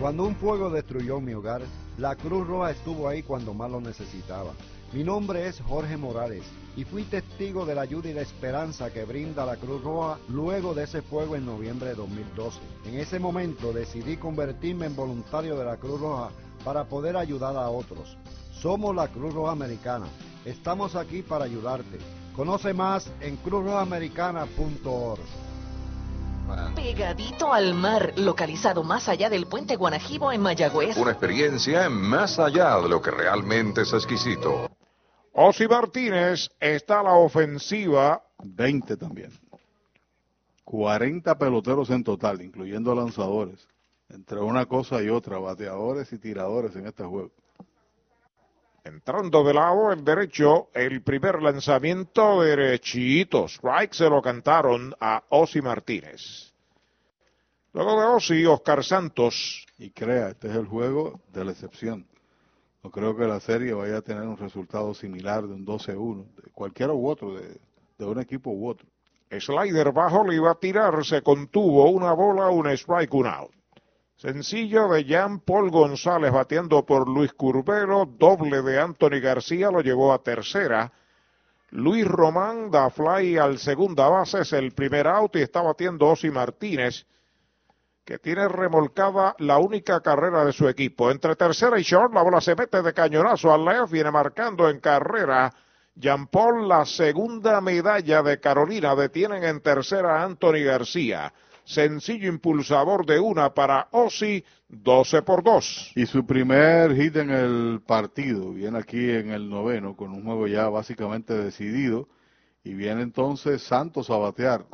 Cuando un fuego destruyó mi hogar, la Cruz Roja estuvo ahí cuando más lo necesitaba. Mi nombre es Jorge Morales y fui testigo de la ayuda y la esperanza que brinda la Cruz Roja luego de ese fuego en noviembre de 2012. En ese momento decidí convertirme en voluntario de la Cruz Roja para poder ayudar a otros. Somos la Cruz Roja Americana. Estamos aquí para ayudarte. Conoce más en cruzrojaamericana.org. Pegadito al mar, localizado más allá del puente Guanajibo en Mayagüez. Una experiencia más allá de lo que realmente es exquisito. Osi Martínez está a la ofensiva. 20 también. 40 peloteros en total, incluyendo lanzadores. Entre una cosa y otra, bateadores y tiradores en este juego. Entrando de lado el derecho, el primer lanzamiento derechito. Strike se lo cantaron a Osi Martínez. Luego de Osi, Oscar Santos. Y crea, este es el juego de la excepción. No creo que la serie vaya a tener un resultado similar de un 12-1, de cualquiera u otro, de, de un equipo u otro. Slider bajo le iba a tirar, se contuvo una bola, un strike, un out. Sencillo de Jean Paul González bateando por Luis Curbero, doble de Anthony García lo llevó a tercera. Luis Román da fly al segunda base, es el primer out y está batiendo Osi Martínez, que tiene remolcada la única carrera de su equipo. Entre tercera y short, la bola se mete de cañonazo al left, viene marcando en carrera. Jean Paul, la segunda medalla de Carolina, detienen en tercera a Anthony García sencillo impulsador de una para Osi, 12 por 2. Y su primer hit en el partido, viene aquí en el noveno, con un juego ya básicamente decidido, y viene entonces Santos a batear.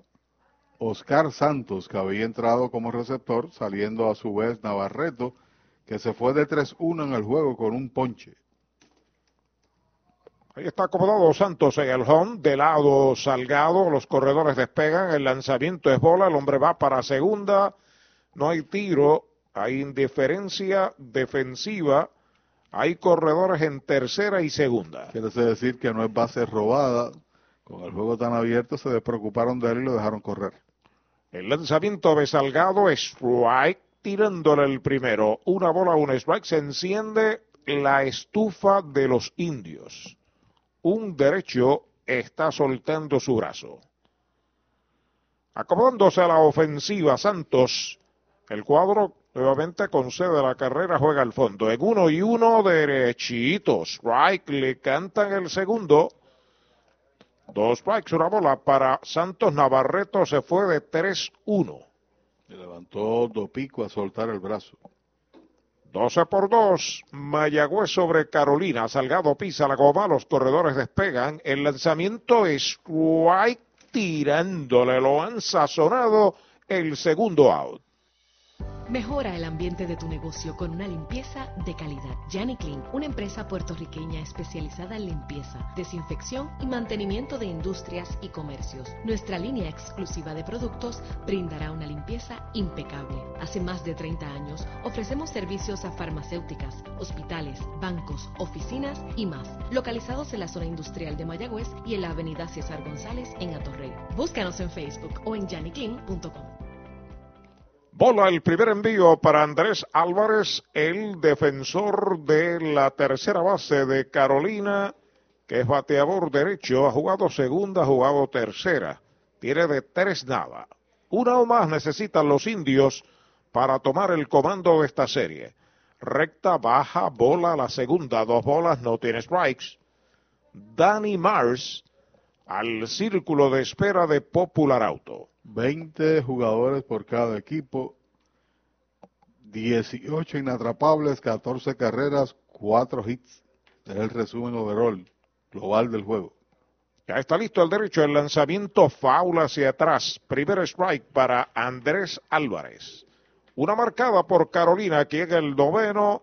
Oscar Santos, que había entrado como receptor, saliendo a su vez Navarreto, que se fue de 3-1 en el juego con un ponche. Ahí está acomodado Santos en el home, de lado Salgado, los corredores despegan, el lanzamiento es bola, el hombre va para segunda, no hay tiro, hay indiferencia defensiva, hay corredores en tercera y segunda. Quiere decir que no es base robada, con el juego tan abierto se despreocuparon de él y lo dejaron correr. El lanzamiento de Salgado es strike, tirándole el primero, una bola, un strike, se enciende la estufa de los indios un derecho está soltando su brazo. Acomodándose a la ofensiva, Santos, el cuadro nuevamente concede la carrera, juega al fondo. En uno y uno, derechitos. Strike, le cantan el segundo. Dos strikes, una bola para Santos Navarreto, se fue de 3-1. Le levantó Dopico a soltar el brazo. 12 por 2, Mayagüez sobre Carolina, Salgado pisa la goma, los corredores despegan, el lanzamiento es White tirándole, lo han sazonado. El segundo out. Mejora el ambiente de tu negocio con una limpieza de calidad. Janny Clean, una empresa puertorriqueña especializada en limpieza, desinfección y mantenimiento de industrias y comercios. Nuestra línea exclusiva de productos brindará una limpieza impecable. Hace más de 30 años ofrecemos servicios a farmacéuticas, hospitales, bancos, oficinas y más, localizados en la zona industrial de Mayagüez y en la avenida César González en Atorrey. Búscanos en Facebook o en jannyclean.com. Bola el primer envío para Andrés Álvarez, el defensor de la tercera base de Carolina, que es bateador derecho, ha jugado segunda, ha jugado tercera. Tiene de tres nada. Una o más necesitan los indios para tomar el comando de esta serie. Recta, baja, bola, la segunda, dos bolas, no tiene strikes. Danny Mars al círculo de espera de Popular Auto. 20 jugadores por cada equipo, 18 inatrapables, 14 carreras, 4 hits. Es el resumen overall global del juego. Ya está listo el derecho, el lanzamiento foul hacia atrás. Primer strike para Andrés Álvarez. Una marcada por Carolina, que llega el noveno.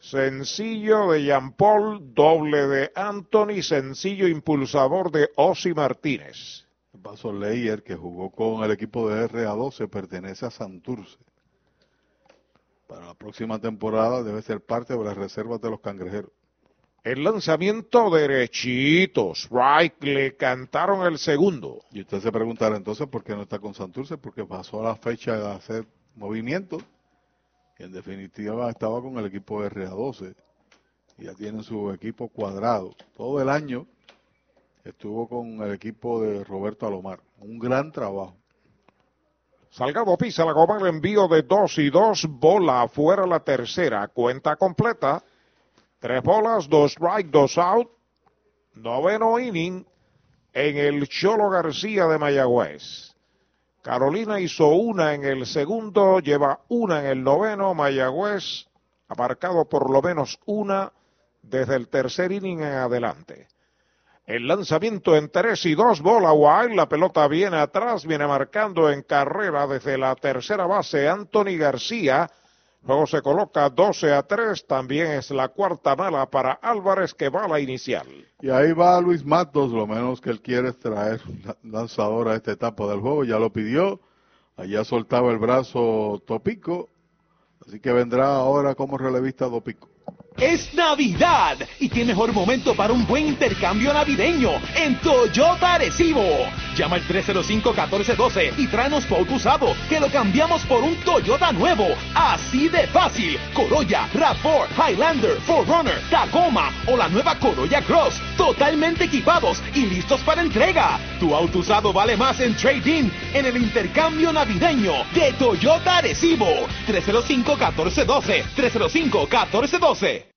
Sencillo de Jean Paul, doble de Anthony, sencillo impulsador de Osi Martínez. Paso Leyer, que jugó con el equipo de RA12, pertenece a Santurce. Para la próxima temporada debe ser parte de las reservas de los cangrejeros. El lanzamiento derechito, strike, le cantaron el segundo. Y usted se preguntará entonces por qué no está con Santurce, porque pasó la fecha de hacer movimientos. Y en definitiva estaba con el equipo de RA12. Y ya tienen su equipo cuadrado. Todo el año estuvo con el equipo de Roberto Alomar. Un gran trabajo. Salgado pisa la goma, envío de dos y dos, bola afuera la tercera, cuenta completa. Tres bolas, dos strike, dos out. Noveno inning en el Cholo García de Mayagüez. Carolina hizo una en el segundo, lleva una en el noveno. Mayagüez ha marcado por lo menos una desde el tercer inning en adelante. El lanzamiento en tres y dos, bola wild, la pelota viene atrás, viene marcando en carrera desde la tercera base Anthony García. Luego se coloca 12 a 3, también es la cuarta mala para Álvarez que va a la inicial. Y ahí va Luis Matos, lo menos que él quiere es traer un lanzador a esta etapa del juego, ya lo pidió, allá soltaba el brazo Topico, así que vendrá ahora como relevista Topico. Es Navidad y qué mejor momento para un buen intercambio navideño en Toyota Arecibo. Llama al 305-1412 y tráenos tu auto usado que lo cambiamos por un Toyota nuevo. Así de fácil. Corolla, RAV4, Highlander, 4Runner, Tacoma o la nueva Corolla Cross. Totalmente equipados y listos para entrega. Tu auto usado vale más en trading en el intercambio navideño de Toyota Arecibo. 305-1412. 305-1412.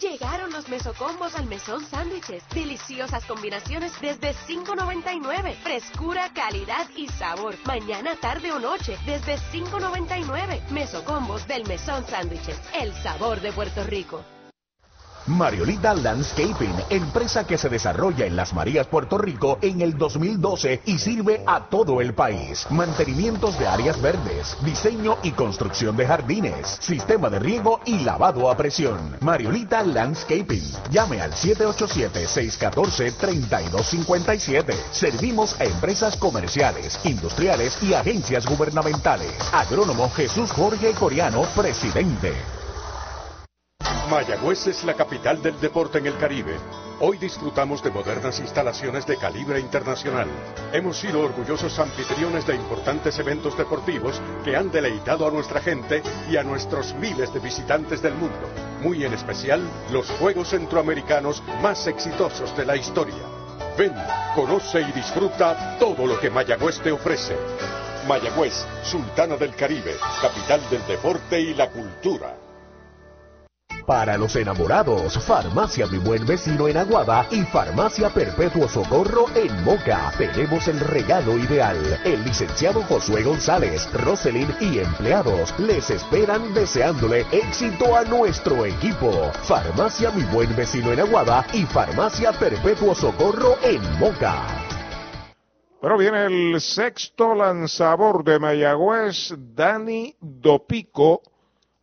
Llegaron los mesocombos al mesón sándwiches. Deliciosas combinaciones desde $5.99. Frescura, calidad y sabor. Mañana, tarde o noche desde $5.99. Mesocombos del mesón sándwiches. El sabor de Puerto Rico. Mariolita Landscaping, empresa que se desarrolla en Las Marías, Puerto Rico en el 2012 y sirve a todo el país. Mantenimientos de áreas verdes, diseño y construcción de jardines, sistema de riego y lavado a presión. Mariolita Landscaping. Llame al 787-614-3257. Servimos a empresas comerciales, industriales y agencias gubernamentales. Agrónomo Jesús Jorge Coriano, presidente. Mayagüez es la capital del deporte en el Caribe. Hoy disfrutamos de modernas instalaciones de calibre internacional. Hemos sido orgullosos anfitriones de importantes eventos deportivos que han deleitado a nuestra gente y a nuestros miles de visitantes del mundo. Muy en especial, los Juegos Centroamericanos más exitosos de la historia. Ven, conoce y disfruta todo lo que Mayagüez te ofrece. Mayagüez, Sultana del Caribe, capital del deporte y la cultura. Para los enamorados, Farmacia Mi Buen Vecino en Aguada y Farmacia Perpetuo Socorro en Moca. Tenemos el regalo ideal. El licenciado Josué González, Roselyn y empleados les esperan deseándole éxito a nuestro equipo. Farmacia Mi Buen Vecino en Aguada y Farmacia Perpetuo Socorro en Moca. Pero viene el sexto lanzador de Mayagüez, Dani Dopico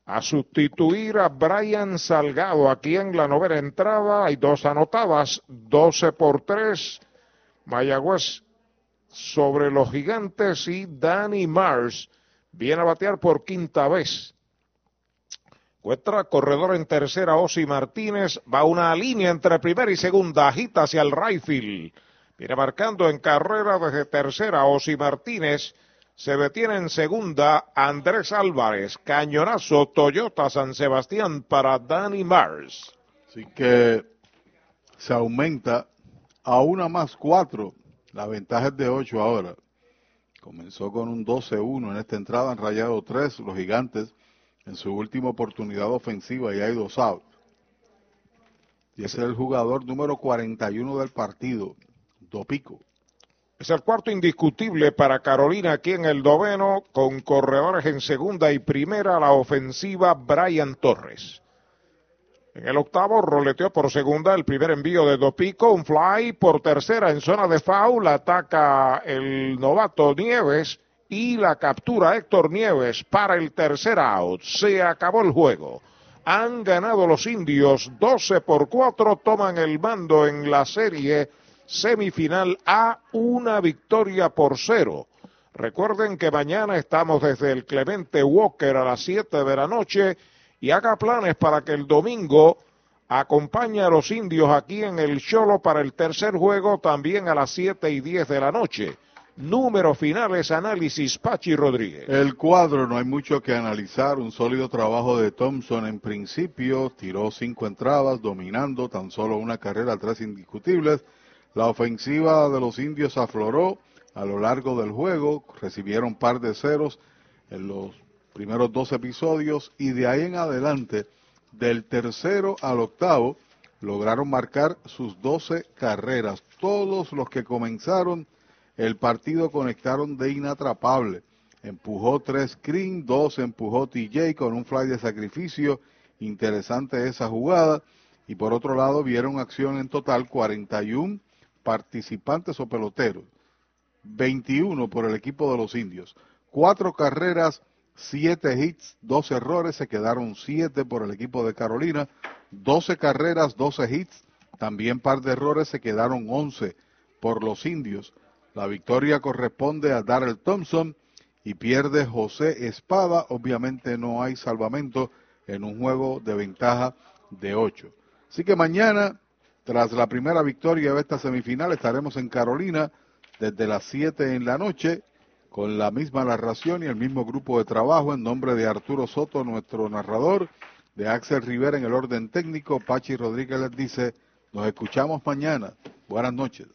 a sustituir a Brian Salgado aquí en la novena entrada. Hay dos anotadas, 12 por 3. Mayagüez sobre los gigantes y Danny Mars viene a batear por quinta vez. Cuesta corredor en tercera, Osi Martínez. Va una línea entre primera y segunda. Agita hacia el right. Viene marcando en carrera desde tercera, Osi Martínez. Se detiene en segunda Andrés Álvarez, cañonazo Toyota San Sebastián para Danny Mars. Así que se aumenta a una más cuatro. La ventaja es de ocho ahora. Comenzó con un 12-1 en esta entrada, han rayado tres los gigantes en su última oportunidad ofensiva y hay dos outs. Y ese es el jugador número 41 del partido, Dopico. Es el cuarto indiscutible para Carolina aquí en el noveno, con corredores en segunda y primera, la ofensiva Brian Torres. En el octavo roleteó por segunda el primer envío de Dopico, un fly por tercera en zona de foul, ataca el novato Nieves y la captura Héctor Nieves para el tercer out. Se acabó el juego. Han ganado los indios 12 por 4, toman el mando en la serie semifinal A, una victoria por cero. Recuerden que mañana estamos desde el Clemente Walker a las 7 de la noche y haga planes para que el domingo acompañe a los indios aquí en el Cholo para el tercer juego también a las 7 y 10 de la noche. Números finales, análisis, Pachi Rodríguez. El cuadro, no hay mucho que analizar. Un sólido trabajo de Thompson en principio. Tiró cinco entradas, dominando tan solo una carrera, tres indiscutibles. La ofensiva de los indios afloró a lo largo del juego. Recibieron par de ceros en los primeros dos episodios y de ahí en adelante, del tercero al octavo, lograron marcar sus 12 carreras. Todos los que comenzaron el partido conectaron de inatrapable. Empujó tres Green, dos empujó TJ con un fly de sacrificio. Interesante esa jugada. Y por otro lado, vieron acción en total 41 participantes o peloteros. 21 por el equipo de los indios. Cuatro carreras, siete hits, dos errores, se quedaron siete por el equipo de Carolina. 12 carreras, 12 hits, también par de errores, se quedaron 11 por los indios. La victoria corresponde a Darrell Thompson y pierde José Espada. Obviamente no hay salvamento en un juego de ventaja de 8. Así que mañana, tras la primera victoria de esta semifinal, estaremos en Carolina desde las 7 en la noche con la misma narración y el mismo grupo de trabajo en nombre de Arturo Soto, nuestro narrador, de Axel Rivera en el orden técnico. Pachi Rodríguez les dice, nos escuchamos mañana. Buenas noches.